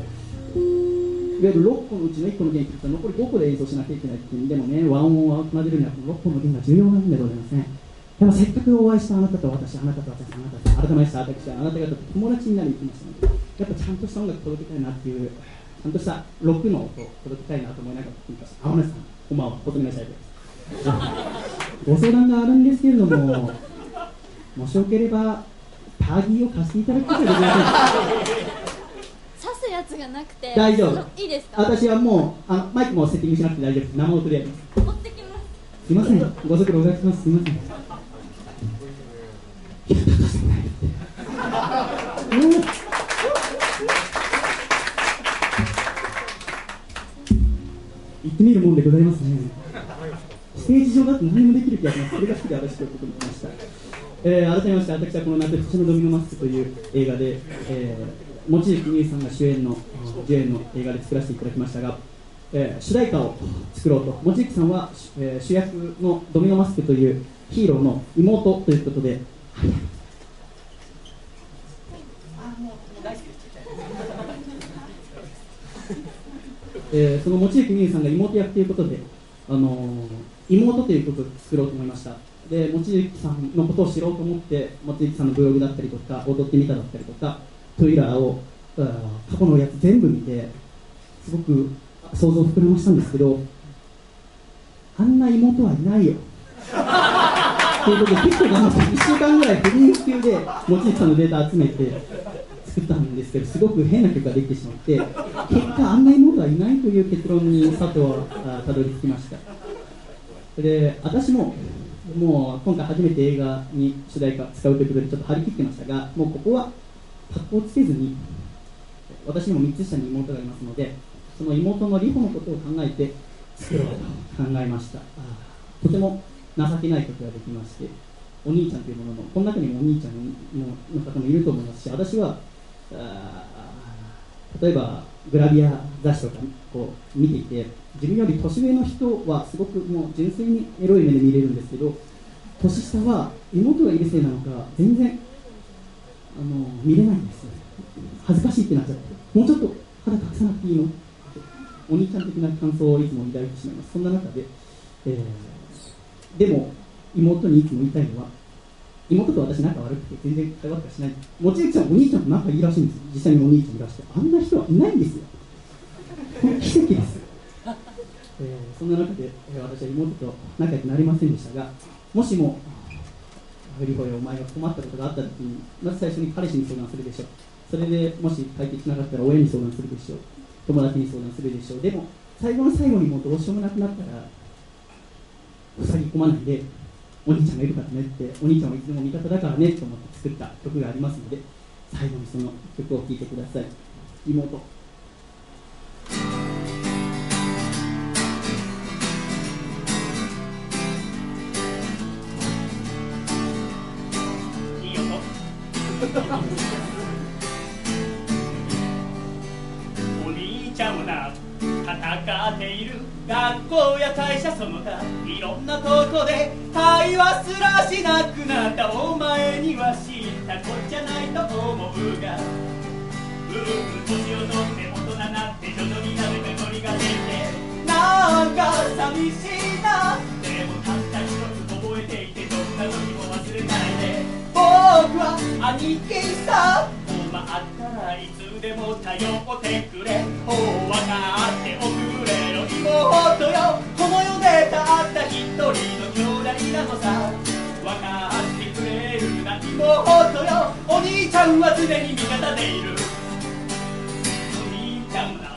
[SPEAKER 1] ういわゆる6個のうちの1個の弦切ったら残り5個で演奏しなきゃいけないっていうでもね、和音を奏でるにはこの6個の弦が重要なんでございますね。でもせっかくお会いしたあなたと私、あなたと私、あなたと改めまして私はあなた方と友達になりに行きましたので、やっぱちゃんとした音楽届けたいなっていう、ちゃんとしたロックの音届けたいなと思いながら聞きました。天音さん、こんばんは、ほとみなさいです。ご相談があるんですけれども、もしよければ、タギーを貸していただくことができませんか
[SPEAKER 7] 刺すやつがなくて
[SPEAKER 1] 大丈夫。
[SPEAKER 7] いいですか？
[SPEAKER 1] 私はもうあのマイクもセッティングしなくて大丈夫生音で。やります
[SPEAKER 7] 持ってきます。
[SPEAKER 1] すいません。ご足労お願いします。すいません。いや高さないって。うん。言ってみるもんでございますね。ステージ上だと何もできる気がします。それが好きで私今日ここに来ました。えー改めまして私はこの夏「星のドミノマスク」という映画で、えー、望月美優さんが主演の主演の映画で作らせていただきましたが、えー主題歌を作ろうと。望月さんは、えー主役のドミノマスクというヒーローの妹ということで。えーその望月美優さんが妹役ということで、あのー妹という曲を作ろうと思いました。で望月さんのことを知ろうと思って望月さんのブログだったりとか踊ってみただったりとかトイラーを過去のやつ全部見てすごく想像を膨らましたんですけどあんな妹はいないよ。ということで結構頑張って1週間ぐらい不倫級で望月さんのデータ集めて作ったんですけどすごく変な曲ができてしまって結果あんな妹はいないという結論に佐藤はたどり着きました。で私ももう今回初めて映画に主題歌使うということでちょっと張り切ってましたがもうここは格好つけずに私にも3つ下に妹がいますのでその妹の里穂のことを考えて
[SPEAKER 8] 作ろうと考えました。とても情けないことができましてお兄ちゃんというもののこの中にもお兄ちゃんの方もいると思いますし私はあ例えばグラビア雑誌とかこう見ていて自分より年上の人はすごくもう純粋にエロい目で見れるんですけど年下は妹がいるせいなのか全然あの見れないんですよ。恥ずかしいってなっちゃって。もうちょっと肌隠さなくていいの？お兄ちゃん的な感想をいつも抱いてしまいます。そんな中で、えーでも妹にいつも言いたいのは妹と私仲悪くて全然会話とかしない。望月ちゃんお兄ちゃんと仲いいらしいんです実際にお兄ちゃんいらして。あんな人はいないんですよ。奇跡です、えーそんな中で、えー私は妹と仲良くなりませんでしたがもしもフリホイお前が困ったことがあった時にまず最初に彼氏に相談するでしょう。それでもし解決しなかったら親に相談するでしょう。友達に相談するでしょう。でも最後の最後にもうどうしようもなくなったら塞ぎ込まないでお兄ちゃんがいるからねってお兄ちゃんはいつでも味方だからねと思って作った曲がありますので最後にその曲を聴いてください。妹。
[SPEAKER 1] お兄ちゃんはな戦っている学校や会社その他いろんなとこで会話すらしなくなったお前には知ったこっちゃないと思うが。うん年を取って大人になって徐々になぜかノリが出てなんか寂しいな。でもたった一つ覚えていてどんな時は兄貴さ困ったらいつでも頼ってくれ。ほう分かっておくれよ妹よ。この世でたった一人の兄弟なのさ。分かってくれるな妹よ。お兄ちゃんは常に味方でいる。お兄ちゃんは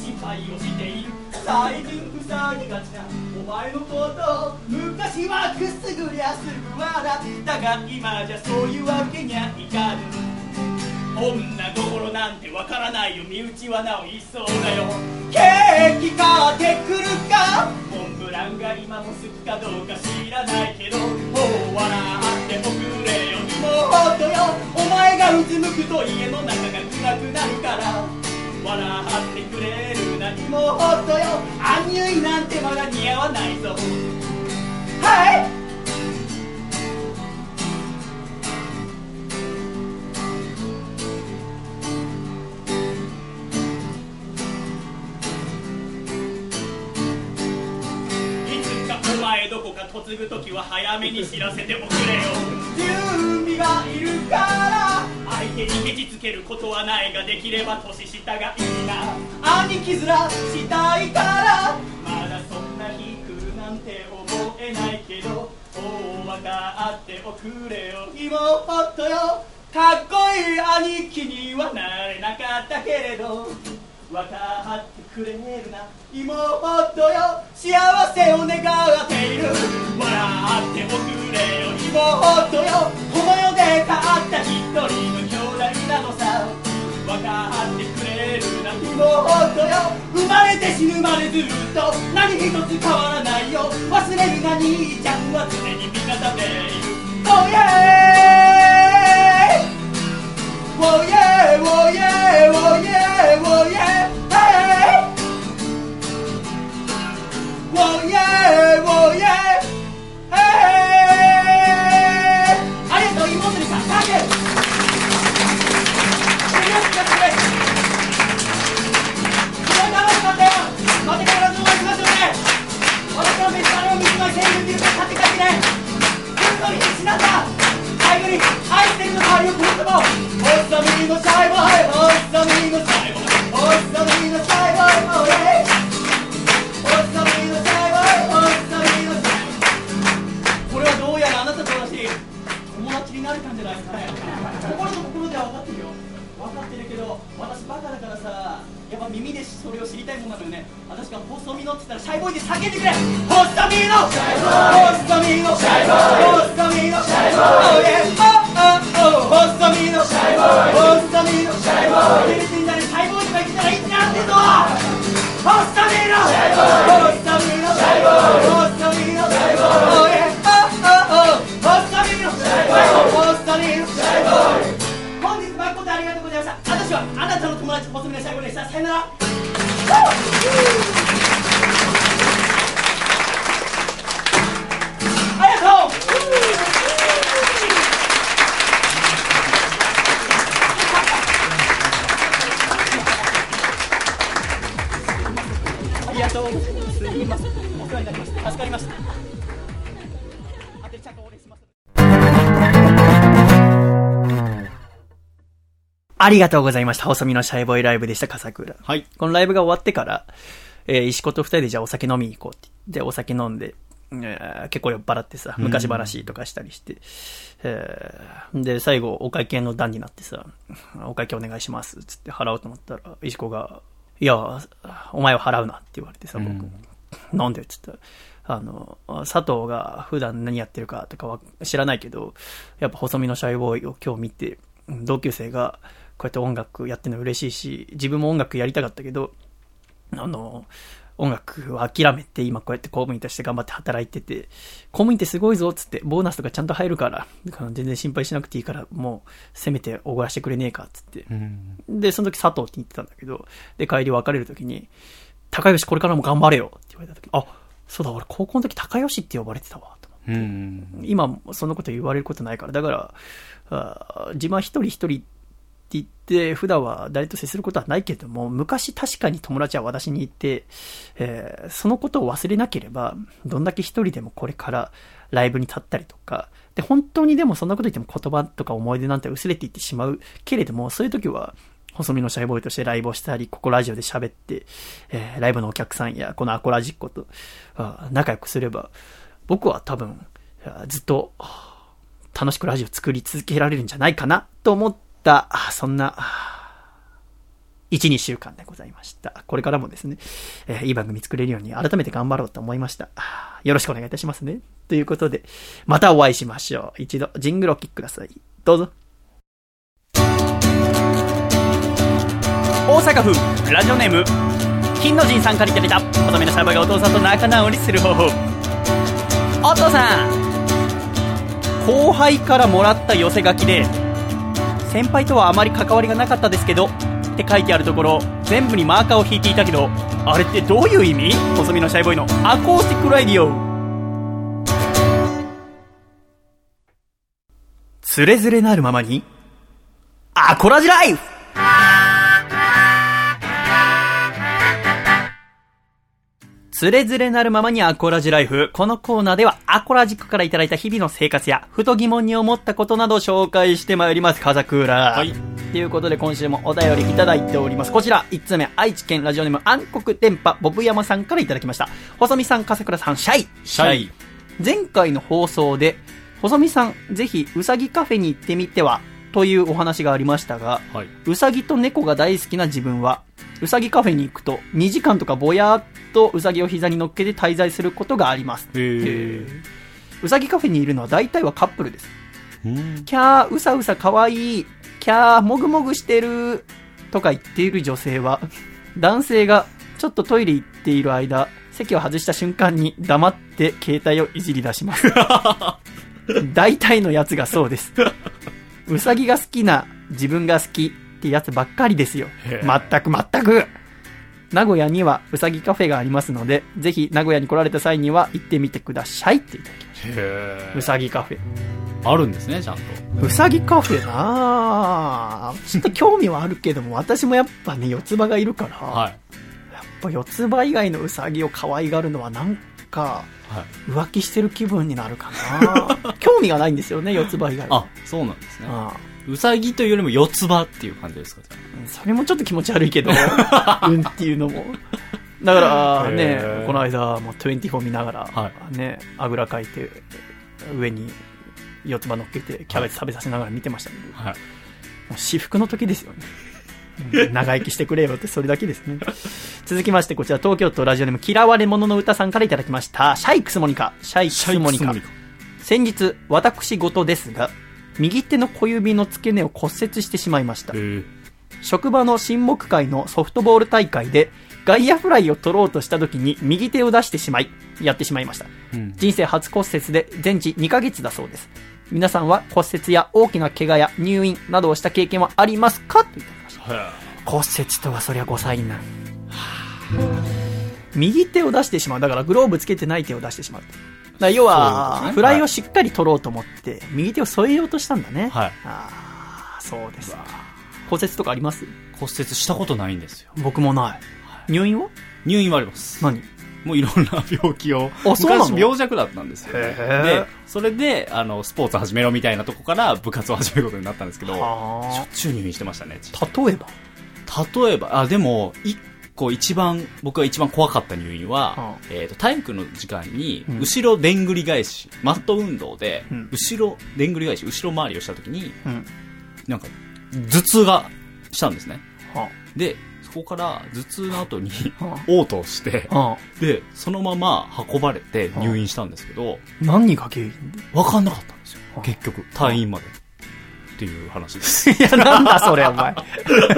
[SPEAKER 1] 心配をしている。最近塞ぎがちなお前のこと昔はくすぐりゃすぐ笑ったが今じゃそういうわけにはいかぬ女心なんてわからないよ身内はなおいそうだよ。ケーキ買ってくるか？モンブランが今も好きかどうか知らないけど。もう笑っておくれよ妹よ。お前がうつむくと家の中が暗くなるから。笑ってくれるな妹よ。アンニュイなんてまだ似合わないぞ。はい。いつかお前どこか嫁ぐ時は早めに知らせておくれよ がいるから。相手にケチつけることはないができれば年下がいいな。兄貴面したいから。まだそんな日来るなんて思えないけどおう分かっておくれよ。妹よ。かっこいい兄貴にはなれなかったけれど分かってくれるな。妹よ幸せを願っている。笑っておくれよ妹よ。この世でたった一人の兄弟なのさ。分かってくれるな。妹よ生まれて死ぬまでずっと。何一つ変わらないよ。忘れるな兄ちゃんは常に味方でいる。Oh yeah! Oh yeah, oh yeah, oh yeah, oh yeah, のベストアルバム、一枚千円っていうか買って帰ってね本当に必死なんだ最後に愛してるの代わりをこの言葉をおっさみのシャイボーイおっさみのシャイボーイおっさみのシャイボーイおっさみのシャイボーイおっさみのシャイボーイこれはどうやらあなたと私友達になれたんじゃないですかね。耳でそれを知りたいもんなのよね。私が細身のって言ったらシャイボーイで叫んでくれ。細身の。細身の。ミ身の。細身の。細身の細身の細身の別に誰シャイボーイとか言ったらいいんってぞミ身の。細身の。細身の。細身のありがとうございました。細身のシャイボーイライブでした、笠倉。
[SPEAKER 2] はい。
[SPEAKER 1] このライブが終わってから、えー石子と二人でじゃあお酒飲みに行こうって言って、お酒飲んで、えー結構酔っ払ってさ、昔話とかしたりして、えーで、最後、お会計の段になってさ、お会計お願いします、つって払おうと思ったら、石子が、いや、お前は払うなって言われてさ、僕、なんでっつったら、あの、佐藤が普段何やってるかとかは知らないけど、やっぱ細身のシャイボーイを今日見て、同級生がこうやって音楽やってるの嬉しいし、自分も音楽やりたかったけど、あの、音楽を諦めて今こうやって公務員として頑張って働いてて、公務員ってすごいぞっつって、ボーナスとかちゃんと入るから、全然心配しなくていいから、もうせめておごらしてくれねえかっつって。で、その時佐藤って言ってたんだけど、で、帰り別れる時に、高吉これからも頑張れよって言われた時、あ、そうだ、俺高校の時高吉って呼ばれてたわ、と思って。
[SPEAKER 2] うん。
[SPEAKER 1] 今、そんなこと言われることないから、だから、あー自分は一人一人って言って、普段は誰と接することはないけども、昔確かに友達は私にいて、えーそのことを忘れなければ、どんだけ一人でもこれからライブに立ったりとか、で、本当にでもそんなこと言っても言葉とか思い出なんて薄れていってしまうけれども、そういう時は、細身のシャイボーイとしてライブをしたり、ここラジオで喋って、えーライブのお客さんや、このアコラジッコと、仲良くすれば、僕は多分、ずっと、楽しくラジオ作り続けられるんじゃないかなと思った、あそんな、1、2週間でございました。これからもですね、えーいい番組作れるように改めて頑張ろうと思いました。よろしくお願いいたしますね。ということで、またお会いしましょう。一度、ジングルをお聴きください。どうぞ。大阪府、ラジオネーム、金の神さんからいただいた、細身のサーバがお父さんと仲直りする方法。お父さん後輩からもらった寄せ書きで先輩とはあまり関わりがなかったですけどって書いてあるところ全部にマーカーを引いていたけどあれってどういう意味？細身のシャイボーイのアコースティックライディオつれづれなるままにアコラジライフ！つれづれなるままにアコラジライフ。このコーナーではアコラジックからいただいた日々の生活や、ふと疑問に思ったことなどを紹介してまいります。風倉。
[SPEAKER 2] はい。
[SPEAKER 1] ということで今週もお便りいただいております。こちら、1つ目、愛知県ラジオネーム暗黒電波、ボブ山さんからいただきました。細見さん、笠倉さん、シャイ。
[SPEAKER 2] シャイ。
[SPEAKER 1] 前回の放送で、細見さん、ぜひ、うさぎカフェに行ってみては、というお話がありましたが、
[SPEAKER 2] はい。
[SPEAKER 1] うさぎと猫が大好きな自分は、うさぎカフェに行くと、2時間とかぼやーっとうさぎを膝に乗っけて滞在することがあります。うさぎカフェにいるのは大体はカップルです。
[SPEAKER 2] うん。
[SPEAKER 1] キャー、うさうさかわいい、キャー、もぐもぐしてる、とか言っている女性は、男性がちょっとトイレ行っている間、席を外した瞬間に黙って携帯をいじり出します。大体のやつがそうです。うさぎが好きな自分が好きってやつばっかりですよ。
[SPEAKER 2] へ
[SPEAKER 1] まったくまったく。名古屋にはうさぎカフェがありますので、ぜひ名古屋に来られた際には行ってみてくださいっていただきまし
[SPEAKER 2] へ
[SPEAKER 1] た。うさぎカフェ。
[SPEAKER 2] あるんですね、ちゃんと。
[SPEAKER 1] うさぎカフェなあちょっと興味はあるけども、私もやっぱね、四つ葉がいるから、
[SPEAKER 2] はい。
[SPEAKER 1] やっぱ四つ葉以外のうさぎを可愛がるのはなんか、
[SPEAKER 2] はい。
[SPEAKER 1] 浮気してる気分になるかな 興味がないんですよね、四つ葉以外は。
[SPEAKER 2] あ、そうなんですね。
[SPEAKER 1] あ
[SPEAKER 2] うさぎというよりも四つ葉っていう感じですか、
[SPEAKER 1] それもちょっと気持ち悪いけど、うんっていうのも。だから
[SPEAKER 2] へ
[SPEAKER 1] ね
[SPEAKER 2] ー、
[SPEAKER 1] この間、もう24見ながら、
[SPEAKER 2] は
[SPEAKER 1] ね、あぐらかいて、上に四つ葉乗っけて、キャベツ食べさせながら見てましたけど、
[SPEAKER 2] あ。はい。
[SPEAKER 1] もう私服の時ですよね。うん長生きしてくれよってそれだけですね。続きまして、こちら東京都ラジオネーム嫌われ者の歌さんからいただきました。シャイクスモニカ。シャイクスモニカ。先日、私事ですが、右手の小指の付け根を骨折してしまいました職場の親睦会のソフトボール大会で、外野フライを取ろうとした時に右手を出してしまい、やってしまいました。
[SPEAKER 2] うん。
[SPEAKER 1] 人生初骨折で全治2ヶ月だそうです。皆さんは骨折や大きな怪我や入院などをした経験はありますか？といただきました。
[SPEAKER 2] へ
[SPEAKER 1] 骨折とはそりゃ5歳になる。右手を出してしまう。だからグローブつけてない手を出してしまう。だ要は、
[SPEAKER 2] ね
[SPEAKER 1] フライをしっかり取ろうと思って、右手を添えようとしたんだね。
[SPEAKER 2] はい
[SPEAKER 1] ああ、そうですか。骨折とかあります？
[SPEAKER 2] 骨折したことないんですよ。
[SPEAKER 1] 僕もない。入院は？
[SPEAKER 2] 入院はあります。
[SPEAKER 1] 何？
[SPEAKER 2] もういろんな病気を。昔病弱だったんですよ、ね。で、それで、あの、スポーツ始めろみたいなとこから部活を始めることになったんですけど、しょ
[SPEAKER 1] は
[SPEAKER 2] っちゅう入院してましたね。
[SPEAKER 1] あ。例えば？
[SPEAKER 2] 例えば、あ、でも、一個一番、僕が一番怖かった入院は、
[SPEAKER 1] は
[SPEAKER 2] えっ、と、体育の時間に
[SPEAKER 1] うん、
[SPEAKER 2] 後ろでんぐり返し、マット運動で
[SPEAKER 1] うん、
[SPEAKER 2] 後ろ、でんぐり返し、後ろ回りをした時に、
[SPEAKER 1] うん。
[SPEAKER 2] なんか、頭痛がしたんですね。
[SPEAKER 1] は
[SPEAKER 2] で、そこから頭痛の後に、
[SPEAKER 1] は
[SPEAKER 2] 嘔吐して。で、そのまま運ばれて入院したんですけど、
[SPEAKER 1] 何が原因？
[SPEAKER 2] わかんなかったんですよ
[SPEAKER 1] は。
[SPEAKER 2] 結局、退院まで。っていう話です。
[SPEAKER 1] いや、なんだそれ、お前。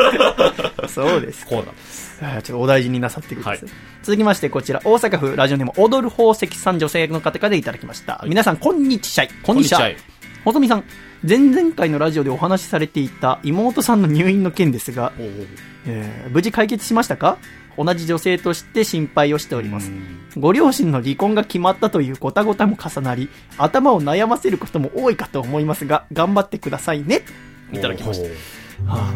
[SPEAKER 1] そうです。
[SPEAKER 2] こうなんです。
[SPEAKER 1] ちょっとお大事になさってください。
[SPEAKER 2] はい
[SPEAKER 1] 続きまして、こちら、大阪府ラジオネーム、踊る宝石さん女性の方からいただきました。
[SPEAKER 2] い
[SPEAKER 1] 皆さん、こんにちは。こんにちは
[SPEAKER 2] こんに。
[SPEAKER 1] ほとみさん、前々回のラジオでお話しされていた妹さんの入院の件ですが、えー無事解決しましたか？同じ女性として心配をしております
[SPEAKER 2] う。ん
[SPEAKER 1] ご両親の離婚が決まったというごたごたも重なり、頭を悩ませることも多いかと思いますが、頑張ってくださいね。いただきました。は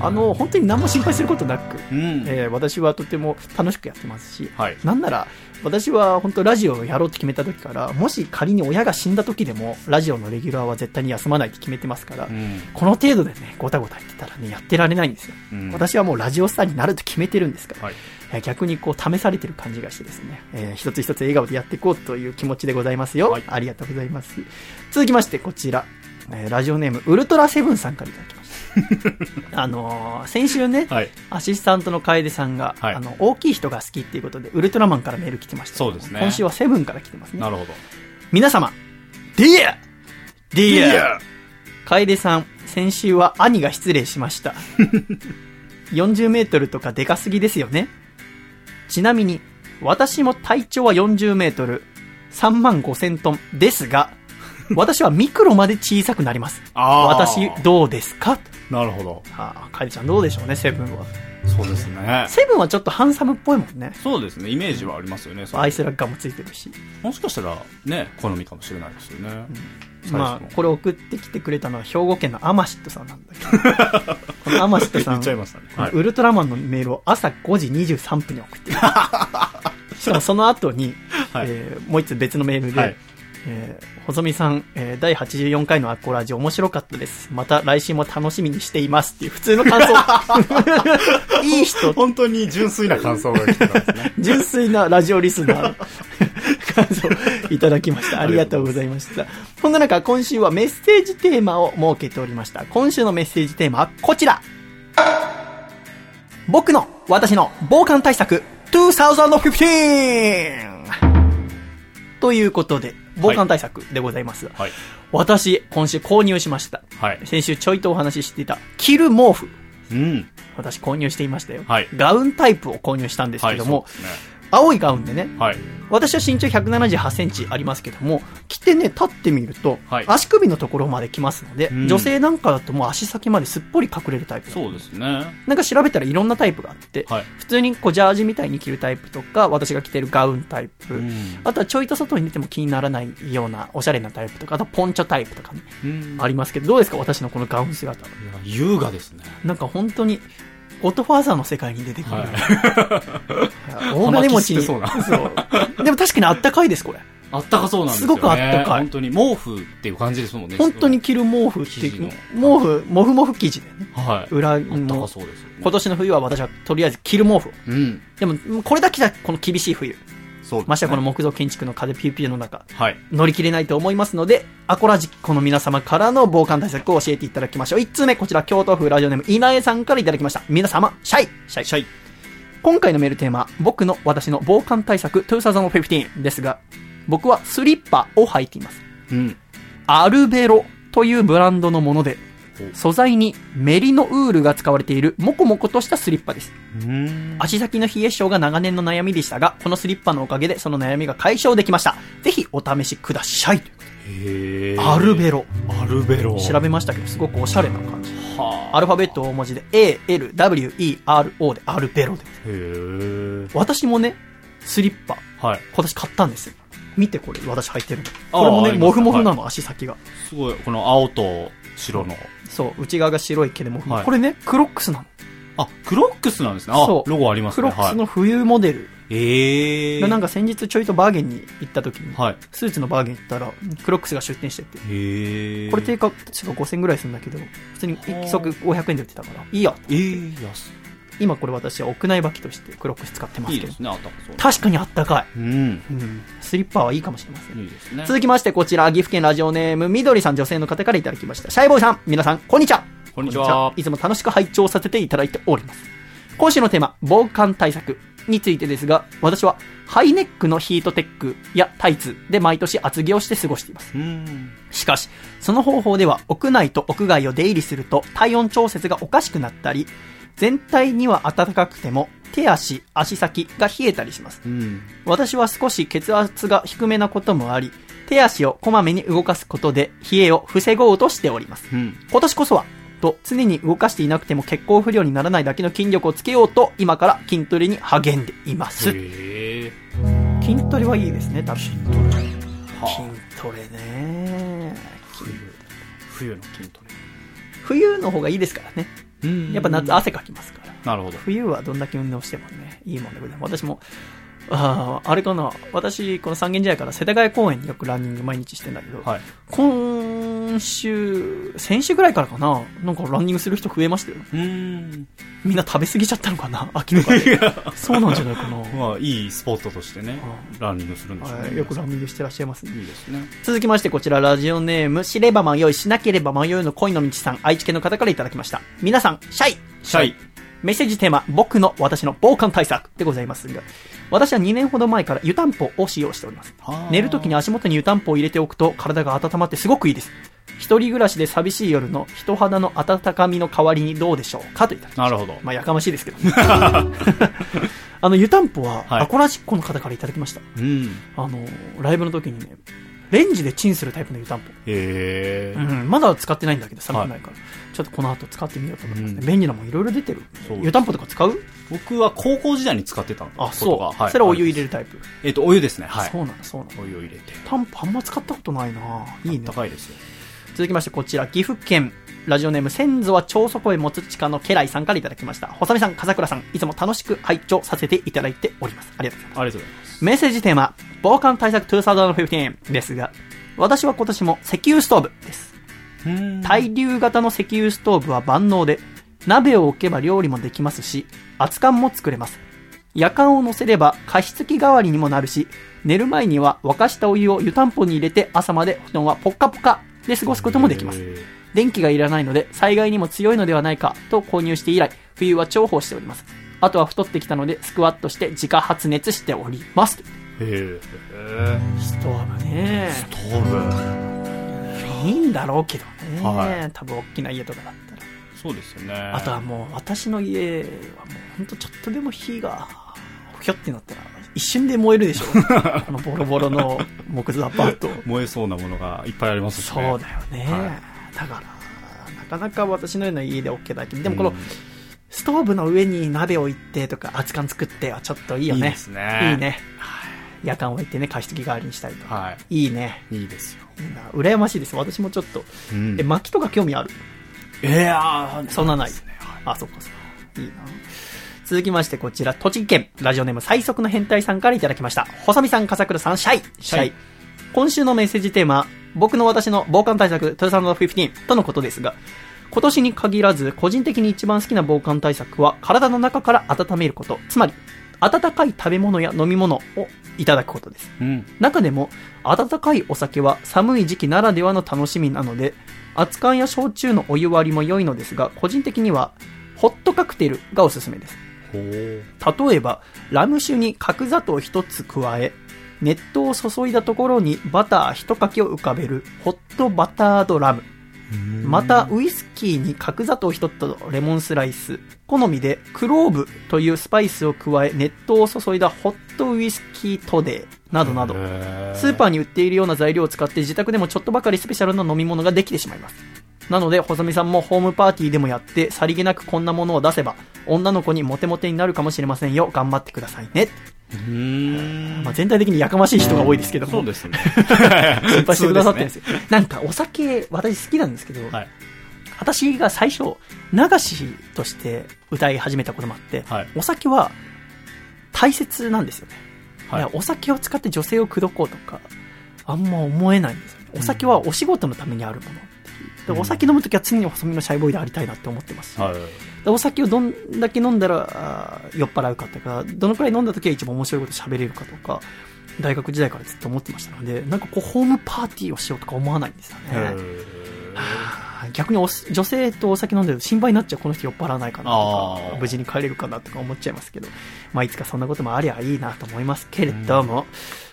[SPEAKER 1] あ、あの、本当に何も心配することなく、
[SPEAKER 2] うん。
[SPEAKER 1] えー私はとても楽しくやってますし、
[SPEAKER 2] はい。
[SPEAKER 1] なんなら、私は本当ラジオをやろうと決めた時から、もし仮に親が死んだ時でも、ラジオのレギュラーは絶対に休まないって決めてますから、
[SPEAKER 2] うん
[SPEAKER 1] この程度でね、ごたごた言ってたらね、やってられないんですよ。
[SPEAKER 2] うん
[SPEAKER 1] 私はもうラジオスターになると決めてるんですから、
[SPEAKER 2] はい。
[SPEAKER 1] えー逆にこう試されてる感じがしてですね、えー一つ一つ笑顔でやっていこうという気持ちでございますよ。
[SPEAKER 2] はい
[SPEAKER 1] ありがとうございます。続きましてこちら、えーラジオネームウルトラセブンさんからいただきました。あのー先週ね、
[SPEAKER 2] はい。
[SPEAKER 1] アシスタントの楓さんが、
[SPEAKER 2] はい
[SPEAKER 1] あの大きい人が好きっていうことでウルトラマンからメール来てました。
[SPEAKER 2] そうですね
[SPEAKER 1] 今週はセブンから来てますね
[SPEAKER 2] な。るほど。
[SPEAKER 1] 皆様、ディアディア楓さん、先週は兄が失礼しました。40メートルとかでかすぎですよね。ちなみに、私も体長は40メートル、3万5千トンですが、私はミクロまで小さくなります。私、どうですか？
[SPEAKER 2] なるほど。
[SPEAKER 1] ああ、楓ちゃんどうでしょうね、セブンは。
[SPEAKER 2] そうですね。
[SPEAKER 1] セブンはちょっとハンサムっぽいもんね。
[SPEAKER 2] そうですね。イメージはありますよね。
[SPEAKER 1] アイスラッガーもついてるし。
[SPEAKER 2] もしかしたら、ね、好みかもしれないですよね。最初の
[SPEAKER 1] まあ、これ送ってきてくれたのは兵庫県のアマシットさんなんだけど、このアマシットさん
[SPEAKER 2] 言っちゃいましたね。はい。
[SPEAKER 1] ウルトラマンのメールを朝5時23分に送ってる。しかもその後に、
[SPEAKER 2] はい
[SPEAKER 1] えーもう一つ別のメールで、
[SPEAKER 2] はい
[SPEAKER 1] えー細見さん、えー第84回のアッコラジ面白かったです。また来週も楽しみにしていますっていう普通の感想。いい人、
[SPEAKER 2] 本当に純粋な感想が来てたんですね。
[SPEAKER 1] 純粋なラジオリスナーの感想いただきました。ありがとうございました。そんな中、今週はメッセージテーマを設けておりました。今週のメッセージテーマはこちら。僕の、私の防寒対策 2015! ということで、防寒対策でございます。
[SPEAKER 2] はい。
[SPEAKER 1] 私、今週購入しました。
[SPEAKER 2] はい。
[SPEAKER 1] 先週ちょいとお話ししていた、着る毛布。
[SPEAKER 2] うん。
[SPEAKER 1] 私購入していましたよ。
[SPEAKER 2] はい
[SPEAKER 1] ガウンタイプを購入したんです
[SPEAKER 2] はい。
[SPEAKER 1] けども、
[SPEAKER 2] そうですね
[SPEAKER 1] 青いガウンでね、
[SPEAKER 2] はい。
[SPEAKER 1] 私は身長178センチありますけども、着てね、立ってみると、
[SPEAKER 2] はい
[SPEAKER 1] 足首のところまで来ますので、
[SPEAKER 2] うん
[SPEAKER 1] 女性なんかだともう足先まですっぽり隠れるタイプだ
[SPEAKER 2] そうですね。
[SPEAKER 1] なんか調べたらいろんなタイプがあって、
[SPEAKER 2] はい。
[SPEAKER 1] 普通にこうジャージみたいに着るタイプとか、私が着てるガウンタイプ、
[SPEAKER 2] うん
[SPEAKER 1] あとはちょいと外に出ても気にならないようなおしゃれなタイプとか、あとポンチョタイプとかね、
[SPEAKER 2] うん
[SPEAKER 1] ありますけど、どうですか私のこのガウン姿。
[SPEAKER 2] 優雅ですね。
[SPEAKER 1] なんか本当に、ゴッドファーザーの世界に出てくる。
[SPEAKER 2] はい
[SPEAKER 1] 大金持ちに。そう。でも確かにあったかいです、これ。
[SPEAKER 2] あったかそうなんです。
[SPEAKER 1] すごくあったかい
[SPEAKER 2] 本当に毛布っていう感じですもんね。
[SPEAKER 1] 本当に着る毛布っていう毛布、もふもふ生地でね。
[SPEAKER 2] はい。
[SPEAKER 1] 裏の、
[SPEAKER 2] そうですよね。
[SPEAKER 1] 今年の冬は私はとりあえず着る毛布を。
[SPEAKER 2] うん。
[SPEAKER 1] でも、これだけじゃこの厳しい冬。
[SPEAKER 2] ね
[SPEAKER 1] ましてやこの木造建築の風ピューピューの中、
[SPEAKER 2] はい。
[SPEAKER 1] 乗り切れないと思いますので、アコラジックの皆様からの防寒対策を教えていただきましょう。1通目、こちら京都府ラジオネーム稲江さんからいただきました。皆様、シャイシャイ
[SPEAKER 2] シャイ。
[SPEAKER 1] 今回のメールテーマ、僕の私の防寒対策2015ですが、僕はスリッパを履いています。
[SPEAKER 2] うん。
[SPEAKER 1] アルベロというブランドのもので素材にメリノウールが使われているモコモコとしたスリッパです。
[SPEAKER 2] うん。
[SPEAKER 1] 足先の冷え性が長年の悩みでしたが、このスリッパのおかげでその悩みが解消できました。ぜひお試しください。アルベロ。
[SPEAKER 2] アルベロ。
[SPEAKER 1] 調べましたけど、すごくおしゃれな感じ。
[SPEAKER 2] は
[SPEAKER 1] アルファベット大文字で A, L, W, E, R, O でアルベロです。
[SPEAKER 2] へえ。
[SPEAKER 1] 私もね、スリッパ、
[SPEAKER 2] はい。
[SPEAKER 1] 今年買ったんですよ。見てこれ、私履いてるの。
[SPEAKER 2] あ
[SPEAKER 1] これもね、
[SPEAKER 2] あります
[SPEAKER 1] モフモフなの、足先が。
[SPEAKER 2] すごい、この青と白の。
[SPEAKER 1] そう、内側が白い毛でモフモフ。
[SPEAKER 2] はい
[SPEAKER 1] これね、クロックスなの。
[SPEAKER 2] あ、クロックスなんですね。あ、
[SPEAKER 1] そう
[SPEAKER 2] ロゴありますね。
[SPEAKER 1] クロックス
[SPEAKER 2] は
[SPEAKER 1] の冬モデル。
[SPEAKER 2] い、ええ
[SPEAKER 1] でなんか先日ちょいとバーゲンに行った時に、
[SPEAKER 2] はい。
[SPEAKER 1] スーツのバーゲン行ったら、クロックスが出店してて、
[SPEAKER 2] へえ。
[SPEAKER 1] これ定価確か5000ぐらいするんだけど、普通に一足500円で売ってたから、いいや。
[SPEAKER 2] ええ安
[SPEAKER 1] 今これ私は屋内履きとしてクロックス使ってま
[SPEAKER 2] い。
[SPEAKER 1] すけど
[SPEAKER 2] いいで、すね。
[SPEAKER 1] 確かにあったかい。
[SPEAKER 2] うん。
[SPEAKER 1] うん。スリッパはいいかもしれません。
[SPEAKER 2] いいですね。
[SPEAKER 1] 続きましてこちら、岐阜県ラジオネーム、みどりさん女性の方からいただきました。シャイボーイさん、皆さん、こんにちは。
[SPEAKER 2] こんにちは。
[SPEAKER 1] いつも楽しく拝聴させていただいております。今週のテーマ、防寒対策についてですが、私はハイネックのヒートテックやタイツで毎年厚着をして過ごしています。
[SPEAKER 2] うん。
[SPEAKER 1] しかし、その方法では屋内と屋外を出入りすると体温調節がおかしくなったり、全体には暖かくても手足、足先が冷えたりします。
[SPEAKER 2] うん。
[SPEAKER 1] 私は少し血圧が低めなこともあり、手足をこまめに動かすことで冷えを防ごうとしております。
[SPEAKER 2] うん。
[SPEAKER 1] 今年こそは、と常に動かしていなくても血行不良にならないだけの筋力をつけようと今から筋トレに励んでいます。筋トレはいいですね、多分。筋
[SPEAKER 2] は
[SPEAKER 1] トレね。
[SPEAKER 2] 冬。冬の筋トレ。
[SPEAKER 1] 冬の方がいいですからね。
[SPEAKER 2] うん
[SPEAKER 1] やっぱ夏汗かきますから。
[SPEAKER 2] なるほど。
[SPEAKER 1] 冬はどんだけ運動してもね、いいもんでございます。私も、ああ、あれかな。私、この三軒茶屋から世田谷公園によくランニング毎日してんだけど、
[SPEAKER 2] はい。
[SPEAKER 1] 今週、先週ぐらいからかな。なんかランニングする人増えましたよ。
[SPEAKER 2] うん。
[SPEAKER 1] みんな食べ過ぎちゃったのかな秋とかで。そうなんじゃないかな。
[SPEAKER 2] まあ、いいスポットとしてね、ランニングするんでしょうね。
[SPEAKER 1] はい、よくランニングしてらっしゃいますね。
[SPEAKER 2] いいですね。
[SPEAKER 1] 続きましてこちらラジオネーム、知れば迷い、しなければ迷うの恋の道さん、愛知県の方からいただきました。皆さん、シャイ
[SPEAKER 2] シャイ。
[SPEAKER 1] メッセージテーマ、僕の私の防寒対策でございますが、私は2年ほど前から湯たんぽを使用しております
[SPEAKER 2] は。あ
[SPEAKER 1] 寝るときに足元に湯たんぽを入れておくと体が温まってすごくいいです。一人暮らしで寂しい夜の人肌の温かみの代わりにどうでしょうかといただきました
[SPEAKER 2] なるほど。
[SPEAKER 1] まあ、やかましいですけど。あの、湯たんぽは、
[SPEAKER 2] はい
[SPEAKER 1] アコラジッコの方からいただきました。
[SPEAKER 2] うん。
[SPEAKER 1] あの、ライブの時にね、レンジでチンするタイプの湯たんぽ。
[SPEAKER 2] へえ。
[SPEAKER 1] うん、まだ使ってないんだけど、寒くないから。ちょっとこの後使ってみようと思いますね。
[SPEAKER 2] うん
[SPEAKER 1] 便利なもんいろいろ出てる
[SPEAKER 2] そう。
[SPEAKER 1] 湯たんぽとか使う？
[SPEAKER 2] 僕は高校時代に使ってた
[SPEAKER 1] あ、
[SPEAKER 2] こと
[SPEAKER 1] そう。
[SPEAKER 2] がはい
[SPEAKER 1] それはお湯入れるタイプ。
[SPEAKER 2] えっと、お湯ですね。はい。
[SPEAKER 1] そうなの、そうなの。
[SPEAKER 2] お湯を入れて。
[SPEAKER 1] 湯たんぽあんま使ったことないないいね。
[SPEAKER 2] 高いですよ。
[SPEAKER 1] 続きましてこちら、岐阜県、ラジオネーム、先祖は超底へ持つ地下の家来さんからいただきました。細見さん、笠倉さん、いつも楽しく拝聴させていただいております。ありがとうございます。
[SPEAKER 2] ありがとうございます。
[SPEAKER 1] メッセージテーマ、防寒対策2015ですが、私は今年も石油ストーブです。対流型の石油ストーブは万能で、鍋を置けば料理もできますし、熱燗も作れます。夜間を乗せれば加湿器代わりにもなるし、寝る前には沸かしたお湯を湯たんぽに入れて朝まで布団はポッカポカで過ごすこともできます。
[SPEAKER 2] へ
[SPEAKER 1] 電気がいらないので災害にも強いのではないかと購入して以来、冬は重宝しております。あとは太ってきたのでスクワットして自家発熱しております。
[SPEAKER 2] え。へえ。
[SPEAKER 1] ストーブね
[SPEAKER 2] ストーブ。
[SPEAKER 1] いいんだろうけどね、
[SPEAKER 2] はい
[SPEAKER 1] 多分大きな家とかだったら。
[SPEAKER 2] そうですよね。
[SPEAKER 1] あとはもう私の家はもうほんとちょっとでも火がひょってなったら一瞬で燃えるでしょ。このボロボロの木造アパート。
[SPEAKER 2] 燃えそうなものがいっぱいありますし
[SPEAKER 1] そう
[SPEAKER 2] ね。
[SPEAKER 1] だよね。
[SPEAKER 2] は
[SPEAKER 1] だから、なかなか私のような家で OK だけど、でもこの、
[SPEAKER 2] うん
[SPEAKER 1] ストーブの上に鍋を置いてとか、熱燗作ってはちょっといいよね。
[SPEAKER 2] いいですね
[SPEAKER 1] いいね。夜間を置いてね、加湿器代わりにしたりとか。
[SPEAKER 2] はい
[SPEAKER 1] いね。
[SPEAKER 2] い。いいですよ。
[SPEAKER 1] いいな。羨ましいです。私もちょっと。
[SPEAKER 2] うん
[SPEAKER 1] え、薪とか興味ある？
[SPEAKER 2] えー、あー
[SPEAKER 1] そんなない。あ、そっかそっか。いいな。続きまして、こちら、栃木県、ラジオネーム最速の変態さんからいただきました。細見さん、笠倉さん、シャイ。シャイ。今週のメッセージテーマ、僕の私の防寒対策2015とのことですが、今年に限らず、個人的に一番好きな防寒対策は、体の中から温めること。つまり、温かい食べ物や飲み物をいただくことです。
[SPEAKER 2] うん。
[SPEAKER 1] 中でも、温かいお酒は寒い時期ならではの楽しみなので、熱燗や焼酎のお湯割りも良いのですが、個人的には、ホットカクテルがおすすめです。例えば、ラム酒に角砂糖一つ加え、熱湯を注いだところにバター一かけを浮かべるホットバタードラム。また、ウイスキーに角砂糖一つとレモンスライス。好みで、クローブというスパイスを加え、熱湯を注いだホットウイスキートデー。などなど。スーパーに売っているような材料を使って自宅でもちょっとばかりスペシャルな飲み物ができてしまいます。なので、細見さんもホームパーティーでもやって、さりげなくこんなものを出せば、女の子にモテモテになるかもしれませんよ。頑張ってくださいね。
[SPEAKER 2] うーん。
[SPEAKER 1] まあ、全体的にやかましい人が多いですけども。
[SPEAKER 2] そうですね。
[SPEAKER 1] 心配してくださってるんですよ。なんか、お酒、私好きなんですけど、
[SPEAKER 2] はい。
[SPEAKER 1] 私が最初、流しとして歌い始めたこともあって、
[SPEAKER 2] はい
[SPEAKER 1] お酒は大切なんですよね。
[SPEAKER 2] はい
[SPEAKER 1] お酒を使って女性を口説こうとか、あんま思えないんですよね。お酒はお仕事のためにあるものう。でお酒飲むときは常に細身のシャイボーイでありたいなって思ってますし、
[SPEAKER 2] はい。
[SPEAKER 1] でお酒をどんだけ飲んだら酔っ払うかとか、どのくらい飲んだときは一番面白いこと喋れるかとか、大学時代からずっと思ってましたので、なんかこう、ホームパーティーをしようとか思わないんですよね。はあ逆にお女性とお酒飲んでると心配になっちゃうこの人酔っ払わないかなとか無事に帰れるかなとか思っちゃいますけど、まあ、いつかそんなこともありゃいいなと思いますけれども、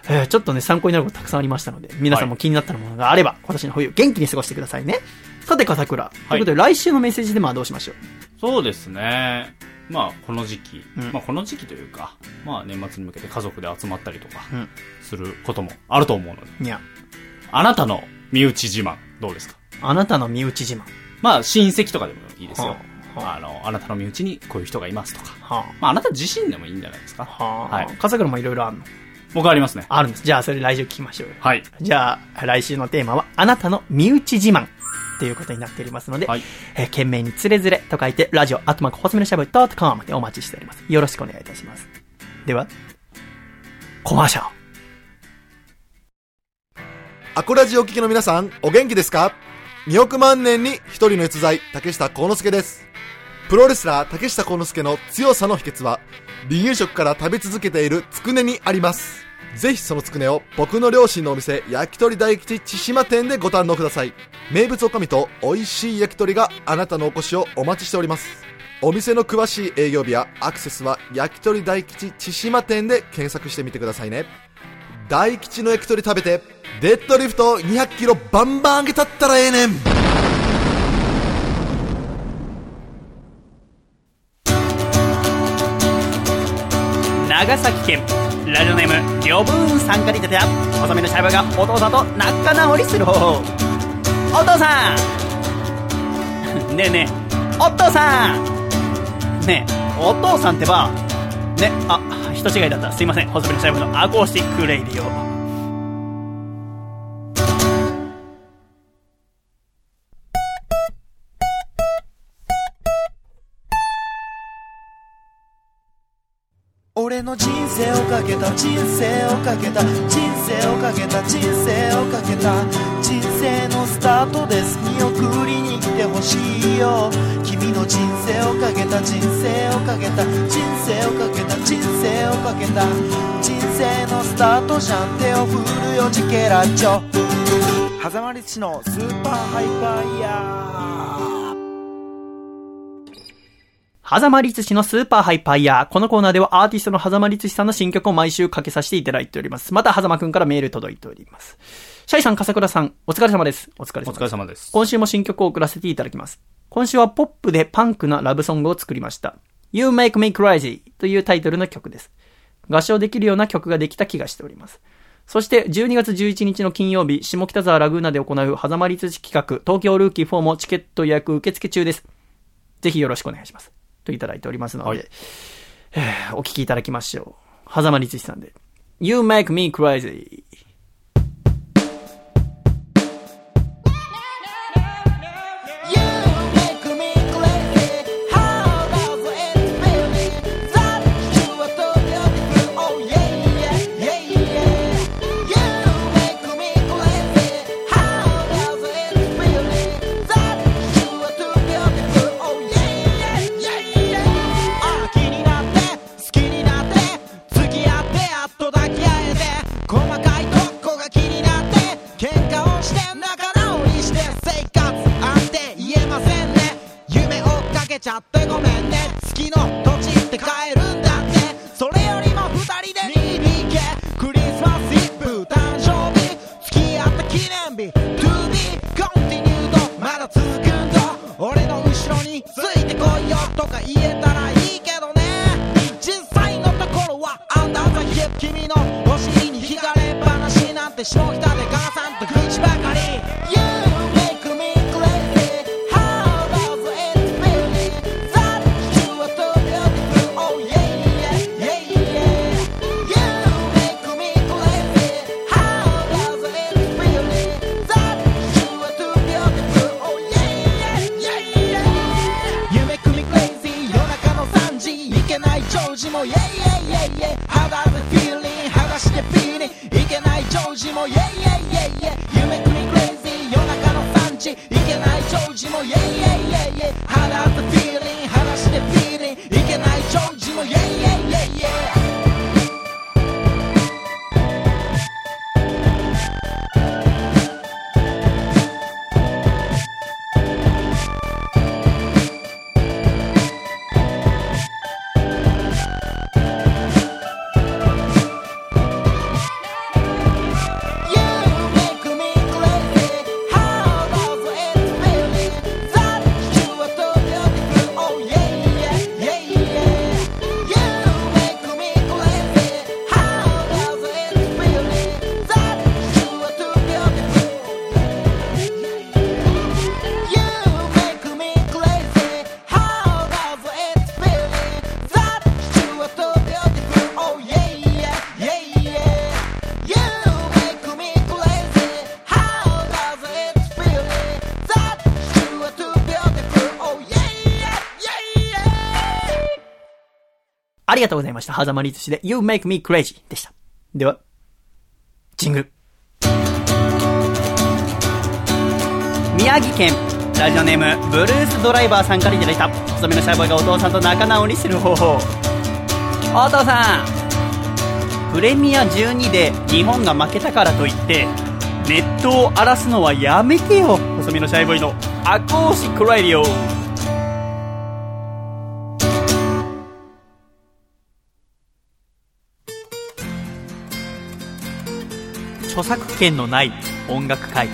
[SPEAKER 1] えーちょっとね参考になることたくさんありましたので皆さんも気になったものがあれば、今年の冬元気に過ごしてくださいね。さて笠倉、ということで来週のメッセージでまあどうしましょう
[SPEAKER 2] そうですね。まあ、この時期、
[SPEAKER 1] うん。
[SPEAKER 2] まあ、この時期というか、まあ、年末に向けて家族で集まったりとか
[SPEAKER 1] うん、
[SPEAKER 2] することもあると思うので、
[SPEAKER 1] にゃ
[SPEAKER 2] あなたの身内自慢、どうですか？
[SPEAKER 1] あなたの身内自慢。
[SPEAKER 2] まあ、親戚とかでもいいですよ。
[SPEAKER 1] はあは
[SPEAKER 2] あ。の、あなたの身内にこういう人がいますとか。
[SPEAKER 1] は
[SPEAKER 2] まあ、あなた自身でもいいんじゃないですか？
[SPEAKER 1] あ、はあ、
[SPEAKER 2] はい。
[SPEAKER 1] 笠倉もいろいろあるの？
[SPEAKER 2] 僕はありますね。
[SPEAKER 1] あるんです。じゃあそれ来週聞きましょうよ。
[SPEAKER 2] はい。
[SPEAKER 1] じゃあ、来週のテーマは、あなたの身内自慢ということになっておりますので、
[SPEAKER 2] はい
[SPEAKER 1] えー懸命につれづれと書いて、ラジオ、アットマーク、ほつめのしゃべり .com でお待ちしております。よろしくお願いいたします。では、コマーシャル。
[SPEAKER 9] アコラジお聞きの皆さん、お元気ですか ?2 億万年に一人の逸材、竹下幸之助です。プロレスラー竹下幸之助の強さの秘訣は、離乳食から食べ続けているつくねにあります。ぜひそのつくねを僕の両親のお店、焼き鳥大吉千島店でご堪能ください。名物おかみと美味しい焼き鳥があなたのお越しをお待ちしております。お店の詳しい営業日やアクセスは焼き鳥大吉千島店で検索してみてくださいね。大吉の焼き鳥食べてデッドリフト200キロバンバン上げたったらええねん
[SPEAKER 1] 長崎県、ラジオネーム、りょぶーんさんからいただいた、細めのシャイボーがお父さんと仲直りする方法。お父さん ねえねえ、お父さんねえ、お父さんってば、ね、あ、人違いだった。すいません。細身のシャイボーイのアコースティックレイディオ。
[SPEAKER 10] 俺の人生をかけた人生をかけた人生をかけた人生をかけた人生のスタートです。見送りに来てほしいよ。君の人生をかけた人生をかけた人生をかけた人生をかけた人生のスタートじゃん。手を振るよジケラチョ。狭間律師のスーパーハイパーイヤー。
[SPEAKER 1] 狭間律師のスーパーハイパーヤー。このコーナーではアーティストの狭間律師さんの新曲を毎週かけさせていただいております。また、狭間くんからメール届いております。シャイさん、笠倉さん、お疲れ様です。お疲れ様
[SPEAKER 2] お
[SPEAKER 1] です。
[SPEAKER 2] 疲れ様です。
[SPEAKER 1] 今週も新曲を送らせていただきます。今週はポップでパンクなラブソングを作りました。You Make Me Crazy というタイトルの曲です。合唱できるような曲ができた気がしております。そして12月11日の金曜日、下北沢ラグーナで行う狭間律師企画、東京ルーキー4もチケット予約受付中です。ぜひよろしくお願いします。といただいておりますので、
[SPEAKER 2] はい
[SPEAKER 1] えーお聞きいただきましょう。狭間律師さんで、You Make Me Crazy。
[SPEAKER 10] りが
[SPEAKER 1] とうございました。はざまり寿司で You Make Me Crazy でした。では、ジングル。宮城県、ラジオネーム、ブルースドライバーさんからいただいた、細身のシャイボーイがお父さんと仲直りする方法。お父さん、プレミア12で日本が負けたからといって、ネットを荒らすのはやめてよ。細身のシャイボーイのアコーシクラディオ。権のない音楽会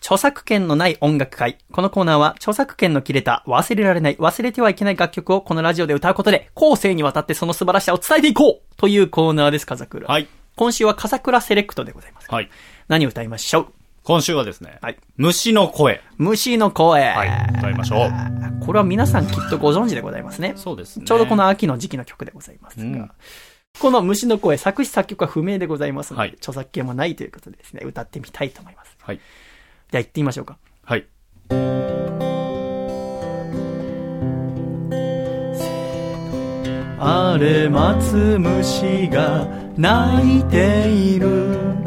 [SPEAKER 1] 著作権のない音楽会。このコーナーは著作権の切れた忘れられない忘れてはいけない楽曲をこのラジオで歌うことで後世にわたってその素晴らしさを伝えていこうというコーナーです、笠倉。
[SPEAKER 2] はい。
[SPEAKER 1] 今週は笠倉セレクトでございます。
[SPEAKER 2] はい。
[SPEAKER 1] 何を歌いましょう？
[SPEAKER 2] 今週はですね、
[SPEAKER 1] はい
[SPEAKER 2] 虫の声。
[SPEAKER 1] 虫の声。
[SPEAKER 2] はい。歌いましょう。
[SPEAKER 1] これは皆さんきっとご存知でございますね。
[SPEAKER 2] そうですね。
[SPEAKER 1] ちょうどこの秋の時期の曲でございますが、
[SPEAKER 2] うん
[SPEAKER 1] この虫の声、作詞作曲は不明でございますので、
[SPEAKER 2] はい
[SPEAKER 1] 著作権もないということでですね、歌ってみたいと思います。
[SPEAKER 2] はい。
[SPEAKER 1] では行ってみましょうか。
[SPEAKER 2] はい。
[SPEAKER 1] あれ松虫が泣いている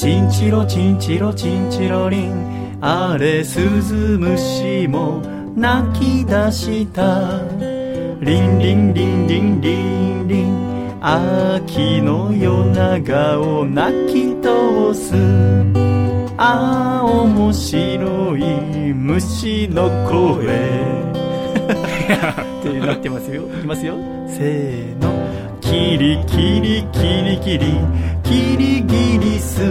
[SPEAKER 1] チンチロチンチロチンチロリンあれスズムシも泣き出したリンリンリンリンリンリン秋の夜長を泣き通すああ面白い虫の声 ってなってますよ。いきますよ。せーの。キリキリキリキリ、キリギリス。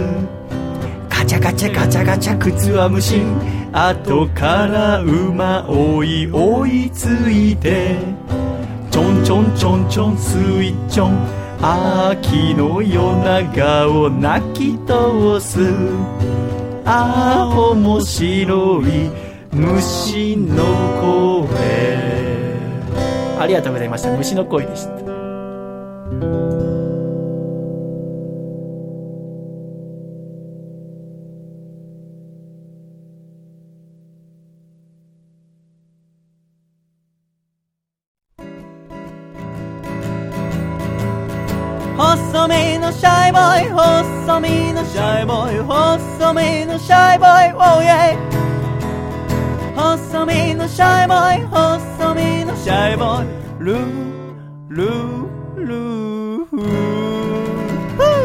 [SPEAKER 1] ガチャガチャガチャガチャ靴は虫。後から馬追い追いついて。ちょんちょんちょんちょんスイッチョン。秋の夜長を泣き通す。ああ、面白い虫の声。ありがとうございました。虫の声でした。イボーイ細身のシャイボーイ細身のシャイボーイ Oh yeah 細身のシャイボーイ細身のシャイボーイルールールーフーフー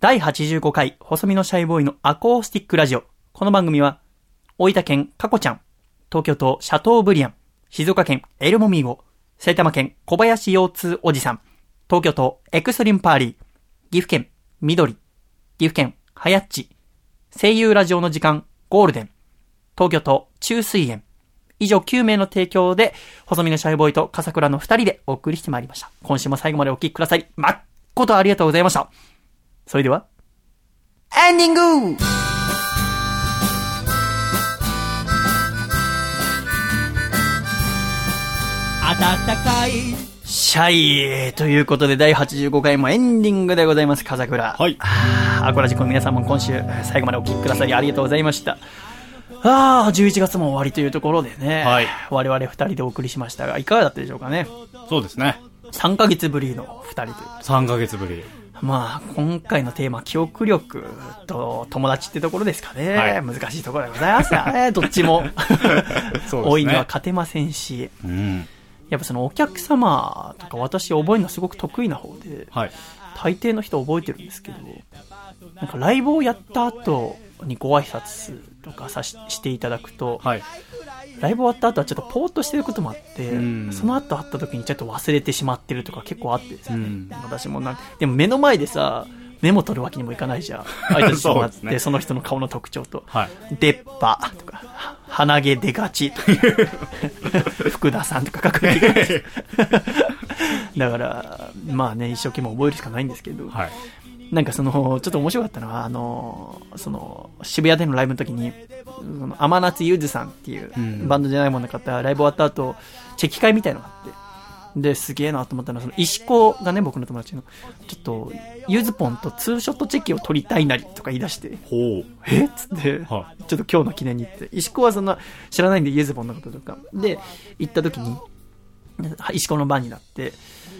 [SPEAKER 1] 第85回細身のシャイボーイのアコースティックラジオ。この番組は大分県かこちゃん東京都シャトーブリアン、静岡県エルモミーゴ、埼玉県小林腰痛おじさん、東京都エクストリームパーリー、岐阜県緑、岐阜県はやっち、声優ラジオの時間ゴールデン、東京都中水園、以上9名の提供で、細身のシャイボーイと笠倉の2人でお送りしてまいりました。今週も最後までお聞きください。誠ありがとうございました。それでは、エンディング
[SPEAKER 10] 暖かい
[SPEAKER 1] シャイということで第85回もエンディングでございます、風倉。
[SPEAKER 2] はい
[SPEAKER 1] あーアコラジコの皆さんも今週最後までお聞きくださりありがとうございました。ああ、11月も終わりというところでね、
[SPEAKER 2] はい
[SPEAKER 1] 我々二人でお送りしましたが、いかがだったでしょうかね。
[SPEAKER 2] そうですね。
[SPEAKER 1] 3ヶ月ぶりの二人という。
[SPEAKER 2] 3ヶ月ぶり。
[SPEAKER 1] まあ、今回のテーマ、記憶力と友達ってところですかね。
[SPEAKER 2] はい
[SPEAKER 1] 難しいところでございますがね、どっちも。
[SPEAKER 2] ね
[SPEAKER 1] 多いには勝てませんし、
[SPEAKER 2] うん。
[SPEAKER 1] やっぱそのお客様とか私覚えるのすごく得意な方で、
[SPEAKER 2] はい。
[SPEAKER 1] 大抵の人覚えてるんですけど、なんかライブをやった後にご挨拶とかさししていただくと、
[SPEAKER 2] はい。
[SPEAKER 1] ライブ終わった後はちょっとポーっとしてることもあって
[SPEAKER 2] うん、
[SPEAKER 1] その後会った時にちょっと忘れてしまってるとか結構あってですね、
[SPEAKER 2] うん
[SPEAKER 1] 私もなんでも目の前でさ、メモ取るわけにもいかないじゃん。挨拶してもらって、
[SPEAKER 2] そね
[SPEAKER 1] その人の顔の特徴と。
[SPEAKER 2] はい。
[SPEAKER 1] 出っ歯とか、鼻毛出がちとか、福田さんとか書くわけ。だから、まあね、一生懸命覚えるしかないんですけど、
[SPEAKER 2] はい。
[SPEAKER 1] なんかその、ちょっと面白かったのは、あの、その、渋谷でのライブの時に、その甘夏ゆずさんっていう
[SPEAKER 2] うん
[SPEAKER 1] バンドじゃないもんの方、ライブ終わった後、チェキ会みたいのがあって、で、すげえなと思ったのは、その、石子がね、僕の友達の、ちょっと、ゆずぽんとツーショットチェキを撮りたいなりとか言い出して、
[SPEAKER 2] ほう。
[SPEAKER 1] え？っつって、
[SPEAKER 2] は
[SPEAKER 1] ちょっと今日の記念に行って、石子はそんな知らないんで、イエズボンのこととか。で、行った時に、石子の番になって、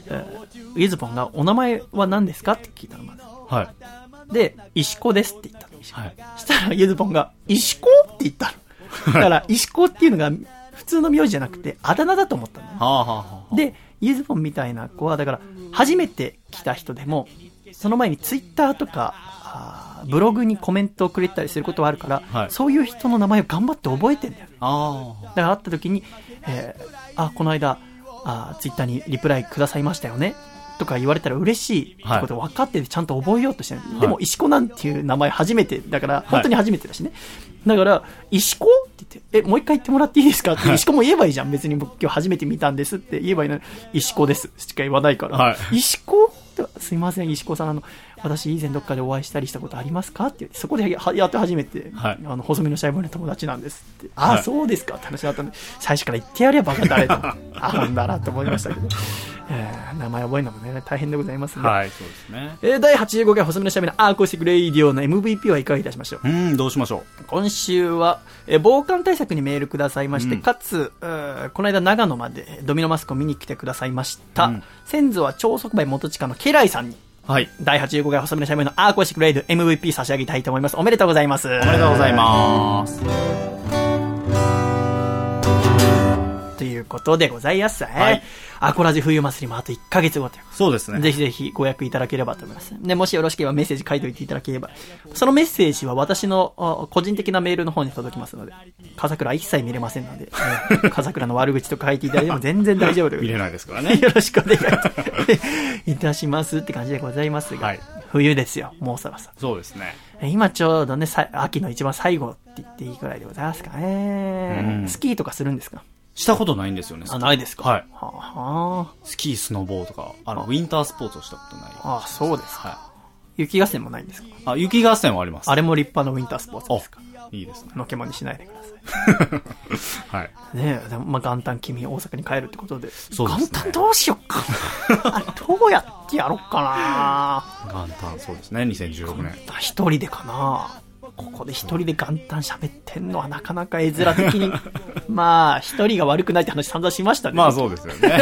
[SPEAKER 1] えーイエズボンが、お名前は何ですか？って聞いたの、まず。
[SPEAKER 2] はい。
[SPEAKER 1] で、石子ですって言ったの。
[SPEAKER 2] はい。
[SPEAKER 1] したら、イエズボンが、石子って言ったの。だから、石子っていうのが、普通の名字じゃなくて、あだ名だと思ったのね。
[SPEAKER 2] はあはあはあ。
[SPEAKER 1] で、イエズボンみたいな子は、だから、初めて来た人でも、その前にツイッターとか、ブログにコメントをくれたりすることはあるから、
[SPEAKER 2] はい
[SPEAKER 1] そういう人の名前を頑張って覚えてんだよね。
[SPEAKER 2] あ
[SPEAKER 1] だから会った時に、えーあ、この間、あツイッターにリプライくださいましたよね。とか言われたら嬉しいってこと分かっててちゃんと覚えようとしてる、でも、石子なんていう名前初めてだから、本当に初めてだしね。だから、石子って言って、え、もう一回言ってもらっていいですか？って、石子も言えばいいじゃん。別に僕今日初めて見たんですって言えばいいのに、石子ですしか言わないから。
[SPEAKER 2] はい。
[SPEAKER 1] 石子？っ てすいません、石子さん、あの、私以前どっかでお会いしたりしたことありますか？って言って、そこではやって初めて、
[SPEAKER 2] はい
[SPEAKER 1] あの、細身のシャイボーイの友達なんですって。ああ、
[SPEAKER 2] はい
[SPEAKER 1] そうですかって話だったんで、最初から言ってやればバカ誰と。あ、ほん だなと思いましたけど。えー名前覚えるのもね、大変でございます
[SPEAKER 2] あ。
[SPEAKER 1] ね。
[SPEAKER 2] はい、そうですね。
[SPEAKER 1] えー第85回細身のシャイボーイのアーコースティックレイディオの MVP はいかがいたしましょう？
[SPEAKER 2] うん、どうしましょ
[SPEAKER 1] 今週は、えー防寒対策にメールくださいまして、
[SPEAKER 2] うん
[SPEAKER 1] かつ、この間長野までドミノマスクを見に来てくださいました。
[SPEAKER 2] うん
[SPEAKER 1] 先祖は長宗我部元親の家来さんに、
[SPEAKER 2] う。はい。
[SPEAKER 1] 第85回細身のシャイボーイのアーコースティックレイディオ MVP 差し上げたいと思います。おめでとうございます。おめ
[SPEAKER 2] でとうございます。
[SPEAKER 1] ということでございます。
[SPEAKER 2] はい
[SPEAKER 1] アコラジ冬祭りもあと1ヶ月後という
[SPEAKER 2] そうですね。
[SPEAKER 1] ぜひぜひご予約いただければと思います。で、もしよろしければメッセージ書いておいていただければ。そのメッセージは私のあ個人的なメールの方に届きますので、笠倉一切見れませんので、ね 笠倉の悪口とか書いていただいても全然大丈夫で
[SPEAKER 2] 見れないですから
[SPEAKER 1] す。
[SPEAKER 2] ね。
[SPEAKER 1] よろしくお願いいたしますって感じでございますが、
[SPEAKER 2] はい
[SPEAKER 1] 冬ですよ、もうそろそろ。
[SPEAKER 2] そうですね。
[SPEAKER 1] え今ちょうどね、さ秋の一番最後って言っていいくらいでございますかね。
[SPEAKER 2] うん
[SPEAKER 1] スキーとかするんですか？
[SPEAKER 2] したことないんですよね。
[SPEAKER 1] あ、ないですか？
[SPEAKER 2] はい。
[SPEAKER 1] はあ、は
[SPEAKER 2] スキー、スノボーとか、あの、ウィンタースポーツをしたことない。
[SPEAKER 1] あ、あそうですか。
[SPEAKER 2] は
[SPEAKER 1] 雪合戦もないんですか？
[SPEAKER 2] い。あ、雪合戦はあります。
[SPEAKER 1] あれも立派なウィンタースポーツですか？
[SPEAKER 2] いいですね。
[SPEAKER 1] のけもにしないでくださ
[SPEAKER 2] はい。
[SPEAKER 1] い。ねえ、でもまあ元旦君大阪に帰るってことで。
[SPEAKER 2] そうですね
[SPEAKER 1] 元旦どうしよっかな。あれどうやってやろっか
[SPEAKER 2] 元旦、そうですね。2016年。
[SPEAKER 1] な。一人でかな。ここで一人で元旦喋ってんのはなかなか絵面的に。まあ、一人が悪くないって話散々しましたね。
[SPEAKER 2] まあそうですよね。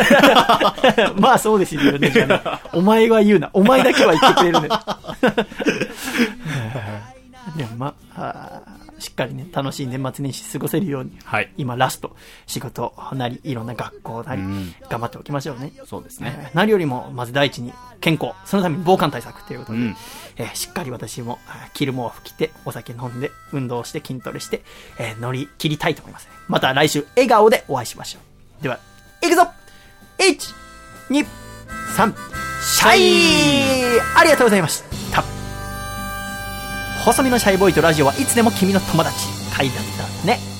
[SPEAKER 1] まあそうですよね。お前は言うな。お前だけは言ってくれるね。でもまあ、しっかりね、楽しい年末年始過ごせるように、
[SPEAKER 2] はい。
[SPEAKER 1] 今ラスト、仕事なり、いろんな学校なり
[SPEAKER 2] うん、
[SPEAKER 1] 頑張っておきましょうね。
[SPEAKER 2] そうですね。
[SPEAKER 1] えー何よりも、まず第一に健康。そのために防寒対策ということで、
[SPEAKER 2] うん
[SPEAKER 1] えーしっかり私も、着る毛布着て、お酒飲んで、運動して、筋トレして、えー乗り切りたいと思いますね。また来週、笑顔でお会いしましょう。では、いくぞ !1、2、3、シャイありがとうございました細身のシャイボーイとラジオはいつでも君の友達。回だったね。